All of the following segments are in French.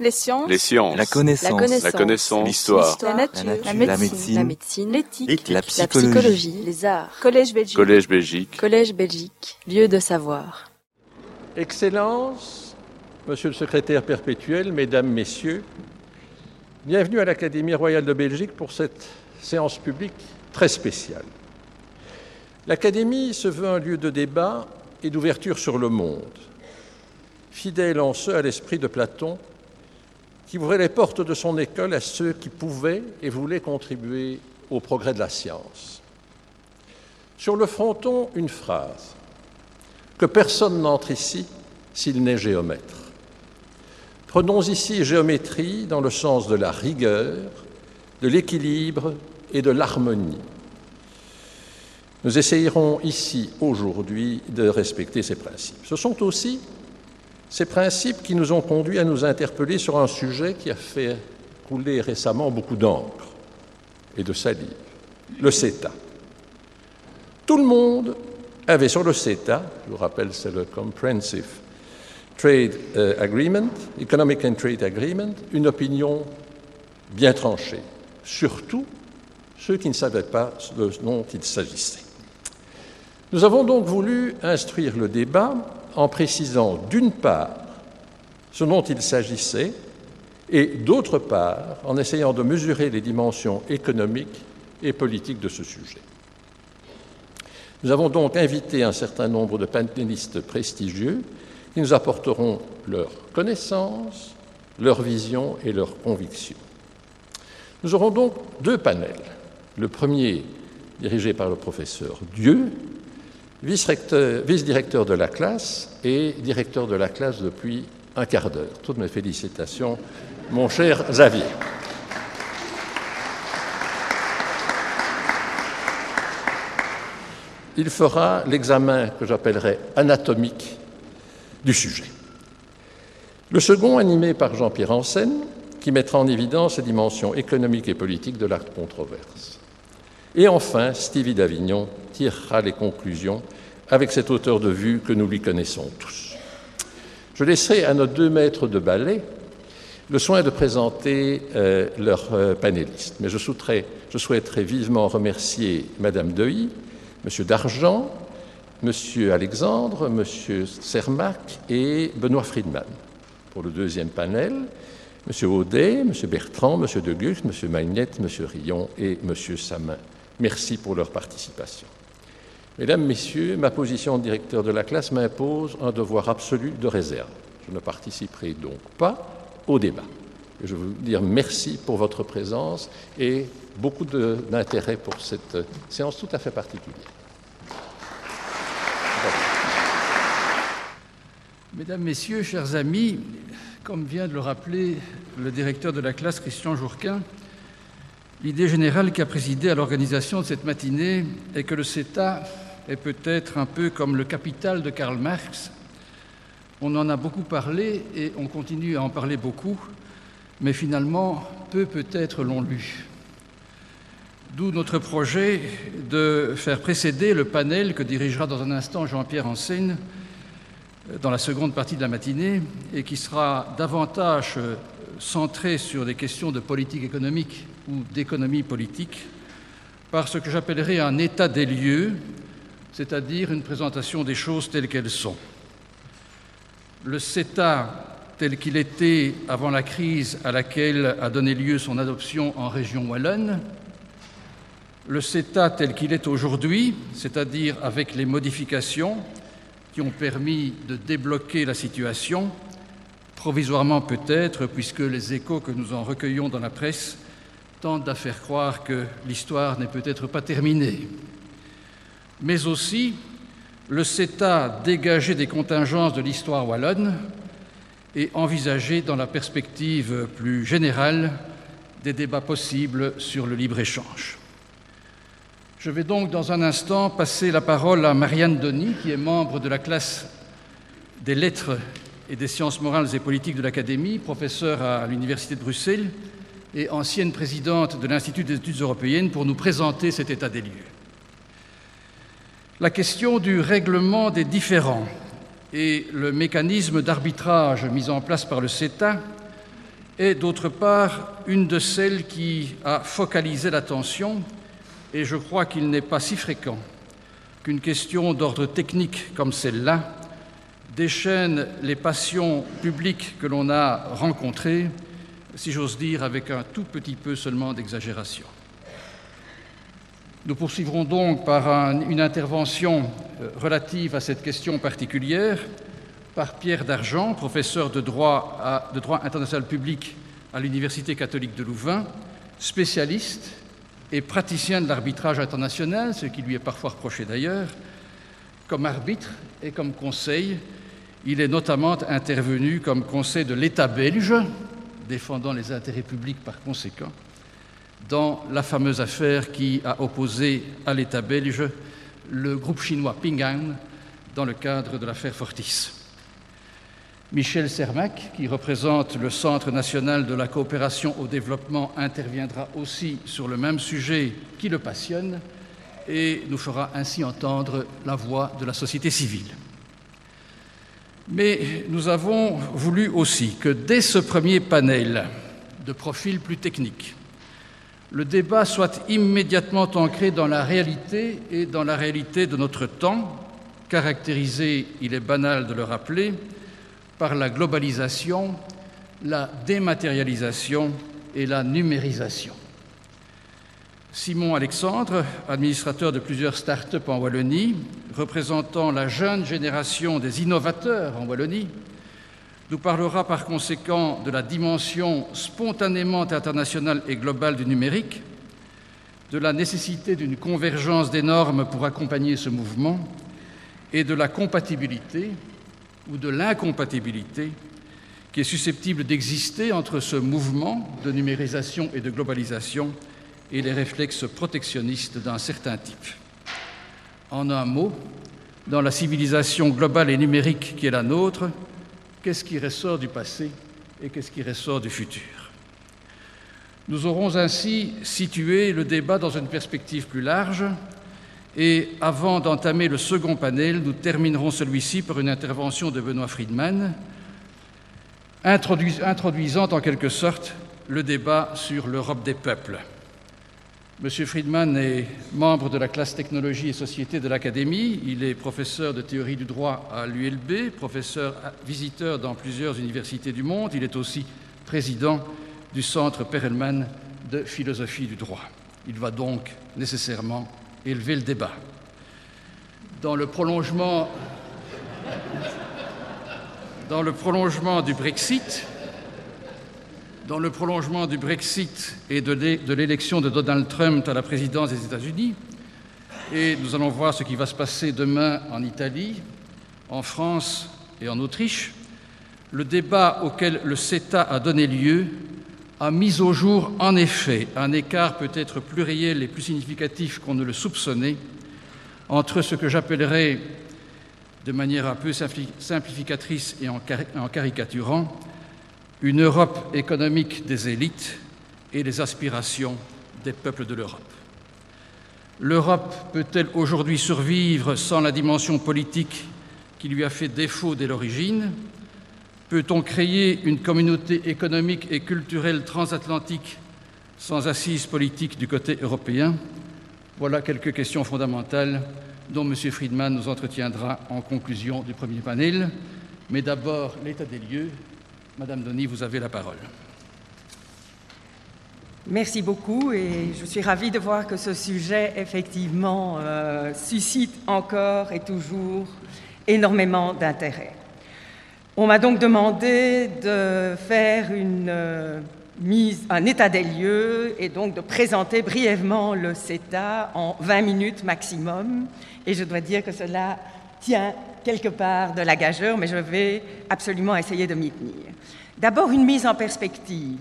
Les sciences. Les sciences. La connaissance. La. La. L'histoire. La nature. La nature. La La médecine. La. L'éthique. La La psychologie. psychologie. Les arts. Collège Belgique. Collège Belgique. Collège Belgique. Lieu de savoir. Excellences, Monsieur le secrétaire perpétuel, Mesdames, Messieurs, bienvenue à l'Académie royale de Belgique pour cette séance publique très spéciale. L'Académie se veut un lieu de débat et d'ouverture sur le monde, fidèle en ce à l'esprit de Platon, qui ouvrait les portes de son école à ceux qui pouvaient et voulaient contribuer au progrès de la science. Sur le fronton, une phrase que personne n'entre ici s'il n'est géomètre. Prenons ici géométrie dans le sens de la rigueur, de l'équilibre et de l'harmonie. Nous essayerons ici aujourd'hui de respecter ces principes. Ce sont aussi ces principes qui nous ont conduits à nous interpeller sur un sujet qui a fait couler récemment beaucoup d'encre et de salive, le CETA. Tout le monde avait sur le CETA, je vous rappelle, c'est le Comprehensive Trade euh, Agreement, Economic and Trade Agreement, une opinion bien tranchée, surtout ceux qui ne savaient pas de ce dont il s'agissait. Nous avons donc voulu instruire le débat en précisant d'une part ce dont il s'agissait et d'autre part en essayant de mesurer les dimensions économiques et politiques de ce sujet. Nous avons donc invité un certain nombre de panélistes prestigieux qui nous apporteront leurs connaissances, leur vision et leurs convictions. Nous aurons donc deux panels. Le premier dirigé par le professeur Dieu, vice-directeur de la classe et directeur de la classe depuis un quart d'heure. Toutes mes félicitations, mon cher Xavier. Il fera l'examen que j'appellerai anatomique du sujet. Le second, animé par Jean-Pierre Ansen, qui mettra en évidence les dimensions économiques et politiques de la controverse. Et enfin, Stevie d'Avignon tirera les conclusions avec cet auteur de vue que nous lui connaissons tous. Je laisserai à nos deux maîtres de ballet le soin de présenter euh, leurs euh, panélistes. Mais je souhaiterais, vivement remercier Madame Deuil, Monsieur Dargent, Monsieur Alexandre, Monsieur Cermac et Benoît Friedman. Pour le deuxième panel, Monsieur Audet, Monsieur Bertrand, Monsieur De Gucht, Monsieur Magnette, Monsieur Rion et Monsieur Samin. Merci pour leur participation. Mesdames, Messieurs, ma position de directeur de la classe m'impose un devoir absolu de réserve. Je ne participerai donc pas au débat. Je veux vous dire merci pour votre présence et beaucoup d'intérêt pour cette séance tout à fait particulière. Mesdames, Messieurs, chers amis, comme vient de le rappeler le directeur de la classe, Christian Jourquin, l'idée générale qui a présidé à l'organisation de cette matinée est que le CETA est peut-être un peu comme le capital de Karl Marx. On en a beaucoup parlé et on continue à en parler beaucoup, mais finalement, peu peut-être l'ont lu. D'où notre projet de faire précéder le panel que dirigera dans un instant Jean-Pierre Enseigne dans la seconde partie de la matinée et qui sera davantage centré sur des questions de politique économique ou d'économie politique par ce que j'appellerai un état des lieux, c'est-à-dire une présentation des choses telles qu'elles sont. Le CETA tel qu'il était avant la crise à laquelle a donné lieu son adoption en région wallonne, le CETA tel qu'il est aujourd'hui, c'est-à-dire avec les modifications qui ont permis de débloquer la situation, provisoirement peut-être, puisque les échos que nous en recueillons dans la presse tentent à faire croire que l'histoire n'est peut-être pas terminée. Mais aussi le CETA dégagé des contingences de l'histoire wallonne et envisagé dans la perspective plus générale des débats possibles sur le libre-échange. Je vais donc dans un instant passer la parole à Marianne Denis, qui est membre de la classe des lettres et des sciences morales et politiques de l'Académie, professeure à l'Université de Bruxelles et ancienne présidente de l'Institut des études européennes, pour nous présenter cet état des lieux. La question du règlement des différends et le mécanisme d'arbitrage mis en place par le CETA est d'autre part une de celles qui a focalisé l'attention, et je crois qu'il n'est pas si fréquent qu'une question d'ordre technique comme celle-là déchaîne les passions publiques que l'on a rencontrées, si j'ose dire, avec un tout petit peu seulement d'exagération. Nous poursuivrons donc par une intervention euh, relative à cette question particulière par Pierre Dargent, professeur de droit, de droit international public à l'Université catholique de Louvain, spécialiste et praticien de l'arbitrage international, ce qui lui est parfois reproché d'ailleurs, comme arbitre et comme conseil. Il est notamment intervenu comme conseil de l'État belge, défendant les intérêts publics par conséquent, dans la fameuse affaire qui a opposé à l'État belge le groupe chinois Ping An dans le cadre de l'affaire Fortis. Michel Sermac, qui représente le Centre national de la coopération au développement, interviendra aussi sur le même sujet qui le passionne et nous fera ainsi entendre la voix de la société civile. Mais nous avons voulu aussi que dès ce premier panel de profil plus technique, le débat soit immédiatement ancré dans la réalité et dans la réalité de notre temps, caractérisé, il est banal de le rappeler, par la globalisation, la dématérialisation et la numérisation. Simon Alexandre, administrateur de plusieurs start-up en Wallonie, représentant la jeune génération des innovateurs en Wallonie, nous parlera par conséquent de la dimension spontanément internationale et globale du numérique, de la nécessité d'une convergence des normes pour accompagner ce mouvement et de la compatibilité ou de l'incompatibilité qui est susceptible d'exister entre ce mouvement de numérisation et de globalisation et les réflexes protectionnistes d'un certain type. En un mot, dans la civilisation globale et numérique qui est la nôtre, qu'est-ce qui ressort du passé et qu'est-ce qui ressort du futur? Nous aurons ainsi situé le débat dans une perspective plus large et avant d'entamer le second panel, nous terminerons celui-ci par une intervention de Benoît Friedman, introduisant en quelque sorte le débat sur l'Europe des peuples. Monsieur Friedman est membre de la classe technologie et société de l'Académie. Il est professeur de théorie du droit à l'ULB, professeur visiteur dans plusieurs universités du monde. Il est aussi président du Centre Perelman de philosophie du droit. Il va donc nécessairement élever le débat. Dans le prolongement, dans le prolongement du Brexit, dans le prolongement du Brexit et de l'élection de Donald Trump à la présidence des États-Unis, et nous allons voir ce qui va se passer demain en Italie, en France et en Autriche, le débat auquel le CETA a donné lieu a mis au jour en effet un écart peut-être plus réel et plus significatif qu'on ne le soupçonnait entre ce que j'appellerais, de manière un peu simplificatrice et en caricaturant, une Europe économique des élites et les aspirations des peuples de l'Europe. L'Europe peut-elle aujourd'hui survivre sans la dimension politique qui lui a fait défaut dès l'origine? Peut-on créer une communauté économique et culturelle transatlantique sans assise politique du côté européen? Voilà quelques questions fondamentales dont M. Friedman nous entretiendra en conclusion du premier panel. Mais d'abord, l'état des lieux. Madame Denis, vous avez la parole. Merci beaucoup et je suis ravie de voir que ce sujet, effectivement, euh, suscite encore et toujours énormément d'intérêt. On m'a donc demandé de faire euh, un état des lieux et donc de présenter brièvement le CETA en 20 minutes maximum. Et je dois dire que cela tient quelque part de la gageure, mais je vais absolument essayer de m'y tenir. D'abord, une mise en perspective.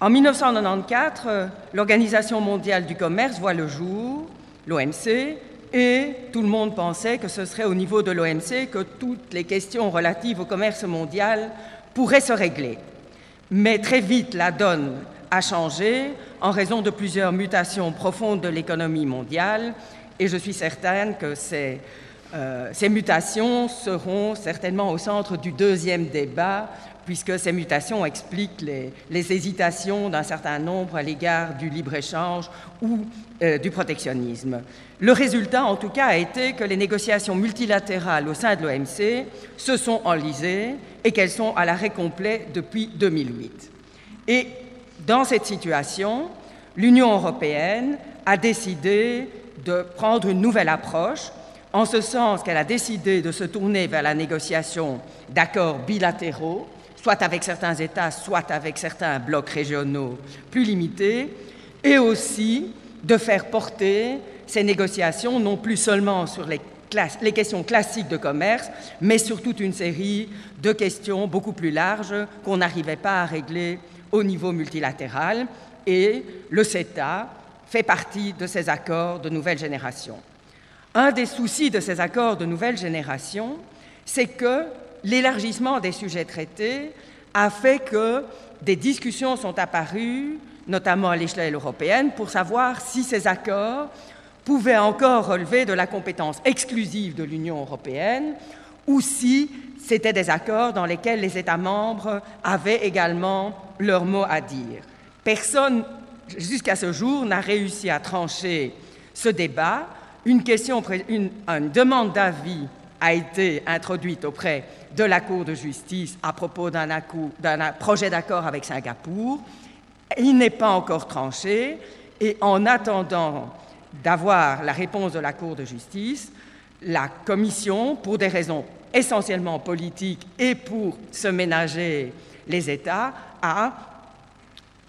En 1994, l'Organisation mondiale du commerce voit le jour, l'OMC, et tout le monde pensait que ce serait au niveau de l'OMC que toutes les questions relatives au commerce mondial pourraient se régler. Mais très vite, la donne a changé en raison de plusieurs mutations profondes de l'économie mondiale et je suis certaine que ces, euh, ces, mutations seront certainement au centre du deuxième débat puisque ces mutations expliquent les, hésitations d'un certain nombre à l'égard du libre-échange ou euh, du protectionnisme. Le résultat, en tout cas, a été que les négociations multilatérales au sein de l'OMC se sont enlisées et qu'elles sont à l'arrêt complet depuis 2008. Et dans cette situation, l'Union européenne a décidé de prendre une nouvelle approche, en ce sens qu'elle a décidé de se tourner vers la négociation d'accords bilatéraux, soit avec certains États, soit avec certains blocs régionaux plus limités, et aussi de faire porter ces négociations non plus seulement sur les, questions classiques de commerce, mais sur toute une série de questions beaucoup plus larges qu'on n'arrivait pas à régler au niveau multilatéral. Et le CETA fait partie de ces accords de nouvelle génération. Un des soucis de ces accords de nouvelle génération, c'est que l'élargissement des sujets traités a fait que des discussions sont apparues, notamment à l'échelle européenne, pour savoir si ces accords pouvaient encore relever de la compétence exclusive de l'Union européenne ou si c'étaient des accords dans lesquels les États membres avaient également leur mot à dire. Personne, jusqu'à ce jour, n'a réussi à trancher ce débat. Une, question, une, demande d'avis a été introduite auprès de la Cour de justice à propos d'un projet d'accord avec Singapour. Il n'est pas encore tranché et en attendant d'avoir la réponse de la Cour de justice, la Commission, pour des raisons essentiellement politiques et pour se ménager les États, a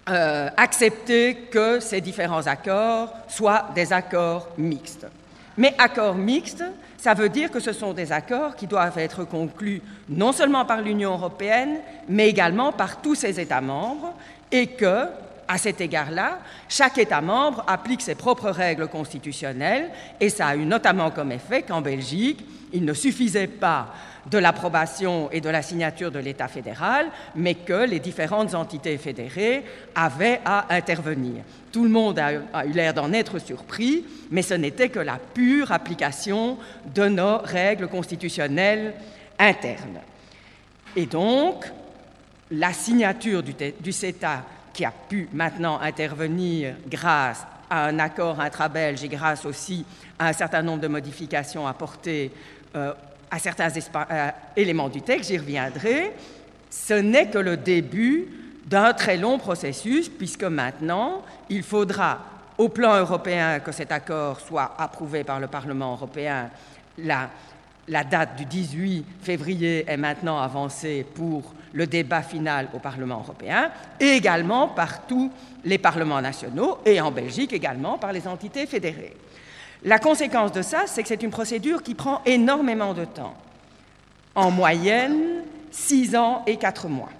euh, accepté que ces différents accords soient des accords mixtes. Mais accords mixtes, ça veut dire que ce sont des accords qui doivent être conclus non seulement par l'Union européenne, mais également par tous ses États membres, et que, à cet égard-là, chaque État membre applique ses propres règles constitutionnelles et ça a eu notamment comme effet qu'en Belgique, il ne suffisait pas de l'approbation et de la signature de l'État fédéral, mais que les différentes entités fédérées avaient à intervenir. Tout le monde a, eu l'air d'en être surpris, mais ce n'était que la pure application de nos règles constitutionnelles internes. Et donc, la signature du, CETA qui a pu maintenant intervenir grâce à un accord intra-belge et grâce aussi à un certain nombre de modifications apportées euh, à certains euh, éléments du texte, j'y reviendrai, ce n'est que le début d'un très long processus, puisque maintenant, il faudra, au plan européen, que cet accord soit approuvé par le Parlement européen. La, la date du 18 février est maintenant avancée pour le débat final au Parlement européen, et également par tous les parlements nationaux, et en Belgique également par les entités fédérées. La conséquence de ça, c'est que c'est une procédure qui prend énormément de temps. En moyenne, six ans et quatre mois.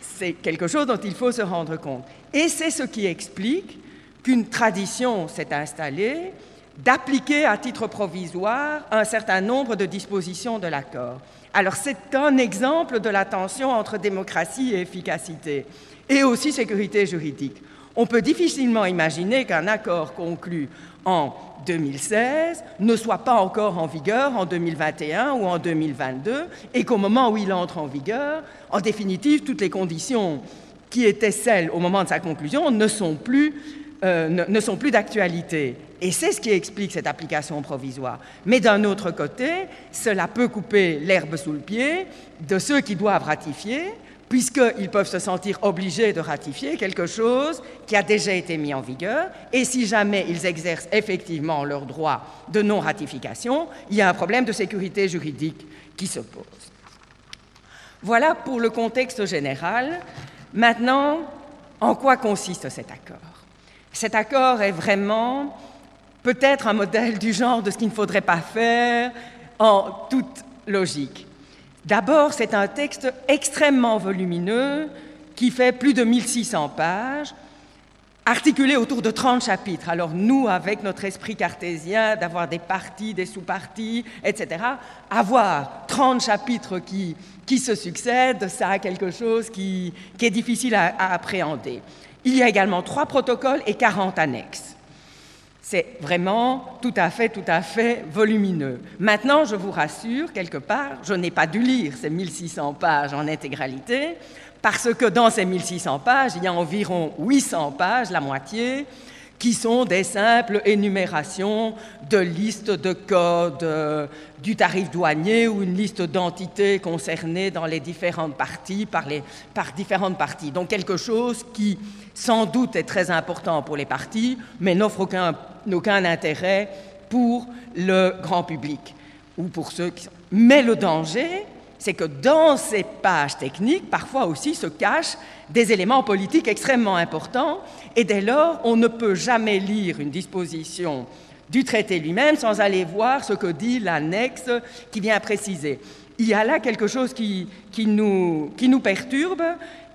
C'est quelque chose dont il faut se rendre compte. Et c'est ce qui explique qu'une tradition s'est installée d'appliquer à titre provisoire un certain nombre de dispositions de l'accord. Alors c'est un exemple de la tension entre démocratie et efficacité, et aussi sécurité juridique. On peut difficilement imaginer qu'un accord conclu en 2016 ne soit pas encore en vigueur en 2021 ou en 2022, et qu'au moment où il entre en vigueur, en définitive, toutes les conditions qui étaient celles au moment de sa conclusion ne sont plus, euh, ne sont plus d'actualité. Et c'est ce qui explique cette application provisoire. Mais d'un autre côté, cela peut couper l'herbe sous le pied de ceux qui doivent ratifier, puisqu'ils peuvent se sentir obligés de ratifier quelque chose qui a déjà été mis en vigueur, et si jamais ils exercent effectivement leur droit de non-ratification, il y a un problème de sécurité juridique qui se pose. Voilà pour le contexte général. Maintenant, en quoi consiste cet accord? Cet accord est vraiment peut-être un modèle du genre de ce qu'il ne faudrait pas faire en toute logique. D'abord, c'est un texte extrêmement volumineux qui fait plus de 1600 pages, articulé autour de 30 chapitres. Alors nous, avec notre esprit cartésien, d'avoir des parties, des sous-parties, etc., avoir 30 chapitres qui, qui se succèdent, ça a quelque chose qui, est difficile à, à appréhender. Il y a également trois protocoles et 40 annexes. C'est vraiment tout à fait, tout à fait volumineux. Maintenant, je vous rassure, quelque part, je n'ai pas dû lire ces 1600 pages en intégralité, parce que dans ces 1600 pages, il y a environ 800 pages, la moitié, qui sont des simples énumérations de listes de codes euh, du tarif douanier ou une liste d'entités concernées dans les différentes parties, par, les, par différentes parties. Donc quelque chose qui, sans doute, est très important pour les parties, mais n'offre aucun, aucun intérêt pour le grand public ou pour ceux qui. Mais le danger, c'est que dans ces pages techniques, parfois aussi se cachent des éléments politiques extrêmement importants, et dès lors, on ne peut jamais lire une disposition du traité lui-même sans aller voir ce que dit l'annexe qui vient préciser. Il y a là quelque chose qui, qui, nous, qui nous perturbe,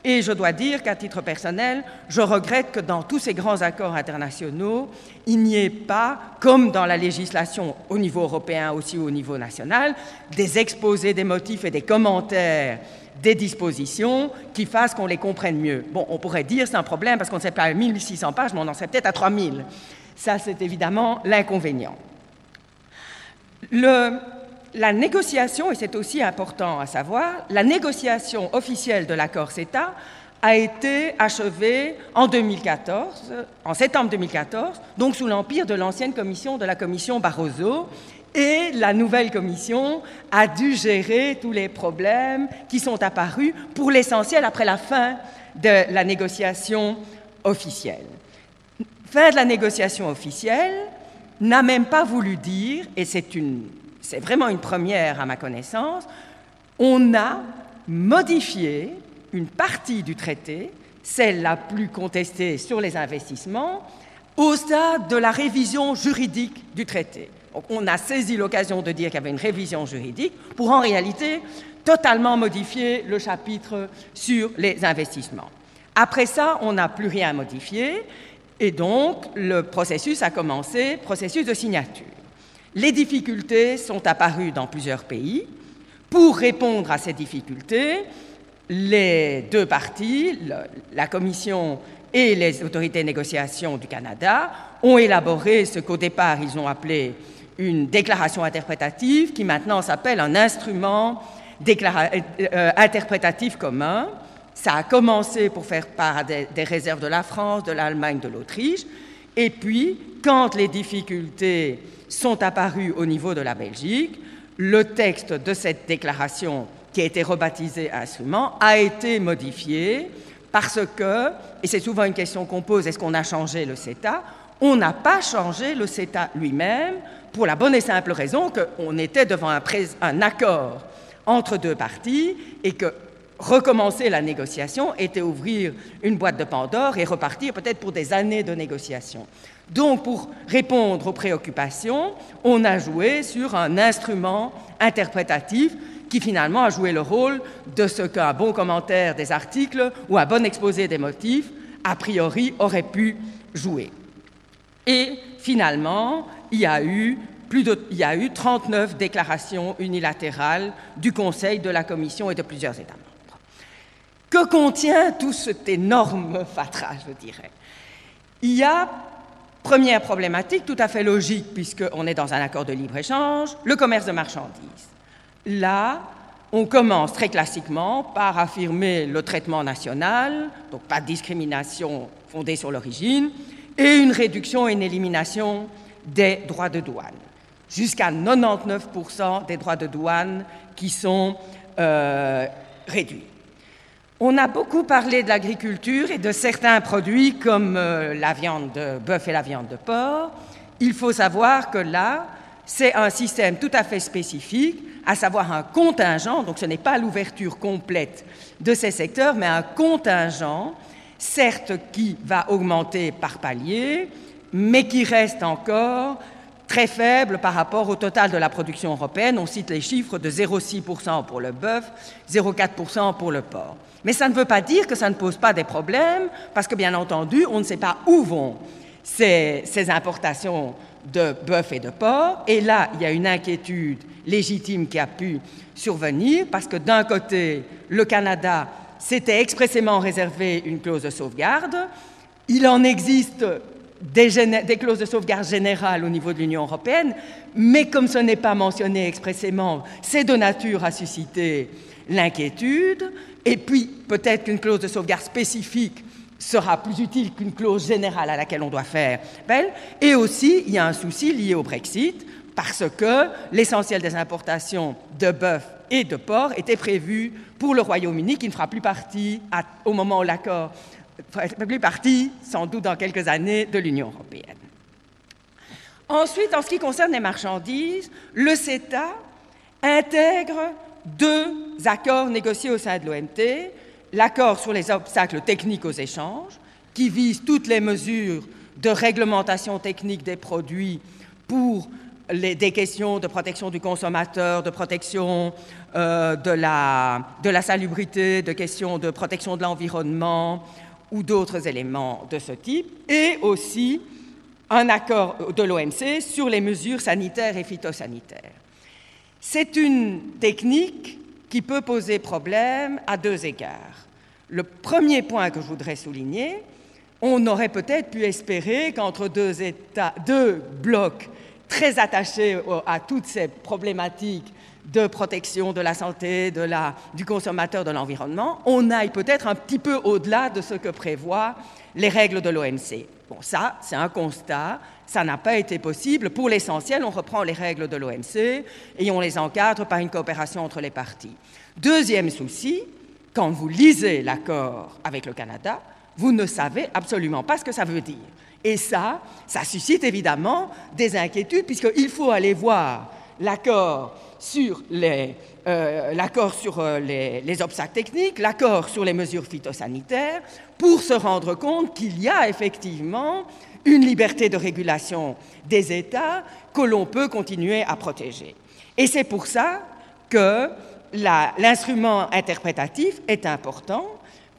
et je dois dire qu'à titre personnel, je regrette que dans tous ces grands accords internationaux, il n'y ait pas, comme dans la législation au niveau européen, aussi au niveau national, des exposés des motifs et des commentaires des dispositions qui fassent qu'on les comprenne mieux. Bon, on pourrait dire c'est un problème parce qu'on ne sait pas à 1600 pages, mais on en sait peut-être à 3000. Ça, c'est évidemment l'inconvénient. Le, la négociation, et c'est aussi important à savoir, la négociation officielle de l'accord CETA a été achevée en 2014, en septembre 2014, donc sous l'empire de l'ancienne commission de la commission Barroso, et la nouvelle commission a dû gérer tous les problèmes qui sont apparus pour l'essentiel après la fin de la négociation officielle. Fin de la négociation officielle n'a même pas voulu dire, et c'est une c'est vraiment une première à ma connaissance, on a modifié une partie du traité, celle la plus contestée sur les investissements, au stade de la révision juridique du traité. On a saisi l'occasion de dire qu'il y avait une révision juridique pour en réalité totalement modifier le chapitre sur les investissements. Après ça, on n'a plus rien modifié et donc le processus a commencé, processus de signature. Les difficultés sont apparues dans plusieurs pays. Pour répondre à ces difficultés, les deux parties, la Commission et les autorités de négociation du Canada, ont élaboré ce qu'au départ ils ont appelé une déclaration interprétative, qui maintenant s'appelle un instrument euh, interprétatif commun. Ça a commencé pour faire part des, des réserves de la France, de l'Allemagne, de l'Autriche, et puis, quand les difficultés sont apparus au niveau de la Belgique. Le texte de cette déclaration, qui a été rebaptisé instrument, a été modifié parce que, et c'est souvent une question qu'on pose, est-ce qu'on a changé le CETA? On n'a pas changé le CETA lui-même pour la bonne et simple raison qu'on était devant un, un accord entre deux parties et que recommencer la négociation était ouvrir une boîte de Pandore et repartir peut-être pour des années de négociation. Donc, pour répondre aux préoccupations, on a joué sur un instrument interprétatif qui finalement a joué le rôle de ce qu'un bon commentaire des articles ou un bon exposé des motifs, a priori, aurait pu jouer. Et finalement, il y a eu plus de, il y a eu 39 déclarations unilatérales du Conseil, de la Commission et de plusieurs États membres. Que contient tout cet énorme fatras, je dirais? Il y a Première problématique, tout à fait logique, puisqu'on est dans un accord de libre-échange, le commerce de marchandises. Là, on commence très classiquement par affirmer le traitement national, donc pas de discrimination fondée sur l'origine, et une réduction et une élimination des droits de douane. Jusqu'à 99% des droits de douane qui sont euh, réduits. On a beaucoup parlé de l'agriculture et de certains produits comme euh, la viande de bœuf et la viande de porc. Il faut savoir que là, c'est un système tout à fait spécifique, à savoir un contingent, donc ce n'est pas l'ouverture complète de ces secteurs, mais un contingent, certes qui va augmenter par palier, mais qui reste encore très faible par rapport au total de la production européenne. On cite les chiffres de 0,6% pour le bœuf, 0,4% pour le porc. Mais ça ne veut pas dire que ça ne pose pas des problèmes, parce que bien entendu, on ne sait pas où vont ces, importations de bœuf et de porc. Et là, il y a une inquiétude légitime qui a pu survenir, parce que d'un côté, le Canada s'était expressément réservé une clause de sauvegarde. Il en existe des, clauses de sauvegarde générales au niveau de l'Union européenne, mais comme ce n'est pas mentionné expressément, c'est de nature à susciter l'inquiétude, et puis peut-être qu'une clause de sauvegarde spécifique sera plus utile qu'une clause générale à laquelle on doit faire appel, et aussi il y a un souci lié au Brexit, parce que l'essentiel des importations de bœuf et de porc était prévu pour le Royaume-Uni, qui ne fera plus partie, au moment où l'accord plus partie, sans doute dans quelques années, de l'Union européenne. Ensuite, en ce qui concerne les marchandises, le CETA intègre deux accords négociés au sein de l'OMT, l'accord sur les obstacles techniques aux échanges, qui vise toutes les mesures de réglementation technique des produits pour des questions de protection du consommateur, de protection euh, de, la, de la salubrité, de questions de protection de l'environnement, ou d'autres éléments de ce type, et aussi un accord de l'OMC sur les mesures sanitaires et phytosanitaires. C'est une technique qui peut poser problème à deux égards. Le premier point que je voudrais souligner, on aurait peut-être pu espérer qu'entre deux, États, deux blocs très attachés à toutes ces problématiques de protection de la santé, du consommateur, de l'environnement, on aille peut-être un petit peu au-delà de ce que prévoient les règles de l'OMC. Bon, ça, c'est un constat. Ça n'a pas été possible. Pour l'essentiel, on reprend les règles de l'OMC et on les encadre par une coopération entre les parties. Deuxième souci, quand vous lisez l'accord avec le Canada, vous ne savez absolument pas ce que ça veut dire. Et ça, ça suscite évidemment des inquiétudes, puisqu'il faut aller voir l'accord sur les, euh, euh, les, obstacles techniques, l'accord sur les mesures phytosanitaires, pour se rendre compte qu'il y a effectivement une liberté de régulation des États que l'on peut continuer à protéger. Et c'est pour ça que l'instrument interprétatif est important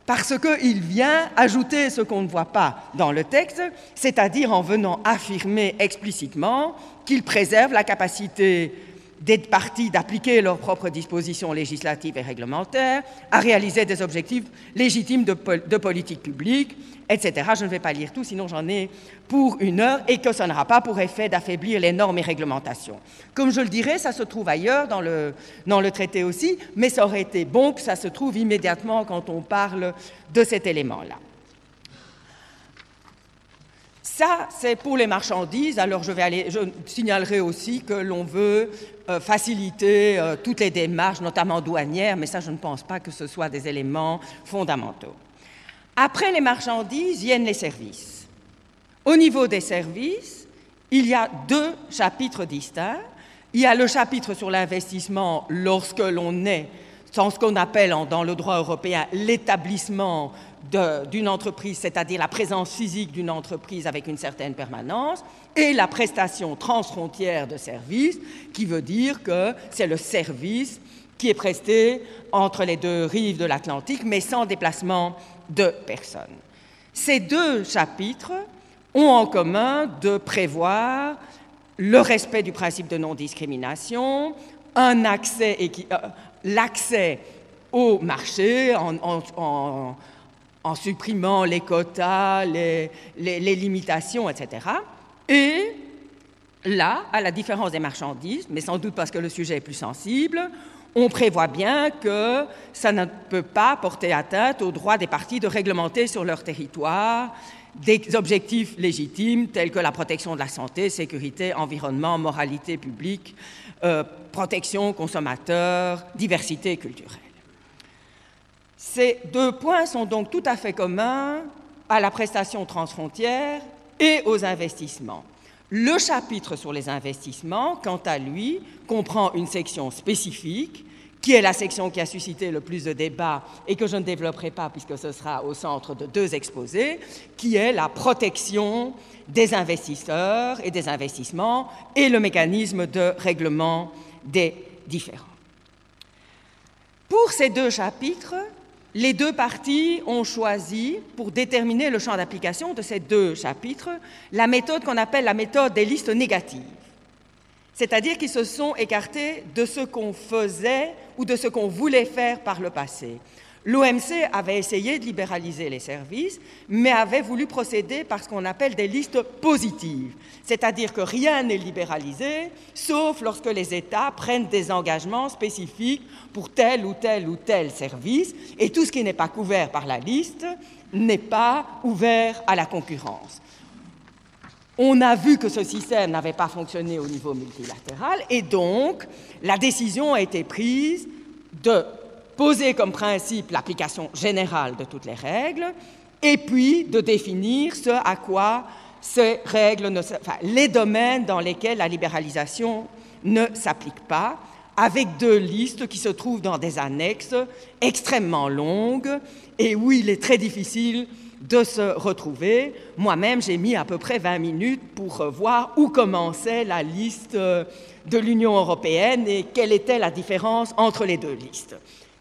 parce qu'il vient ajouter ce qu'on ne voit pas dans le texte, c'est-à-dire en venant affirmer explicitement qu'il préserve la capacité des partis d'appliquer leurs propres dispositions législatives et réglementaires, à réaliser des objectifs légitimes de, politique publique, etc. Je ne vais pas lire tout, sinon j'en ai pour une heure, et que ça n'aura pas pour effet d'affaiblir les normes et réglementations. Comme je le dirais, ça se trouve ailleurs dans le, dans le traité aussi, mais ça aurait été bon que ça se trouve immédiatement quand on parle de cet élément-là. Ça, c'est pour les marchandises. Alors, je, vais aller, je signalerai aussi que l'on veut euh, faciliter euh, toutes les démarches, notamment douanières, mais ça, je ne pense pas que ce soit des éléments fondamentaux. Après les marchandises viennent les services. Au niveau des services, il y a deux chapitres distincts. Il y a le chapitre sur l'investissement lorsque l'on est dans ce qu'on appelle dans le droit européen l'établissement d'une entreprise, c'est-à-dire la présence physique d'une entreprise avec une certaine permanence, et la prestation transfrontière de services, qui veut dire que c'est le service qui est presté entre les deux rives de l'Atlantique, mais sans déplacement de personnes. Ces deux chapitres ont en commun de prévoir le respect du principe de non-discrimination, un accès, euh, l'accès au marché en supprimant les quotas, les, limitations, etc. Et là, à la différence des marchandises, mais sans doute parce que le sujet est plus sensible, on prévoit bien que ça ne peut pas porter atteinte au droit des parties de réglementer sur leur territoire des objectifs légitimes tels que la protection de la santé, sécurité, environnement, moralité publique, euh, protection consommateur, diversité culturelle. Ces deux points sont donc tout à fait communs à la prestation transfrontière et aux investissements. Le chapitre sur les investissements, quant à lui, comprend une section spécifique, qui est la section qui a suscité le plus de débats et que je ne développerai pas puisque ce sera au centre de deux exposés, qui est la protection des investisseurs et des investissements et le mécanisme de règlement des différends. Pour ces deux chapitres, les deux parties ont choisi, pour déterminer le champ d'application de ces deux chapitres, la méthode qu'on appelle la méthode des listes négatives. C'est-à-dire qu'ils se sont écartés de ce qu'on faisait ou de ce qu'on voulait faire par le passé. L'OMC avait essayé de libéraliser les services, mais avait voulu procéder par ce qu'on appelle des listes positives, c'est-à-dire que rien n'est libéralisé, sauf lorsque les États prennent des engagements spécifiques pour tel ou tel ou tel service, et tout ce qui n'est pas couvert par la liste n'est pas ouvert à la concurrence. On a vu que ce système n'avait pas fonctionné au niveau multilatéral, et donc la décision a été prise de poser comme principe l'application générale de toutes les règles, et puis de définir ce à quoi ces règles, les domaines dans lesquels la libéralisation ne s'applique pas, avec deux listes qui se trouvent dans des annexes extrêmement longues et où il est très difficile de se retrouver. Moi-même, j'ai mis à peu près 20 minutes pour voir où commençait la liste de l'Union européenne et quelle était la différence entre les deux listes.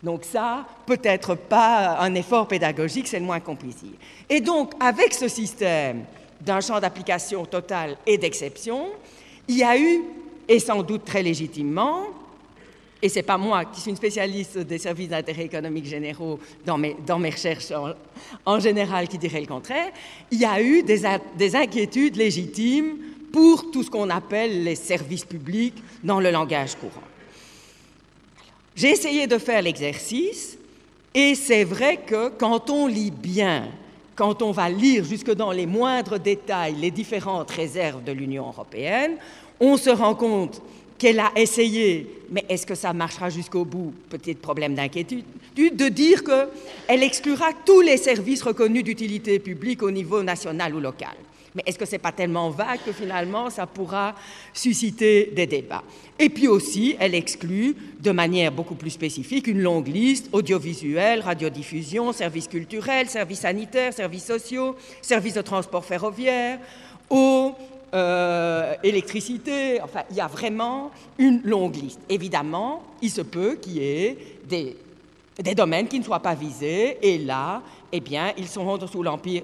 Donc ça, peut-être pas un effort pédagogique, c'est le moins qu'on puisse dire. Et donc, avec ce système d'un champ d'application total et d'exception, il y a eu, et sans doute très légitimement, et ce n'est pas moi qui suis une spécialiste des services d'intérêt économique généraux dans mes, recherches en, général qui dirait le contraire, il y a eu des inquiétudes légitimes pour tout ce qu'on appelle les services publics dans le langage courant. J'ai essayé de faire l'exercice et c'est vrai que quand on lit bien, quand on va lire jusque dans les moindres détails les différentes réserves de l'Union européenne, on se rend compte qu'elle a essayé, mais est-ce que ça marchera jusqu'au bout? Petit problème d'inquiétude, de dire qu'elle exclura tous les services reconnus d'utilité publique au niveau national ou local. Mais est-ce que ce n'est pas tellement vague que finalement ça pourra susciter des débats? Et puis aussi, elle exclut de manière beaucoup plus spécifique une longue liste audiovisuelle, radiodiffusion, services culturels, services sanitaires, services sociaux, services de transport ferroviaire, eau, euh, électricité, enfin, il y a vraiment une longue liste. Évidemment, il se peut qu'il y ait des, domaines qui ne soient pas visés, et là, eh bien, ils seront sous l'empire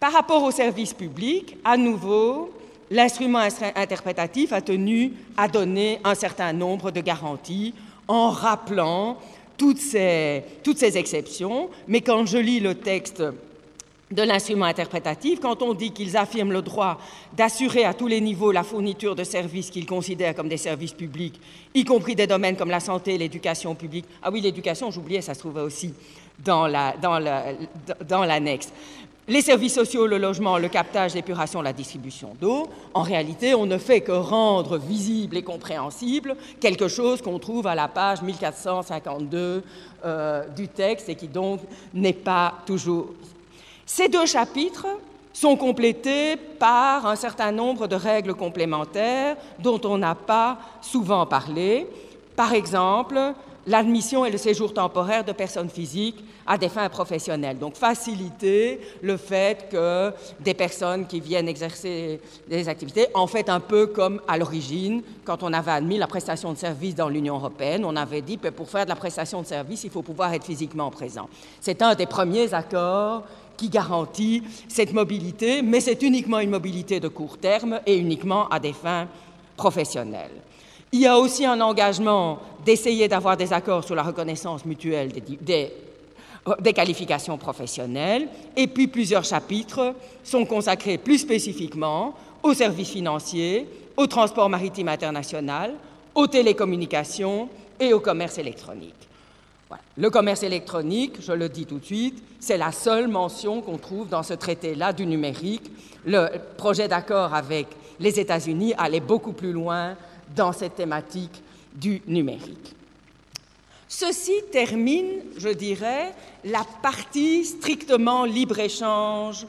par rapport au service public, à nouveau, l'instrument interprétatif a tenu à donner un certain nombre de garanties en rappelant toutes ces, exceptions, mais quand je lis le texte de l'instrument interprétatif, quand on dit qu'ils affirment le droit d'assurer à tous les niveaux la fourniture de services qu'ils considèrent comme des services publics, y compris des domaines comme la santé, l'éducation publique. Ah oui, l'éducation, j'oubliais, ça se trouvait aussi dans l'annexe. Les services sociaux, le logement, le captage, l'épuration, la distribution d'eau, en réalité, on ne fait que rendre visible et compréhensible quelque chose qu'on trouve à la page 1452 euh, du texte et qui donc n'est pas toujours. Ces deux chapitres sont complétés par un certain nombre de règles complémentaires dont on n'a pas souvent parlé. Par exemple, l'admission et le séjour temporaire de personnes physiques à des fins professionnelles. Donc faciliter le fait que des personnes qui viennent exercer des activités, en fait un peu comme à l'origine, quand on avait admis la prestation de service dans l'Union européenne, on avait dit que pour faire de la prestation de service, il faut pouvoir être physiquement présent. C'est un des premiers accords qui garantit cette mobilité, mais c'est uniquement une mobilité de court terme et uniquement à des fins professionnelles. Il y a aussi un engagement d'essayer d'avoir des accords sur la reconnaissance mutuelle des, des, qualifications professionnelles, et puis plusieurs chapitres sont consacrés plus spécifiquement aux services financiers, au transport maritime international, aux télécommunications et au commerce électronique. Le commerce électronique, je le dis tout de suite, c'est la seule mention qu'on trouve dans ce traité-là du numérique. Le projet d'accord avec les États-Unis allait beaucoup plus loin dans cette thématique du numérique. Ceci termine, je dirais, la partie strictement libre-échange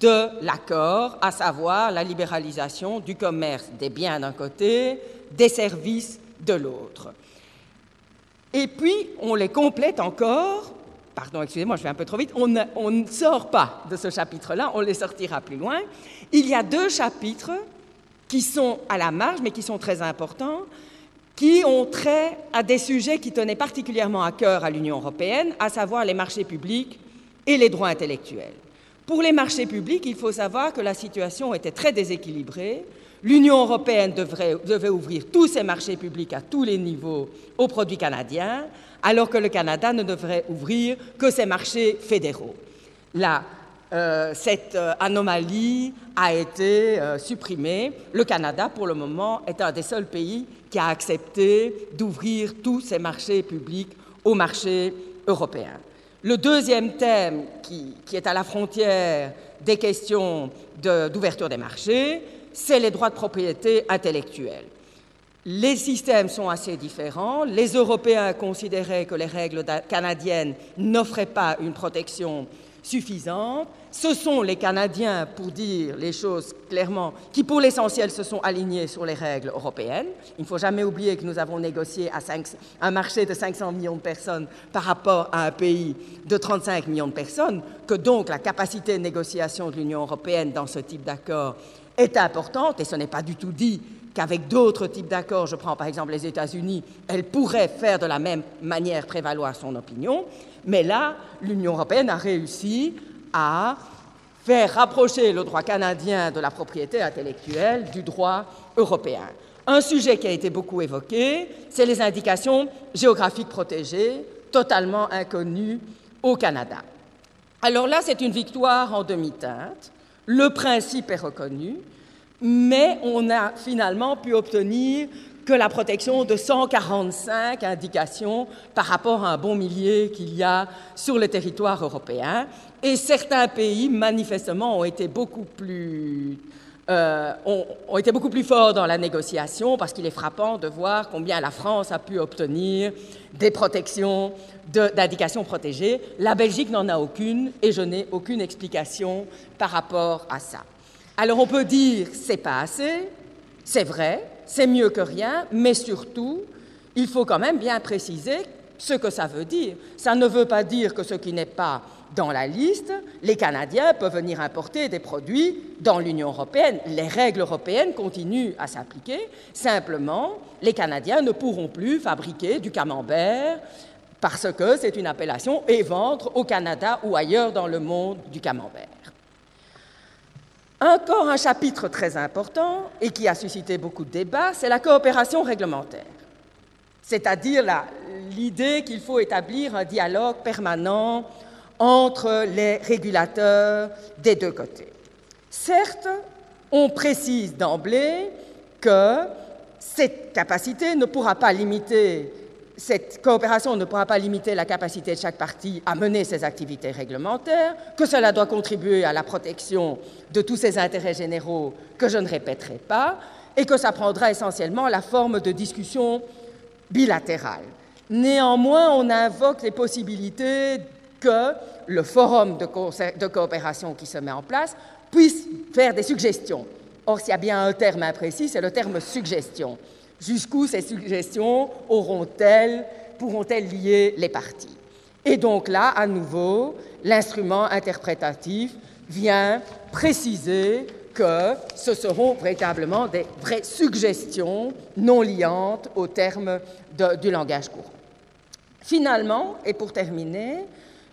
de l'accord, à savoir la libéralisation du commerce des biens d'un côté, des services de l'autre. Et puis, on les complète encore, pardon, excusez-moi, je vais un peu trop vite, on ne, on ne sort pas de ce chapitre-là, on les sortira plus loin. Il y a deux chapitres qui sont à la marge, mais qui sont très importants, qui ont trait à des sujets qui tenaient particulièrement à cœur à l'Union européenne, à savoir les marchés publics et les droits intellectuels. Pour les marchés publics, il faut savoir que la situation était très déséquilibrée, L'Union européenne devrait, devait ouvrir tous ses marchés publics à tous les niveaux aux produits canadiens, alors que le Canada ne devrait ouvrir que ses marchés fédéraux. Euh, cette euh, anomalie a été euh, supprimée. Le Canada, pour le moment, est un des seuls pays qui a accepté d'ouvrir tous ses marchés publics au marché européen. Le deuxième thème qui, qui est à la frontière des questions d'ouverture des marchés, c'est les droits de propriété intellectuelle. Les systèmes sont assez différents. Les Européens considéraient que les règles canadiennes n'offraient pas une protection suffisante. Ce sont les Canadiens, pour dire les choses clairement, qui pour l'essentiel se sont alignés sur les règles européennes. Il ne faut jamais oublier que nous avons négocié un marché de 500 millions de personnes par rapport à un pays de 35 millions de personnes, que donc la capacité de négociation de l'Union européenne dans ce type d'accord est importante, et ce n'est pas du tout dit qu'avec d'autres types d'accords, je prends par exemple les États-Unis, elle pourrait faire de la même manière prévaloir son opinion. Mais là, l'Union européenne a réussi à faire rapprocher le droit canadien de la propriété intellectuelle du droit européen. Un sujet qui a été beaucoup évoqué, c'est les indications géographiques protégées, totalement inconnues au Canada. Alors là, c'est une victoire en demi-teinte. Le principe est reconnu, mais on a finalement pu obtenir que la protection de 145 indications par rapport à un bon millier qu'il y a sur le territoire européen. Et certains pays, manifestement, ont été beaucoup plus, euh, ont, été beaucoup plus forts dans la négociation parce qu'il est frappant de voir combien la France a pu obtenir des protections d'indications protégées. La Belgique n'en a aucune et je n'ai aucune explication par rapport à ça. Alors on peut dire c'est pas assez, c'est vrai, c'est mieux que rien, mais surtout, il faut quand même bien préciser ce que ça veut dire. Ça ne veut pas dire que ce qui n'est pas dans la liste, les Canadiens peuvent venir importer des produits dans l'Union européenne. Les règles européennes continuent à s'appliquer. Simplement, les Canadiens ne pourront plus fabriquer du camembert parce que c'est une appellation et vendre au Canada ou ailleurs dans le monde du camembert. Encore un chapitre très important et qui a suscité beaucoup de débats, c'est la coopération réglementaire, c'est-à-dire l'idée qu'il faut établir un dialogue permanent entre les régulateurs des deux côtés. Certes, on précise d'emblée que cette capacité ne pourra pas limiter cette coopération ne pourra pas limiter la capacité de chaque partie à mener ses activités réglementaires, que cela doit contribuer à la protection de tous ses intérêts généraux que je ne répéterai pas, et que ça prendra essentiellement la forme de discussions bilatérales. Néanmoins, on invoque les possibilités que le forum de, de coopération qui se met en place puisse faire des suggestions. Or, s'il y a bien un terme imprécis, c'est le terme suggestion. Jusqu'où ces suggestions auront-elles, pourront-elles lier les parties? Et donc là, à nouveau, l'instrument interprétatif vient préciser que ce seront véritablement des vraies suggestions non liantes au terme du langage courant. Finalement, et pour terminer,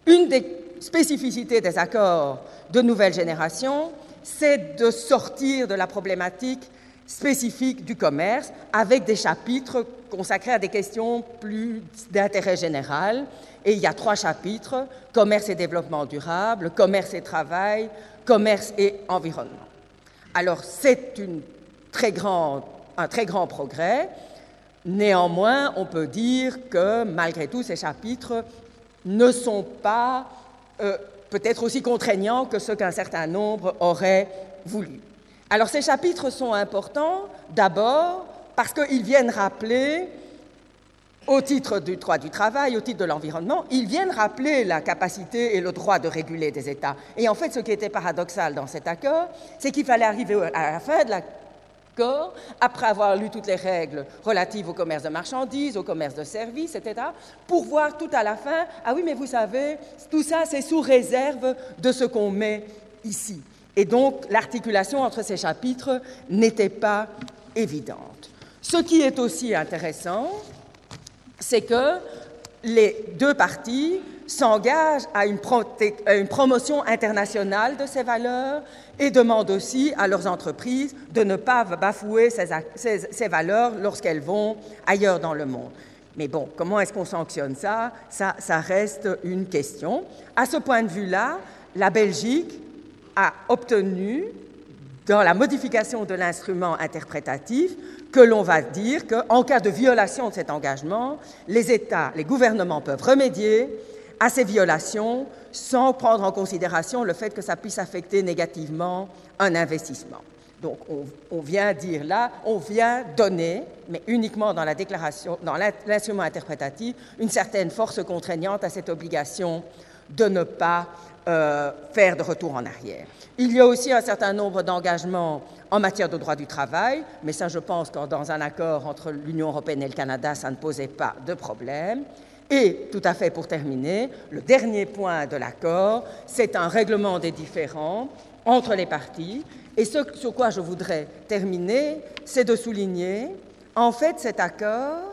une des spécificités des accords de nouvelle génération, c'est de sortir de la problématique spécifique du commerce avec des chapitres consacrés à des questions plus d'intérêt général. Et il y a trois chapitres, commerce et développement durable, commerce et travail, commerce et environnement. Alors c'est un très grand progrès. Néanmoins, on peut dire que malgré tout, ces chapitres ne sont pas euh, peut-être aussi contraignants que ce qu'un certain nombre auraient voulu. Alors ces chapitres sont importants d'abord parce qu'ils viennent rappeler, au titre du droit du travail, au titre de l'environnement, ils viennent rappeler la capacité et le droit de réguler des États. Et en fait, ce qui était paradoxal dans cet accord, c'est qu'il fallait arriver à la fin de l'accord, après avoir lu toutes les règles relatives au commerce de marchandises, au commerce de services, etc., pour voir tout à la fin, ah oui, mais vous savez, tout ça, c'est sous réserve de ce qu'on met ici. Et donc l'articulation entre ces chapitres n'était pas évidente. Ce qui est aussi intéressant, c'est que les deux parties s'engagent à une, promotion internationale de ces valeurs et demandent aussi à leurs entreprises de ne pas bafouer ces valeurs lorsqu'elles vont ailleurs dans le monde. Mais bon, comment est-ce qu'on sanctionne ça, ça Ça reste une question. À ce point de vue-là, la Belgique a obtenu, dans la modification de l'instrument interprétatif, que l'on va dire qu'en cas de violation de cet engagement, les États, les gouvernements peuvent remédier à ces violations sans prendre en considération le fait que ça puisse affecter négativement un investissement. Donc on, vient dire là, on vient donner, mais uniquement dans l'instrument interprétatif, une certaine force contraignante à cette obligation de ne pas euh, faire de retour en arrière. Il y a aussi un certain nombre d'engagements en matière de droit du travail, mais ça je pense que dans un accord entre l'Union européenne et le Canada, ça ne posait pas de problème. Et tout à fait pour terminer, le dernier point de l'accord, c'est un règlement des différends entre les parties et ce sur quoi je voudrais terminer, c'est de souligner, en fait, cet accord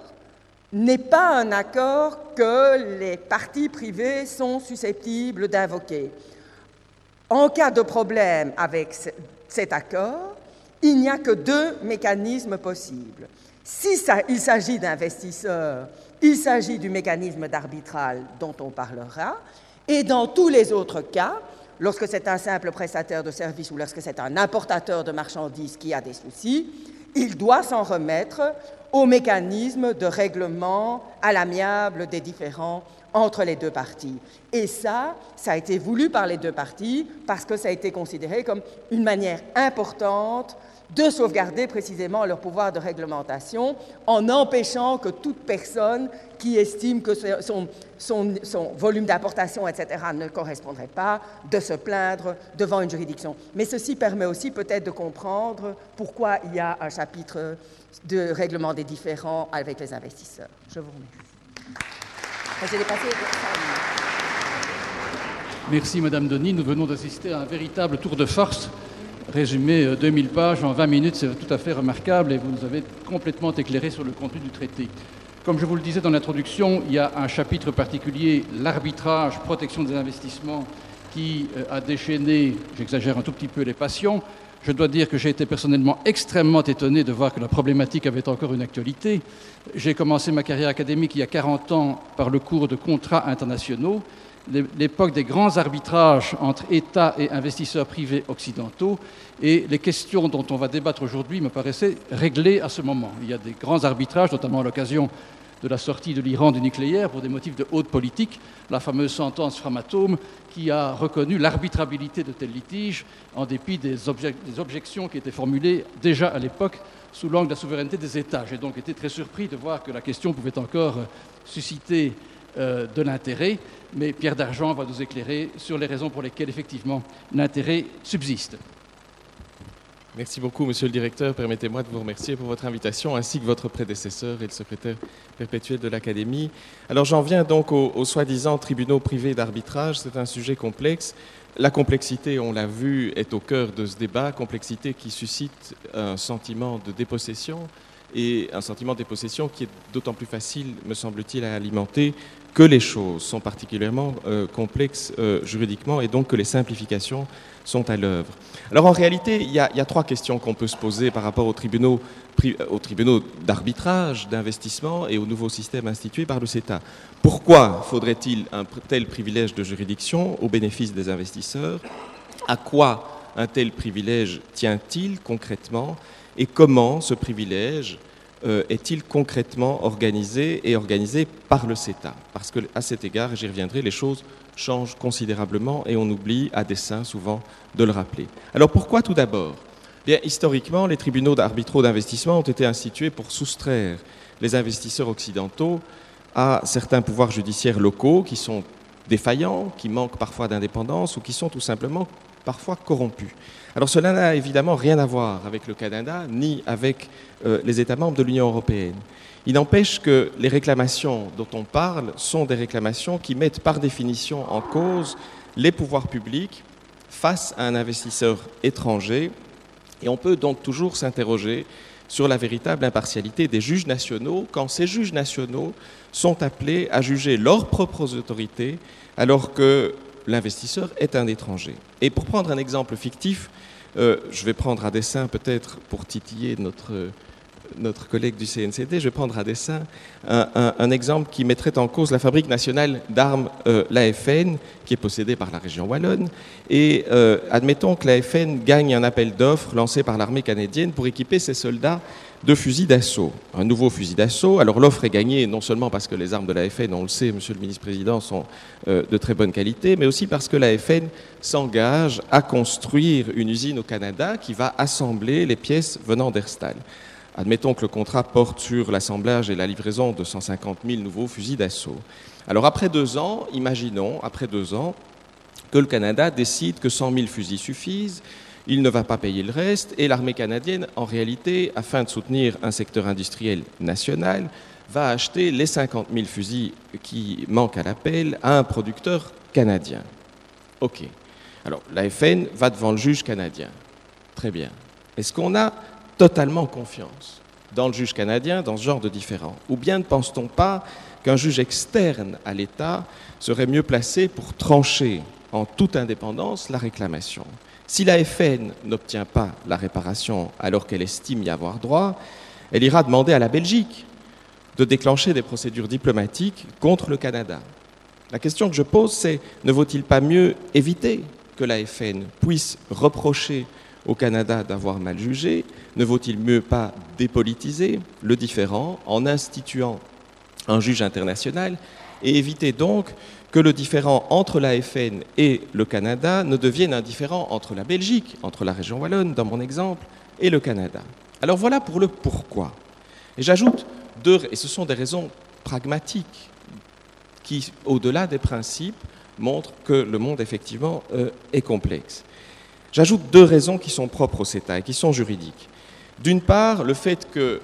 n'est pas un accord que les parties privées sont susceptibles d'invoquer. En cas de problème avec cet accord, il n'y a que deux mécanismes possibles. Si il s'agit d'investisseurs, il s'agit du mécanisme d'arbitral dont on parlera, et dans tous les autres cas, lorsque c'est un simple prestataire de services ou lorsque c'est un importateur de marchandises qui a des soucis, il doit s'en remettre au mécanisme de règlement à l'amiable des différends entre les deux parties. Et ça, ça a été voulu par les deux parties parce que ça a été considéré comme une manière importante de sauvegarder précisément leur pouvoir de réglementation en empêchant que toute personne qui estime que son, son, volume d'importation, etc., ne correspondrait pas, de se plaindre devant une juridiction. Mais ceci permet aussi peut-être de comprendre pourquoi il y a un chapitre de règlement des différends avec les investisseurs. Je vous remercie. Merci Madame Denis. Nous venons d'assister à un véritable tour de force Résumé 2000 euh, pages en 20 minutes, c'est tout à fait remarquable et vous nous avez complètement éclairé sur le contenu du traité. Comme je vous le disais dans l'introduction, il y a un chapitre particulier, l'arbitrage, protection des investissements, qui euh, a déchaîné, j'exagère un tout petit peu, les passions. Je dois dire que j'ai été personnellement extrêmement étonné de voir que la problématique avait encore une actualité. J'ai commencé ma carrière académique il y a 40 ans par le cours de contrats internationaux l'époque des grands arbitrages entre États et investisseurs privés occidentaux, et les questions dont on va débattre aujourd'hui me paraissaient réglées à ce moment. Il y a des grands arbitrages, notamment à l'occasion de la sortie de l'Iran du nucléaire pour des motifs de haute politique, la fameuse sentence Framatome qui a reconnu l'arbitrabilité de tels litiges en dépit des, objections qui étaient formulées déjà à l'époque sous l'angle de la souveraineté des États. J'ai donc été très surpris de voir que la question pouvait encore susciter euh, de l'intérêt, mais Pierre Dargent va nous éclairer sur les raisons pour lesquelles effectivement l'intérêt subsiste. Merci beaucoup, Monsieur le Directeur. Permettez-moi de vous remercier pour votre invitation, ainsi que votre prédécesseur et le secrétaire perpétuel de l'Académie. Alors j'en viens donc aux, soi-disant tribunaux privés d'arbitrage. C'est un sujet complexe. La complexité, on l'a vu, est au cœur de ce débat, complexité qui suscite un sentiment de dépossession et un sentiment de dépossession qui est d'autant plus facile, me semble-t-il, à alimenter que les choses sont particulièrement euh, complexes euh, juridiquement et donc que les simplifications sont à l'œuvre. Alors en réalité, il y, a, trois questions qu'on peut se poser par rapport aux tribunaux, aux tribunaux d'arbitrage, d'investissement et au nouveau système institué par le CETA. Pourquoi faudrait-il un tel privilège de juridiction au bénéfice des investisseurs? À quoi un tel privilège tient-il concrètement? Et comment ce privilège euh, est-il concrètement organisé et organisé par le CETA Parce qu'à cet égard, j'y reviendrai, les choses changent considérablement et on oublie à dessein souvent de le rappeler. Alors pourquoi tout d'abord? Bien, historiquement, les tribunaux d'arbitraux d'investissement ont été institués pour soustraire les investisseurs occidentaux à certains pouvoirs judiciaires locaux qui sont défaillants, qui manquent parfois d'indépendance ou qui sont tout simplement parfois corrompus. Alors cela n'a évidemment rien à voir avec le Canada ni avec euh, les États membres de l'Union européenne. Il n'empêche que les réclamations dont on parle sont des réclamations qui mettent par définition en cause les pouvoirs publics face à un investisseur étranger. Et on peut donc toujours s'interroger sur la véritable impartialité des juges nationaux quand ces juges nationaux sont appelés à juger leurs propres autorités alors que l'investisseur est un étranger. Et pour prendre un exemple fictif, euh, je vais prendre à dessein peut-être pour titiller notre, notre collègue du CNCD, je vais prendre à dessein un, exemple qui mettrait en cause la fabrique nationale d'armes, euh, l'AFN, qui est possédée par la région wallonne. Et euh, admettons que l'AFN gagne un appel d'offres lancé par l'armée canadienne pour équiper ses soldats de fusils d'assaut, un nouveau fusil d'assaut. Alors l'offre est gagnée non seulement parce que les armes de la FN, on le sait, Monsieur le ministre-président, sont euh, de très bonne qualité, mais aussi parce que la FN s'engage à construire une usine au Canada qui va assembler les pièces venant d'Erstal. Admettons que le contrat porte sur l'assemblage et la livraison de 150 000 nouveaux fusils d'assaut. Alors après deux ans, imaginons, après deux ans, que le Canada décide que 100 000 fusils suffisent, il ne va pas payer le reste et l'armée canadienne, en réalité, afin de soutenir un secteur industriel national, va acheter les 50 000 fusils qui manquent à l'appel à un producteur canadien. OK. Alors, la FN va devant le juge canadien. Très bien. Est-ce qu'on a totalement confiance dans le juge canadien, dans ce genre de différend? Ou bien ne pense-t-on pas qu'un juge externe à l'État serait mieux placé pour trancher en toute indépendance la réclamation? Si la FN n'obtient pas la réparation alors qu'elle estime y avoir droit, elle ira demander à la Belgique de déclencher des procédures diplomatiques contre le Canada. La question que je pose, c'est ne vaut-il pas mieux éviter que la FN puisse reprocher au Canada d'avoir mal jugé? Ne vaut-il mieux pas dépolitiser le différent en instituant un juge international et éviter donc que le différent entre la FN et le Canada ne devienne un différent entre la Belgique, entre la région wallonne, dans mon exemple, et le Canada. Alors voilà pour le pourquoi. Et j'ajoute deux, et ce sont des raisons pragmatiques qui, au-delà des principes, montrent que le monde effectivement euh, est complexe. J'ajoute deux raisons qui sont propres au CETA et qui sont juridiques. D'une part, le fait que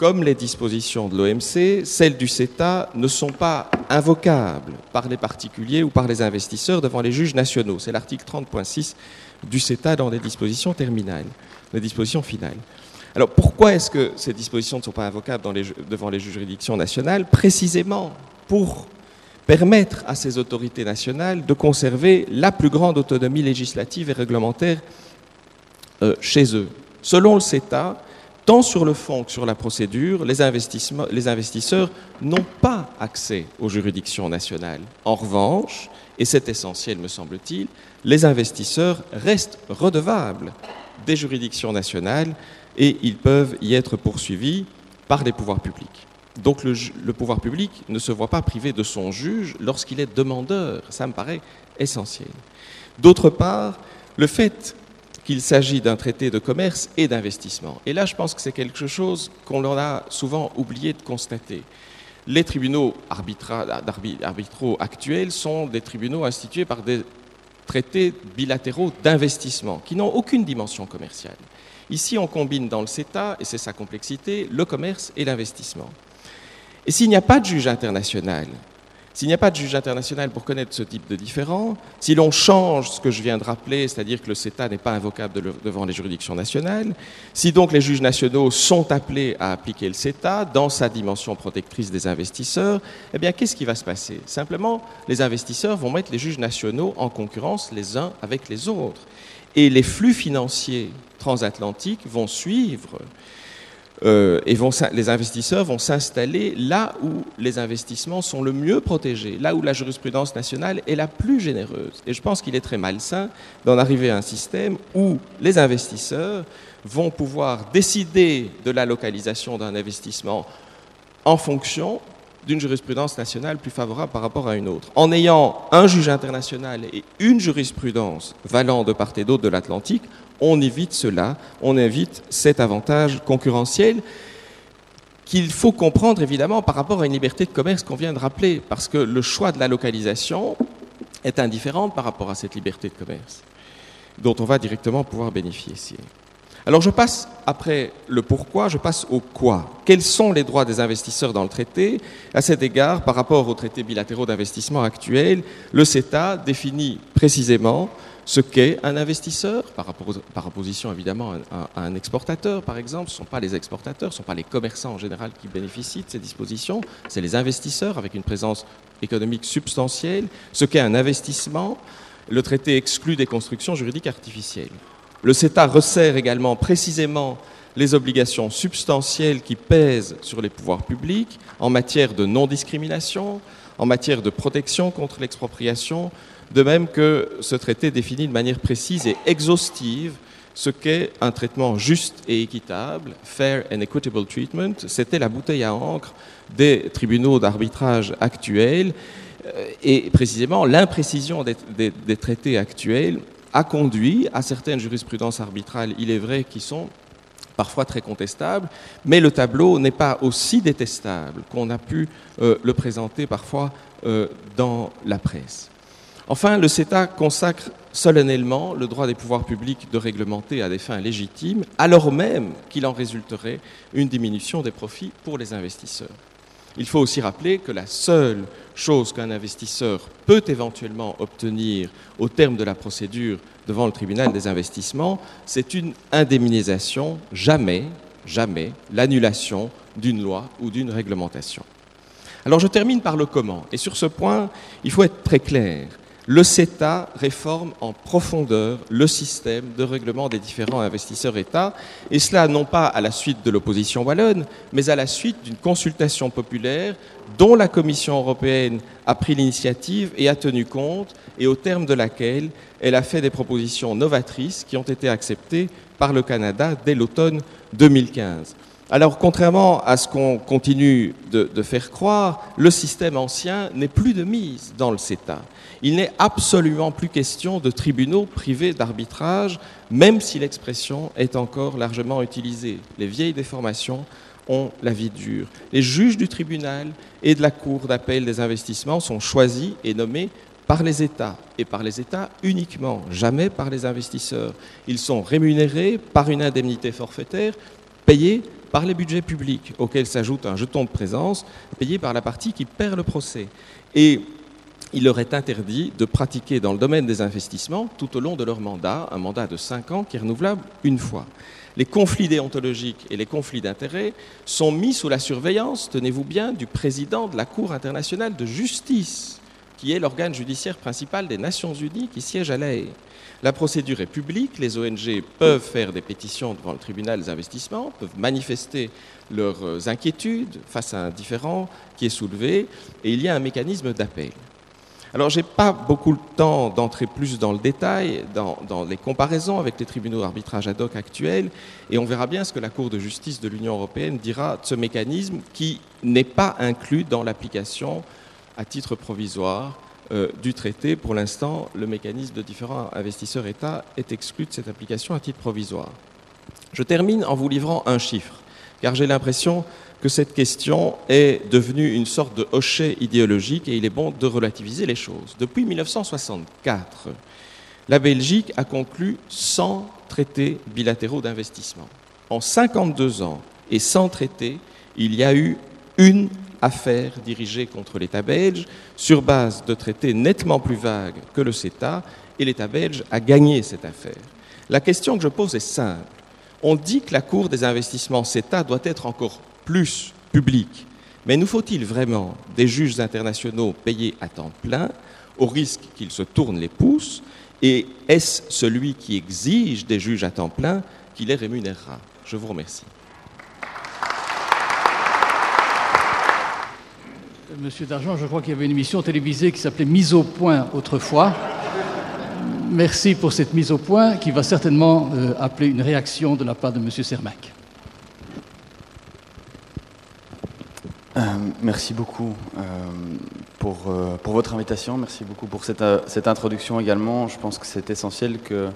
comme les dispositions de l'OMC, celles du CETA ne sont pas invocables par les particuliers ou par les investisseurs devant les juges nationaux. C'est l'article 30.6 du CETA dans les dispositions terminales, les dispositions finales. Alors pourquoi est-ce que ces dispositions ne sont pas invocables devant les juridictions nationales? Précisément pour permettre à ces autorités nationales de conserver la plus grande autonomie législative et réglementaire euh, chez eux. Selon le CETA, tant sur le fond que sur la procédure, les, investisseurs n'ont pas accès aux juridictions nationales. En revanche, et c'est essentiel me semble-t-il, les investisseurs restent redevables des juridictions nationales et ils peuvent y être poursuivis par les pouvoirs publics. Donc le pouvoir public ne se voit pas privé de son juge lorsqu'il est demandeur. Ça me paraît essentiel. D'autre part, le fait qu'il s'agit d'un traité de commerce et d'investissement. Et là, je pense que c'est quelque chose qu'on a souvent oublié de constater. Les tribunaux arbitraux actuels sont des tribunaux institués par des traités bilatéraux d'investissement qui n'ont aucune dimension commerciale. Ici, on combine dans le CETA, et c'est sa complexité, le commerce et l'investissement. Et s'il n'y a pas de juge international s'il n'y a pas de juge international pour connaître ce type de différend, si l'on change ce que je viens de rappeler, c'est-à-dire que le CETA n'est pas invocable devant les juridictions nationales, si donc les juges nationaux sont appelés à appliquer le CETA dans sa dimension protectrice des investisseurs, eh bien qu'est-ce qui va se passer? Simplement, les investisseurs vont mettre les juges nationaux en concurrence les uns avec les autres. Et les flux financiers transatlantiques vont suivre euh, et les investisseurs vont s'installer là où les investissements sont le mieux protégés, là où la jurisprudence nationale est la plus généreuse. Et je pense qu'il est très malsain d'en arriver à un système où les investisseurs vont pouvoir décider de la localisation d'un investissement en fonction d'une jurisprudence nationale plus favorable par rapport à une autre. En ayant un juge international et une jurisprudence valant de part et d'autre de l'Atlantique, on évite cela, on évite cet avantage concurrentiel qu'il faut comprendre évidemment par rapport à une liberté de commerce qu'on vient de rappeler, parce que le choix de la localisation est indifférent par rapport à cette liberté de commerce, dont on va directement pouvoir bénéficier. Alors je passe, après le pourquoi, je passe au quoi. Quels sont les droits des investisseurs dans le traité? À cet égard, par rapport aux traités bilatéraux d'investissement actuels, le CETA définit précisément ce qu'est un investisseur, par, opposition évidemment à, un exportateur par exemple. Ce ne sont pas les exportateurs, ce ne sont pas les commerçants en général qui bénéficient de ces dispositions, c'est les investisseurs avec une présence économique substantielle. Ce qu'est un investissement, le traité exclut des constructions juridiques artificielles. Le CETA resserre également précisément les obligations substantielles qui pèsent sur les pouvoirs publics en matière de non-discrimination, en matière de protection contre l'expropriation, de même que ce traité définit de manière précise et exhaustive ce qu'est un traitement juste et équitable, fair and equitable treatment. C'était la bouteille à encre des tribunaux d'arbitrage actuels euh, et précisément l'imprécision des, traités actuels a conduit à certaines jurisprudences arbitrales, il est vrai, qui sont parfois très contestables, mais le tableau n'est pas aussi détestable qu'on a pu euh, le présenter parfois euh, dans la presse. Enfin, le CETA consacre solennellement le droit des pouvoirs publics de réglementer à des fins légitimes, alors même qu'il en résulterait une diminution des profits pour les investisseurs. Il faut aussi rappeler que la seule chose qu'un investisseur peut éventuellement obtenir au terme de la procédure devant le tribunal des investissements, c'est une indemnisation, jamais, jamais l'annulation d'une loi ou d'une réglementation. Alors je termine par le comment. Et sur ce point, il faut être très clair le CETA réforme en profondeur le système de règlement des différents investisseurs États, et cela non pas à la suite de l'opposition wallonne, mais à la suite d'une consultation populaire dont la Commission européenne a pris l'initiative et a tenu compte, et au terme de laquelle elle a fait des propositions novatrices qui ont été acceptées par le Canada dès l'automne 2015. Alors, contrairement à ce qu'on continue de, de, faire croire, le système ancien n'est plus de mise dans le CETA il n'est absolument plus question de tribunaux privés d'arbitrage, même si l'expression est encore largement utilisée. Les vieilles déformations ont la vie dure. Les juges du tribunal et de la Cour d'appel des investissements sont choisis et nommés par les États, et par les États uniquement, jamais par les investisseurs. Ils sont rémunérés par une indemnité forfaitaire payée par les budgets publics, auxquels s'ajoute un jeton de présence payé par la partie qui perd le procès. Et il leur est interdit de pratiquer dans le domaine des investissements tout au long de leur mandat, un mandat de cinq ans qui est renouvelable une fois. Les conflits déontologiques et les conflits d'intérêts sont mis sous la surveillance, tenez-vous bien, du président de la Cour internationale de justice, qui est l'organe judiciaire principal des Nations Unies qui siège à l'AE. La procédure est publique, les ONG peuvent faire des pétitions devant le tribunal des investissements, peuvent manifester leurs inquiétudes face à un différend qui est soulevé, et il y a un mécanisme d'appel. Alors, je n'ai pas beaucoup le temps d'entrer plus dans le détail, dans, les comparaisons avec les tribunaux d'arbitrage ad hoc actuels, et on verra bien ce que la Cour de justice de l'Union européenne dira de ce mécanisme qui n'est pas inclus dans l'application à titre provisoire euh, du traité. Pour l'instant, le mécanisme de différents investisseurs États est exclu de cette application à titre provisoire. Je termine en vous livrant un chiffre, car j'ai l'impression que cette question est devenue une sorte de hochet idéologique et il est bon de relativiser les choses. Depuis 1964, la Belgique a conclu 100 traités bilatéraux d'investissement. En 52 ans et 100 traités, il y a eu une affaire dirigée contre l'État belge sur base de traités nettement plus vagues que le CETA et l'État belge a gagné cette affaire. La question que je pose est simple. On dit que la Cour des investissements CETA doit être encore plus public. Mais nous faut-il vraiment des juges internationaux payés à temps plein, au risque qu'ils se tournent les pouces Et est-ce celui qui exige des juges à temps plein qui les rémunérera? Je vous remercie. Monsieur Dargent, je crois qu'il y avait une émission télévisée qui s'appelait Mise au point autrefois. Merci pour cette mise au point qui va certainement euh, appeler une réaction de la part de Monsieur Sermac. Euh, merci beaucoup euh, pour, pour, votre invitation, merci beaucoup pour cette, cette, introduction également. Je pense que c'est essentiel que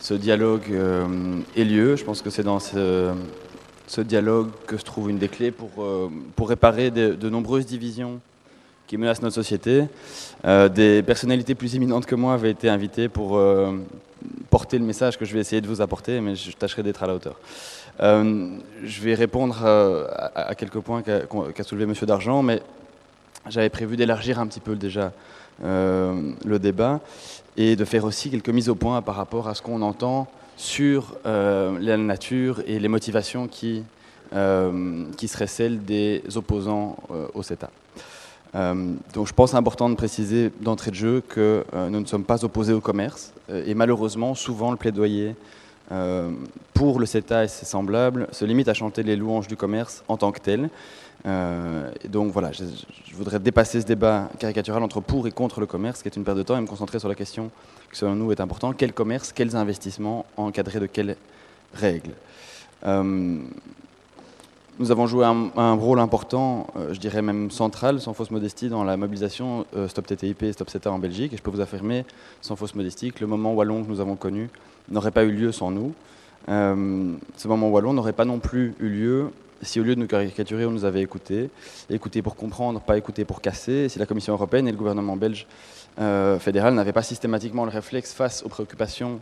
ce dialogue ait lieu. Je pense que c'est dans ce, ce, dialogue que se trouve une des clés pour, pour réparer de, nombreuses divisions qui menacent notre société. Des personnalités plus éminentes que moi avaient été invitées pour porter le message que je vais essayer de vous apporter, mais je tâcherai d'être à la hauteur. Euh, je vais répondre euh, à, quelques points qu'a soulevé M. Dargent, mais j'avais prévu d'élargir un petit peu déjà euh, le débat. et de faire aussi quelques mises au point par rapport à ce qu'on entend sur la nature et les motivations qui, qui seraient celles des opposants au CETA. Euh, donc je pense important de préciser d'entrée de jeu que euh, nous ne sommes pas opposés au commerce euh, et malheureusement souvent le plaidoyer pour le CETA et ses semblables se limite à chanter les louanges du commerce en tant que tel. donc voilà, je, voudrais dépasser ce débat caricatural entre pour et contre le commerce, qui est une perte de temps, et me concentrer sur la question qui selon nous est importante quel commerce, quels investissements encadrés de quelles règles? Nous avons joué un, rôle important, euh, je dirais même central, sans fausse modestie, dans la mobilisation euh, Stop TTIP et Stop CETA en Belgique. Et je peux vous affirmer, sans fausse modestie, que le moment wallon que nous avons connu n'aurait pas eu lieu sans nous. Euh, ce moment wallon n'aurait pas non plus eu lieu si au lieu de nous caricaturer, on nous avait écouté. Écouté pour comprendre, pas écouté pour casser. Si la Commission européenne et le gouvernement belge fédéral n'avaient pas systématiquement le réflexe face aux préoccupations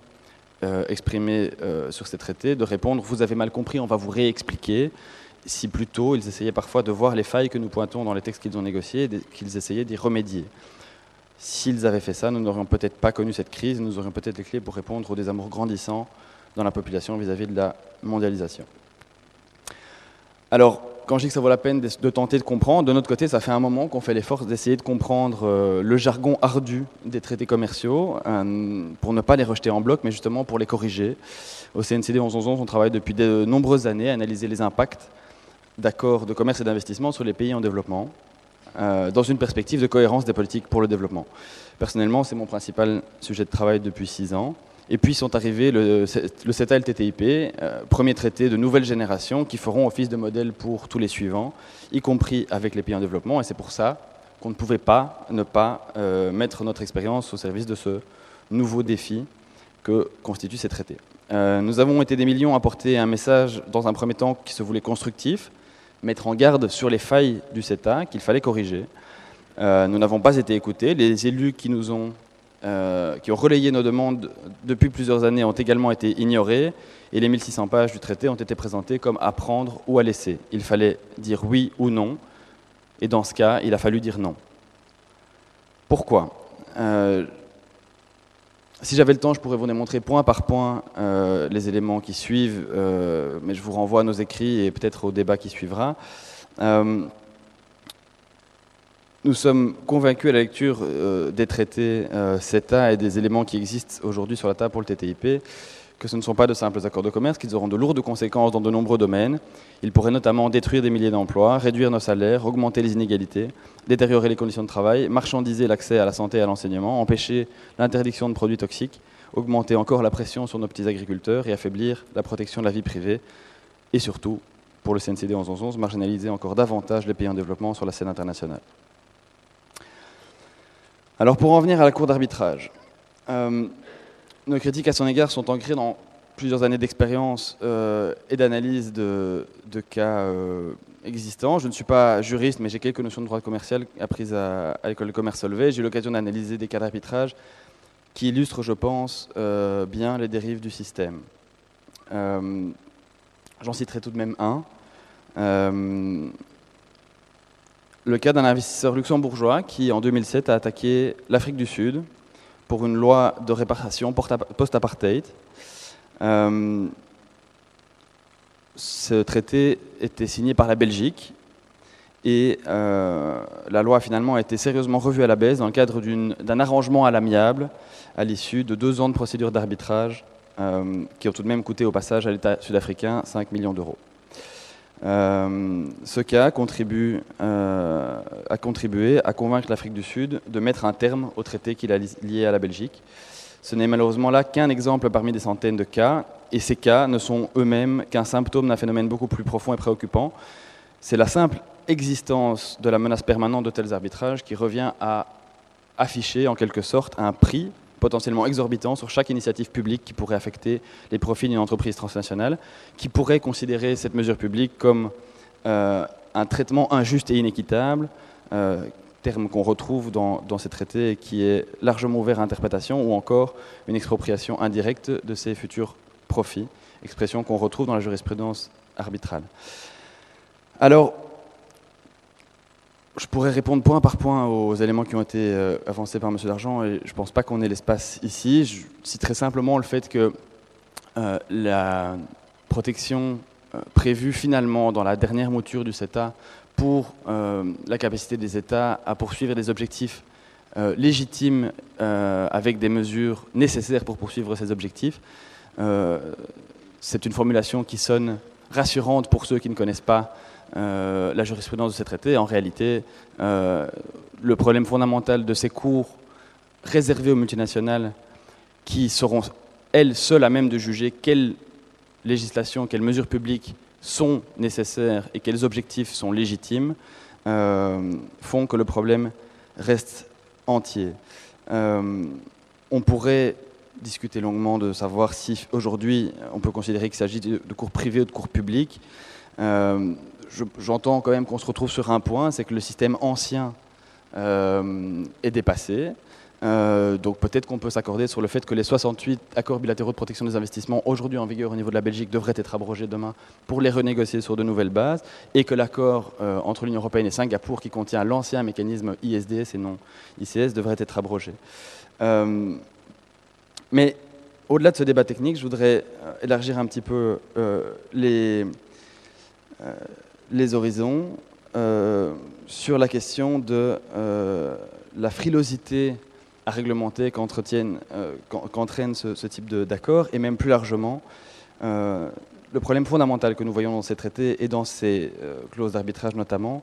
exprimées sur ces traités de répondre Vous avez mal compris, on va vous réexpliquer si plutôt ils essayaient parfois de voir les failles que nous pointons dans les textes qu'ils ont négociés et qu'ils essayaient d'y remédier. S'ils avaient fait ça, nous n'aurions peut-être pas connu cette crise, nous aurions peut-être les clés pour répondre aux désamours grandissants dans la population vis-à-vis de la mondialisation. Alors, quand je dis que ça vaut la peine de, tenter de comprendre, de notre côté, ça fait un moment qu'on fait l'effort d'essayer de comprendre euh, le jargon ardu des traités commerciaux, pour ne pas les rejeter en bloc, mais justement pour les corriger. Au CNCD 1111, on travaille depuis de nombreuses années à analyser les impacts d'accords de commerce et d'investissement sur les pays en développement, euh, dans une perspective de cohérence des politiques pour le développement. Personnellement, c'est mon principal sujet de travail depuis six ans. Et puis sont arrivés le, CETA et le TTIP, euh, premier traité de nouvelle génération qui feront office de modèle pour tous les suivants, y compris avec les pays en développement. Et c'est pour ça qu'on ne pouvait pas ne pas euh, mettre notre expérience au service de ce nouveau défi que constituent ces traités. nous avons été des millions à porter un message, dans un premier temps, qui se voulait constructif, mettre en garde sur les failles du CETA qu'il fallait corriger. Euh, nous n'avons pas été écoutés. Les élus qui, nous ont, euh, qui ont relayé nos demandes depuis plusieurs années ont également été ignorés et les 1600 pages du traité ont été présentées comme à prendre ou à laisser. Il fallait dire oui ou non et dans ce cas, il a fallu dire non. Pourquoi? Euh, si j'avais le temps, je pourrais vous démontrer point par point euh, les éléments qui suivent, euh, mais je vous renvoie à nos écrits et peut-être au débat qui suivra. Euh, nous sommes convaincus à la lecture des traités CETA et des éléments qui existent aujourd'hui sur la table pour le TTIP que ce ne sont pas de simples accords de commerce, qu'ils auront de lourdes conséquences dans de nombreux domaines. Ils pourraient notamment détruire des milliers d'emplois, réduire nos salaires, augmenter les inégalités, détériorer les conditions de travail, marchandiser l'accès à la santé et à l'enseignement, empêcher l'interdiction de produits toxiques, augmenter encore la pression sur nos petits agriculteurs et affaiblir la protection de la vie privée. Et surtout, pour le CNCD 1111, marginaliser encore davantage les pays en développement sur la scène internationale. Alors pour en venir à la Cour d'arbitrage, euh, nos critiques à son égard sont ancrées dans plusieurs années d'expérience euh, et d'analyse de, cas euh, existants. Je ne suis pas juriste, mais j'ai quelques notions de droit commercial apprises à, l'école de commerce Solvay. J'ai eu l'occasion d'analyser des cas d'arbitrage qui illustrent, je pense, euh, bien les dérives du système. J'en citerai tout de même un. le cas d'un investisseur luxembourgeois qui, en 2007, a attaqué l'Afrique du Sud pour une loi de réparation post-apartheid. Euh, ce traité était signé par la Belgique et euh, la loi a finalement été sérieusement revue à la baisse dans le cadre d'un arrangement à l'amiable à l'issue de deux ans de procédure d'arbitrage euh, qui ont tout de même coûté au passage à l'État sud-africain 5 millions d'euros. Euh, ce cas euh, a contribué à convaincre l'Afrique du Sud de mettre un terme au traité qu'il a lié à la Belgique. Ce n'est malheureusement là qu'un exemple parmi des centaines de cas, et ces cas ne sont eux-mêmes qu'un symptôme d'un phénomène beaucoup plus profond et préoccupant. C'est la simple existence de la menace permanente de tels arbitrages qui revient à afficher en quelque sorte un prix potentiellement exorbitant sur chaque initiative publique qui pourrait affecter les profits d'une entreprise transnationale, qui pourrait considérer cette mesure publique comme euh, un traitement injuste et inéquitable, euh, terme qu'on retrouve dans, ces traités et qui est largement ouvert à interprétation, ou encore une expropriation indirecte de ses futurs profits, expression qu'on retrouve dans la jurisprudence arbitrale. Alors, je pourrais répondre point par point aux éléments qui ont été euh, avancés par M. Dargent et je ne pense pas qu'on ait l'espace ici. Je citerai simplement le fait que euh, la protection euh, prévue finalement dans la dernière mouture du CETA pour la capacité des États à poursuivre des objectifs légitimes avec des mesures nécessaires pour poursuivre ces objectifs, c'est une formulation qui sonne rassurante pour ceux qui ne connaissent pas euh, la jurisprudence de ces traités. En réalité, euh, le problème fondamental de ces cours réservés aux multinationales qui seront elles seules à même de juger quelles législations, quelles mesures publiques sont nécessaires et quels objectifs sont légitimes, euh, font que le problème reste entier. on pourrait discuter longuement de savoir si aujourd'hui on peut considérer qu'il s'agit de, cours privés ou de cours publics j'entends quand même qu'on se retrouve sur un point, c'est que le système ancien euh, est dépassé. Euh, donc peut-être qu'on peut s'accorder sur le fait que les 68 accords bilatéraux de protection des investissements aujourd'hui en vigueur au niveau de la Belgique devraient être abrogés demain pour les renégocier sur de nouvelles bases et que l'accord euh, entre l'Union européenne et Singapour qui contient l'ancien mécanisme ISDS et non ICS devrait être abrogé. mais au-delà de ce débat technique, je voudrais élargir un petit peu les les horizons euh, sur la question de euh, la frilosité à réglementer euh, qu'entraîne ce, type d'accord, et même plus largement le problème fondamental que nous voyons dans ces traités et dans ces clauses d'arbitrage notamment.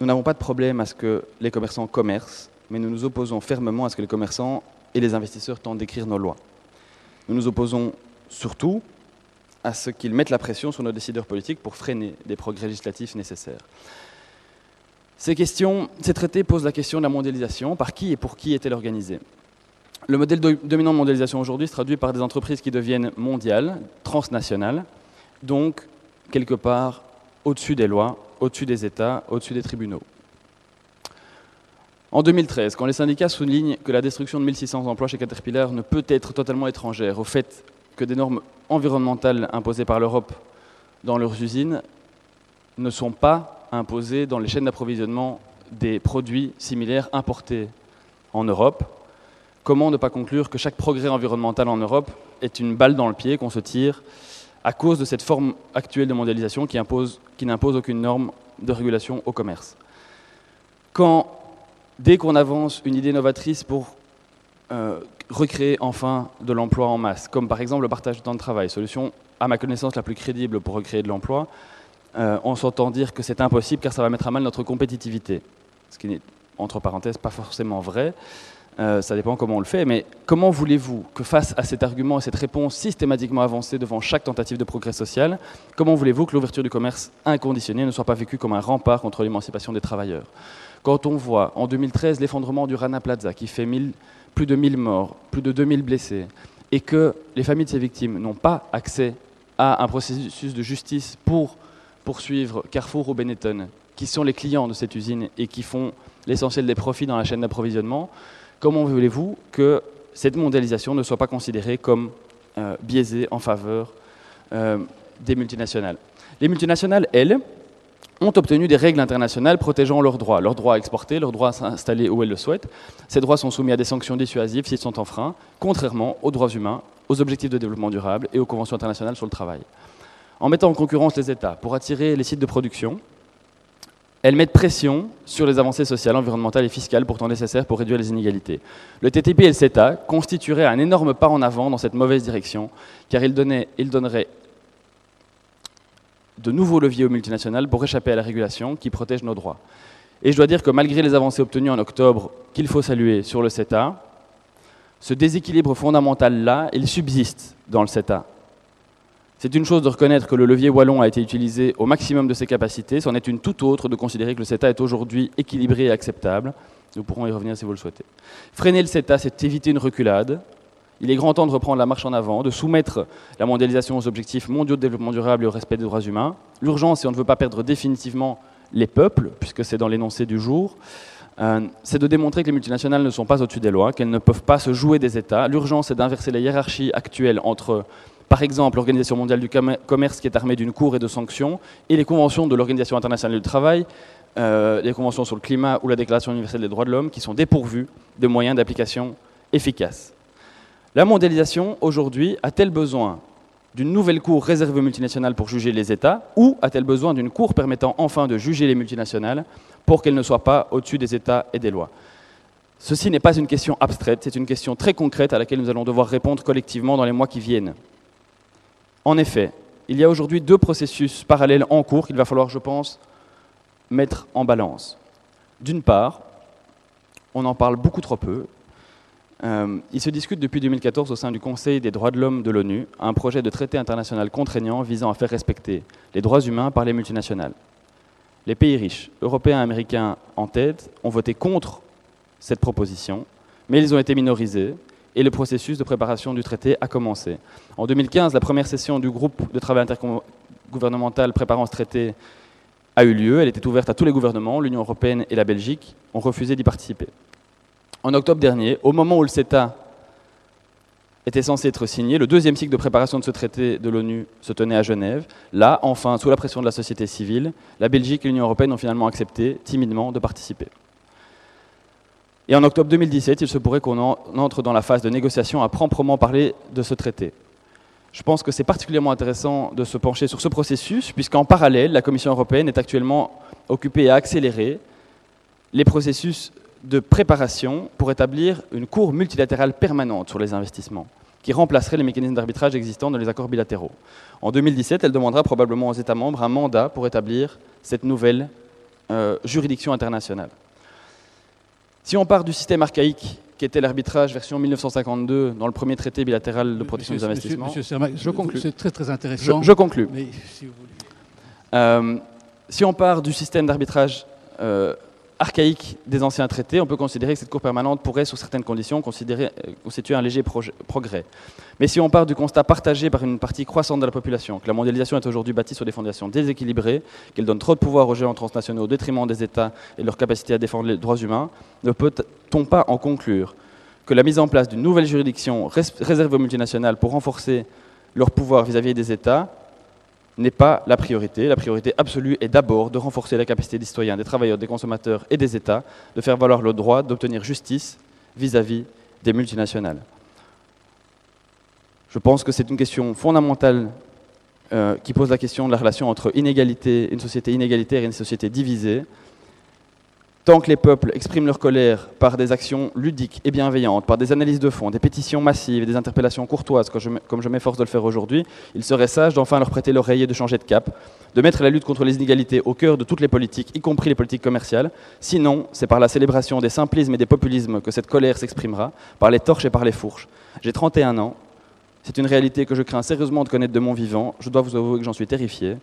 Nous n'avons pas de problème à ce que les commerçants commercent, mais nous nous opposons fermement à ce que les commerçants et les investisseurs tentent d'écrire nos lois. Nous nous opposons surtout à ce qu'ils mettent la pression sur nos décideurs politiques pour freiner des progrès législatifs nécessaires. Ces, traités posent la question de la mondialisation, par qui et pour qui est-elle organisée? Le modèle dominant de mondialisation aujourd'hui se traduit par des entreprises qui deviennent mondiales, transnationales, donc quelque part au-dessus des lois, au-dessus des États, au-dessus des tribunaux. En 2013, quand les syndicats soulignent que la destruction de 1600 emplois chez Caterpillar ne peut être totalement étrangère au fait que des normes environnementales imposées par l'Europe dans leurs usines ne sont pas imposées dans les chaînes d'approvisionnement des produits similaires importés en Europe. Comment ne pas conclure que chaque progrès environnemental en Europe est une balle dans le pied qu'on se tire à cause de cette forme actuelle de mondialisation qui, n'impose aucune norme de régulation au commerce? Quand, dès qu'on avance une idée novatrice pour euh, recréer enfin de l'emploi en masse, comme par exemple le partage du temps de travail, solution à ma connaissance la plus crédible pour recréer de l'emploi, euh, on s'entend dire que c'est impossible car ça va mettre à mal notre compétitivité. Ce qui n'est, entre parenthèses, pas forcément vrai. Euh, ça dépend comment on le fait, mais comment voulez-vous que face à cet argument et cette réponse systématiquement avancée devant chaque tentative de progrès social, comment voulez-vous que l'ouverture du commerce inconditionnée ne soit pas vécue comme un rempart contre l'émancipation des travailleurs? Quand on voit en 2013 l'effondrement du Rana Plaza qui fait 1000 plus de 1000 morts, plus de 2000 blessés, et que les familles de ces victimes n'ont pas accès à un processus de justice pour poursuivre Carrefour ou Benetton, qui sont les clients de cette usine et qui font l'essentiel des profits dans la chaîne d'approvisionnement, comment voulez-vous que cette mondialisation ne soit pas considérée comme euh, biaisée en faveur euh, des multinationales? Les multinationales, elles, ont obtenu des règles internationales protégeant leurs droits, leurs droits à exporter, leurs droits à s'installer où elles le souhaitent. Ces droits sont soumis à des sanctions dissuasives s'ils sont enfreints, contrairement aux droits humains, aux objectifs de développement durable et aux conventions internationales sur le travail. En mettant en concurrence les États pour attirer les sites de production, elles mettent pression sur les avancées sociales, environnementales et fiscales pourtant nécessaires pour réduire les inégalités. Le TTP et le CETA constitueraient un énorme pas en avant dans cette mauvaise direction, car ils, donneraient de nouveaux leviers aux multinationales pour échapper à la régulation qui protège nos droits. Et je dois dire que malgré les avancées obtenues en octobre, qu'il faut saluer sur le CETA, ce déséquilibre fondamental-là, il subsiste dans le CETA. C'est une chose de reconnaître que le levier wallon a été utilisé au maximum de ses capacités, c'en est une toute autre de considérer que le CETA est aujourd'hui équilibré et acceptable. Nous pourrons y revenir si vous le souhaitez. Freiner le CETA, c'est éviter une reculade, il est grand temps de reprendre la marche en avant, de soumettre la mondialisation aux objectifs mondiaux de développement durable et au respect des droits humains. L'urgence, si on ne veut pas perdre définitivement les peuples, puisque c'est dans l'énoncé du jour, euh, c'est de démontrer que les multinationales ne sont pas au-dessus des lois, qu'elles ne peuvent pas se jouer des États. L'urgence, c'est d'inverser la hiérarchie actuelle entre, par exemple, l'Organisation mondiale du commerce qui est armée d'une cour et de sanctions, et les conventions de l'Organisation internationale du travail, euh, les conventions sur le climat ou la Déclaration universelle des droits de l'homme qui sont dépourvues de moyens d'application efficaces. La mondialisation, aujourd'hui, a-t-elle besoin d'une nouvelle cour réservée aux multinationales pour juger les États ou a-t-elle besoin d'une cour permettant enfin de juger les multinationales pour qu'elles ne soient pas au-dessus des États et des lois? Ceci n'est pas une question abstraite, c'est une question très concrète à laquelle nous allons devoir répondre collectivement dans les mois qui viennent. En effet, il y a aujourd'hui deux processus parallèles en cours qu'il va falloir, je pense, mettre en balance. D'une part, on en parle beaucoup trop peu, euh, il se discute depuis 2014 au sein du Conseil des droits de l'homme de l'ONU un projet de traité international contraignant visant à faire respecter les droits humains par les multinationales. Les pays riches, européens et américains en tête, ont voté contre cette proposition, mais ils ont été minorisés et le processus de préparation du traité a commencé. En 2015, la première session du groupe de travail intergouvernemental préparant ce traité a eu lieu. Elle était ouverte à tous les gouvernements. L'Union européenne et la Belgique ont refusé d'y participer en octobre dernier, au moment où le CETA était censé être signé, le deuxième cycle de préparation de ce traité de l'ONU se tenait à Genève. Là, enfin, sous la pression de la société civile, la Belgique et l'Union européenne ont finalement accepté timidement de participer. Et en octobre 2017, il se pourrait qu'on entre dans la phase de négociation à proprement parler de ce traité. Je pense que c'est particulièrement intéressant de se pencher sur ce processus, puisqu'en parallèle, la Commission européenne est actuellement occupée à accélérer les processus de préparation pour établir une cour multilatérale permanente sur les investissements, qui remplacerait les mécanismes d'arbitrage existants dans les accords bilatéraux. En 2017, elle demandera probablement aux États membres un mandat pour établir cette nouvelle euh, juridiction internationale. Si on part du système archaïque qui était l'arbitrage version 1952 dans le premier traité bilatéral de protection des investissements. Monsieur, je conclue. C'est très très intéressant. Je, conclue. si, euh, si, on part du système d'arbitrage euh, archaïque des anciens traités, on peut considérer que cette Cour permanente pourrait, sous certaines conditions, euh, constituer un léger progrès. Mais si on part du constat partagé par une partie croissante de la population, que la mondialisation est aujourd'hui bâtie sur des fondations déséquilibrées, qu'elle donne trop de pouvoir aux géants transnationaux au détriment des États et leur capacité à défendre les droits humains, ne peut-on pas en conclure que la mise en place d'une nouvelle juridiction réservée aux multinationales pour renforcer leur pouvoir vis à -vis des États n'est pas la priorité. La priorité absolue est d'abord de renforcer la capacité des citoyens, des travailleurs, des consommateurs et des États de faire valoir le droit d'obtenir justice vis-à-vis des multinationales. Je pense que c'est une question fondamentale euh, qui pose la question de la relation entre inégalité, une société inégalitaire et une société divisée. Tant que les peuples expriment leur colère par des actions ludiques et bienveillantes, par des analyses de fond, des pétitions massives et des interpellations courtoises, comme je m'efforce de le faire aujourd'hui, il serait sage d'enfin leur prêter l'oreiller de changer de cap, de mettre la lutte contre les inégalités au cœur de toutes les politiques, y compris les politiques commerciales. Sinon, c'est par la célébration des simplismes et des populismes que cette colère s'exprimera, par les torches et par les fourches. J'ai 31 ans, c'est une réalité que je crains sérieusement de connaître de mon vivant, je dois vous avouer que j'en suis terrifié,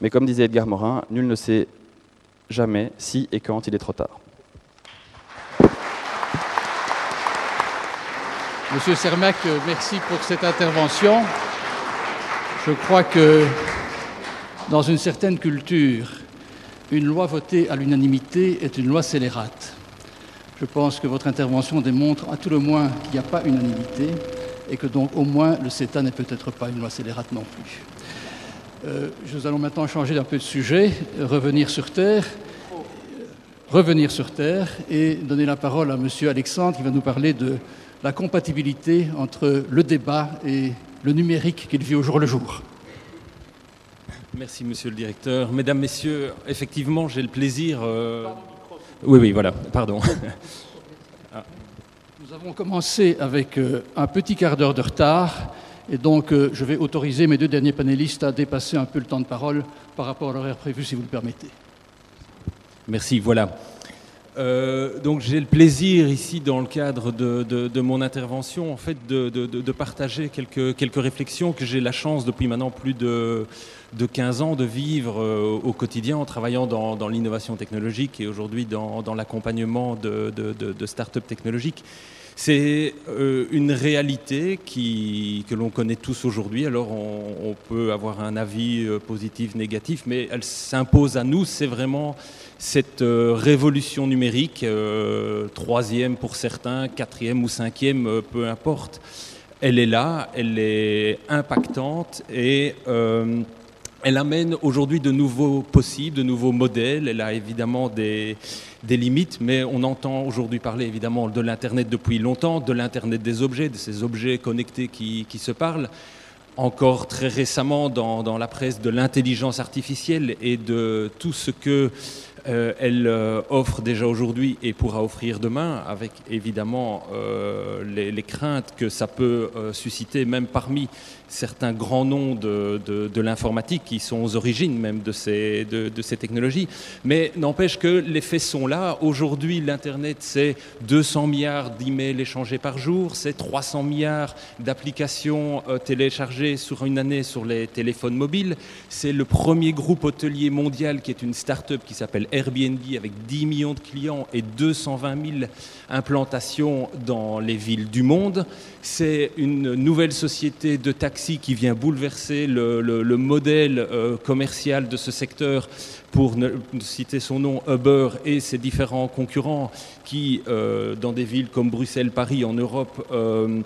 mais comme disait Edgar Morin, nul ne sait jamais si et quand il est trop tard. Monsieur Sermac, merci pour cette intervention. Je crois que dans une certaine culture, une loi votée à l'unanimité est une loi scélérate. Je pense que votre intervention démontre à tout le moins qu'il n'y a pas unanimité et que donc au moins le CETA n'est peut-être pas une loi scélérate non plus. Euh, nous allons maintenant changer d'un peu de sujet, revenir sur Terre, revenir sur Terre et donner la parole à Monsieur Alexandre qui va nous parler de la compatibilité entre le débat et le numérique qu'il vit au jour le jour. Merci Monsieur le Directeur. Mesdames, Messieurs, effectivement, j'ai le plaisir... Euh, oui, oui, voilà, pardon. Nous avons commencé avec euh, un petit quart d'heure de retard et donc, euh, je vais autoriser mes deux derniers panélistes à dépasser un peu le temps de parole par rapport à l'horaire prévu, si vous le permettez. Merci. Voilà. Euh, donc j'ai le plaisir ici, dans le cadre de, mon intervention, en fait, de, partager quelques, quelques réflexions que j'ai la chance depuis maintenant plus de, 15 ans de vivre euh, au quotidien en travaillant dans, l'innovation technologique et aujourd'hui dans, l'accompagnement de, start-up technologiques. C'est euh, une réalité que l'on connaît tous aujourd'hui. Alors on, peut avoir un avis euh, positif, négatif, mais elle s'impose à nous. C'est vraiment cette euh, révolution numérique, troisième pour certains, quatrième ou cinquième, peu importe. Elle est là, elle est impactante et elle amène aujourd'hui de nouveaux possibles, de nouveaux modèles. Elle a évidemment des, limites, mais on entend aujourd'hui parler évidemment de l'Internet depuis longtemps, de l'Internet des objets, de ces objets connectés qui, se parlent. Encore très récemment dans, la presse de l'intelligence artificielle et de tout ce que euh, elle euh, offre déjà aujourd'hui et pourra offrir demain, avec évidemment euh, les, craintes que ça peut susciter, même parmi certains grands noms de, de, l'informatique qui sont aux origines même de ces, de, de ces technologies. Mais n'empêche que les faits sont là. Aujourd'hui, l'Internet, c'est 200 milliards d'emails échangés par jour, c'est 300 milliards d'applications euh, téléchargées sur une année sur les téléphones mobiles. C'est le premier groupe hôtelier mondial qui est une start-up qui s'appelle Airbnb avec 10 millions de clients et 220 000 implantations dans les villes du monde. C'est une nouvelle société de qui vient bouleverser le, le, le modèle euh, commercial de ce secteur pour ne citer son nom, Uber et ses différents concurrents qui, euh, dans des villes comme Bruxelles, Paris, en Europe, euh,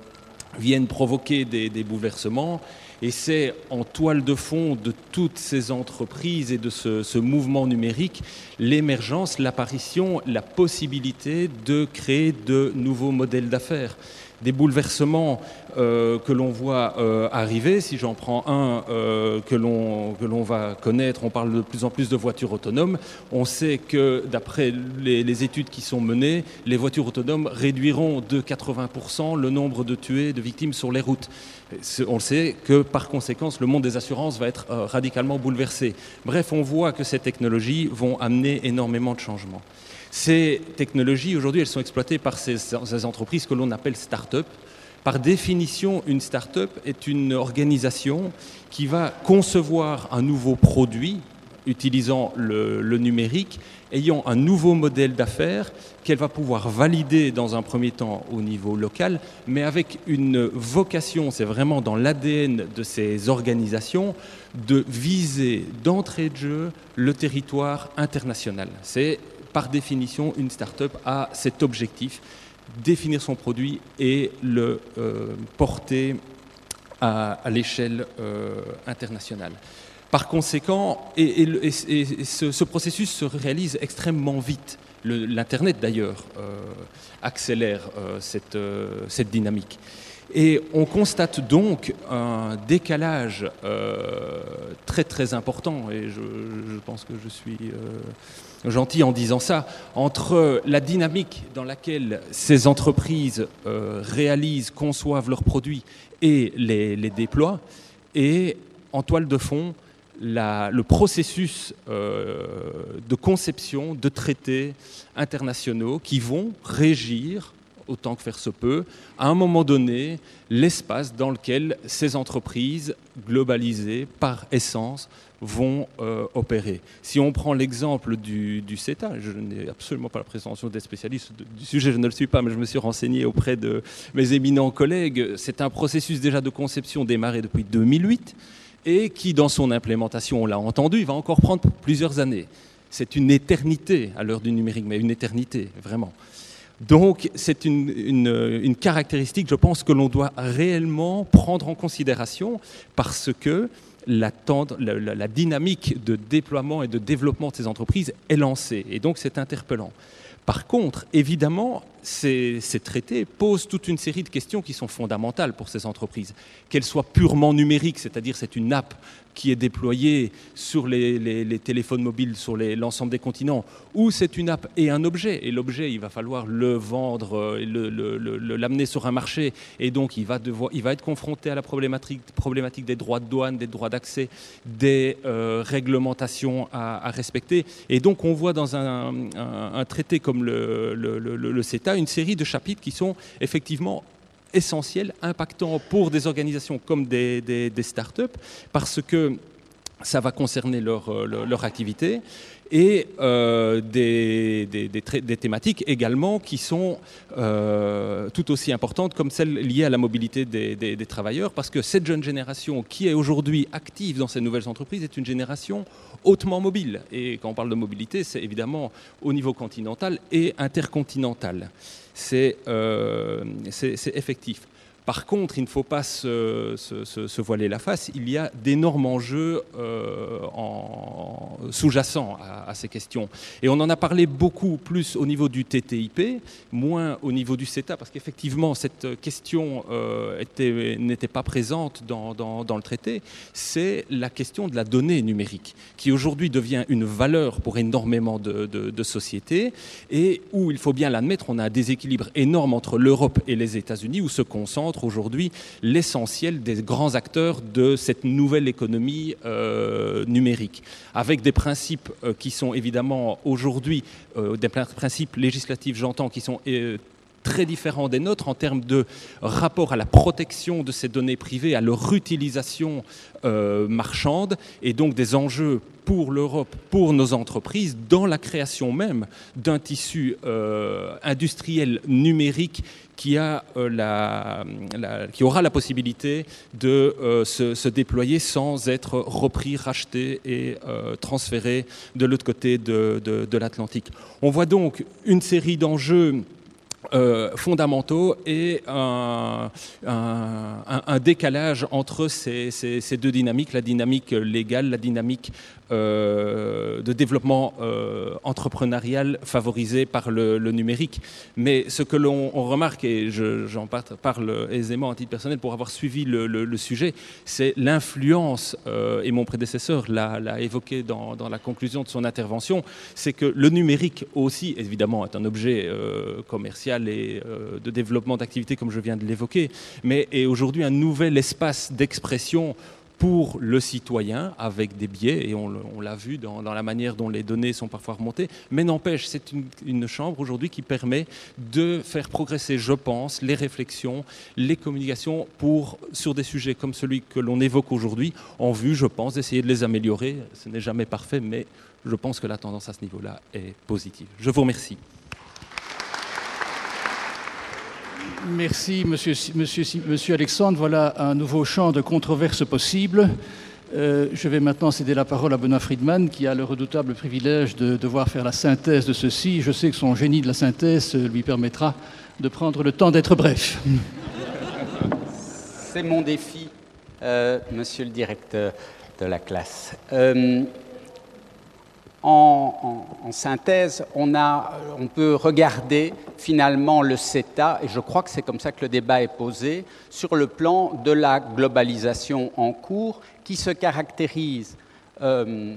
viennent provoquer des, bouleversements. Et c'est en toile de fond de toutes ces entreprises et de ce mouvement numérique l'émergence, l'apparition, la possibilité de créer de nouveaux modèles d'affaires des bouleversements euh, que l'on voit euh, arriver. Si j'en prends un euh, que l'on va connaître, on parle de plus en plus de voitures autonomes. On sait que d'après les, études qui sont menées, les voitures autonomes réduiront de 80% le nombre de tués, de victimes sur les routes. On sait que par conséquence, le monde des assurances va être radicalement bouleversé. Bref, on voit que ces technologies vont amener énormément de changements. Ces technologies, aujourd'hui, elles sont exploitées par ces, entreprises que l'on appelle start-up. Par définition, une start-up est une organisation qui va concevoir un nouveau produit utilisant le, le numérique, ayant un nouveau modèle d'affaires qu'elle va pouvoir valider dans un premier temps au niveau local, mais avec une vocation, c'est vraiment dans l'ADN de ces organisations, de viser d'entrée de jeu le territoire international. C'est par définition, une start-up a cet objectif, définir son produit et le euh, porter à, l'échelle euh, internationale. Par conséquent, et, ce, ce, processus se réalise extrêmement vite. L'Internet, d'ailleurs, euh, accélère cette, dynamique. Et on constate donc un décalage très très important, et je, pense que je suis gentil en disant ça, entre la dynamique dans laquelle ces entreprises euh, réalisent, conçoivent leurs produits et les, déploient, et en toile de fond, le processus euh, de conception de traités internationaux qui vont régir autant que faire se peut, à un moment donné, l'espace dans lequel ces entreprises globalisées par essence vont euh, opérer. Si on prend l'exemple du, CETA, je n'ai absolument pas la présentation des spécialistes du sujet, je ne le suis pas, mais je me suis renseigné auprès de mes éminents collègues. C'est un processus déjà de conception démarré depuis 2008 et qui, dans son implémentation, on l'a entendu, va encore prendre plusieurs années. C'est une éternité à l'heure du numérique, mais une éternité, vraiment. Donc c'est une, une, caractéristique, je pense, que l'on doit réellement prendre en considération parce que la, dynamique de déploiement et de développement de ces entreprises est lancée. Et donc c'est interpellant. Par contre, évidemment, ces, ces, traités posent toute une série de questions qui sont fondamentales pour ces entreprises. Qu'elles soient purement numériques, c'est-à-dire c'est une app qui est déployée sur les, téléphones mobiles, sur l'ensemble des continents, ou c'est une app et un objet. Et l'objet, il va falloir le vendre, l'amener le, le, sur un marché, et donc il va, être confronté à la problématique, des droits de douane, des droits d'accès, des euh, réglementations à, respecter. Et donc on voit dans un, traité comme le CETA une série de chapitres qui sont effectivement essentiels, impactants pour des organisations comme des, des, des start-up, parce que ça va concerner leur, leur activité et euh, des, thématiques également qui sont euh, tout aussi importantes comme celles liées à la mobilité des, travailleurs, parce que cette jeune génération qui est aujourd'hui active dans ces nouvelles entreprises est une génération hautement mobile. Et quand on parle de mobilité, c'est évidemment au niveau continental et intercontinental. C'est euh, effectif. Par contre, il ne faut pas se, voiler la face. Il y a d'énormes enjeux euh, sous-jacents à, ces questions. Et on en a parlé beaucoup plus au niveau du TTIP, moins au niveau du CETA, parce qu'effectivement, cette question euh, n'était pas présente dans, le traité. C'est la question de la donnée numérique, qui aujourd'hui devient une valeur pour énormément de, sociétés, et où, il faut bien l'admettre, on a un déséquilibre énorme entre l'Europe et les États-Unis, où se concentre aujourd'hui l'essentiel des grands acteurs de cette nouvelle économie euh, numérique, avec des principes euh, qui sont évidemment aujourd'hui, euh, des principes législatifs, j'entends, qui sont très différents des nôtres en termes de rapport à la protection de ces données privées, à leur utilisation marchande, et donc des enjeux pour l'Europe, pour nos entreprises, dans la création même d'un tissu industriel numérique euh, qui aura la possibilité de euh, se, déployer sans être repris, racheté et euh, transféré de l'autre côté de, l'Atlantique. On voit donc une série d'enjeux fondamentaux et un, décalage entre ces, deux dynamiques, la dynamique légale, la dynamique de développement euh, entrepreneurial favorisée par le, numérique. Mais ce que l'on remarque, et j'en parle aisément à titre personnel pour avoir suivi le, sujet, c'est l'influence, et mon prédécesseur l'a évoqué dans, la conclusion de son intervention, c'est que le numérique aussi, évidemment, est un objet commercial et euh, de développement d'activités comme je viens de l'évoquer, mais est aujourd'hui un nouvel espace d'expression pour le citoyen avec des biais, et on, l'a vu dans, la manière dont les données sont parfois remontées, mais n'empêche, c'est une, chambre aujourd'hui qui permet de faire progresser, je pense, les réflexions, les communications pour, sur des sujets comme celui que l'on évoque aujourd'hui, en vue, je pense, d'essayer de les améliorer. Ce n'est jamais parfait, mais je pense que la tendance à ce niveau-là est positive. Je vous remercie. Merci, monsieur, monsieur, monsieur, Alexandre. Voilà un nouveau champ de controverse possible. Euh, je vais maintenant céder la parole à Benoît Friedman, qui a le redoutable privilège de devoir faire la synthèse de ceci. Je sais que son génie de la synthèse lui permettra de prendre le temps d'être bref. C'est mon défi, euh, monsieur le directeur de la classe. Euh, en, synthèse, on, peut regarder finalement le CETA, et je crois que c'est comme ça que le débat est posé, sur le plan de la globalisation en cours, qui se caractérise euh,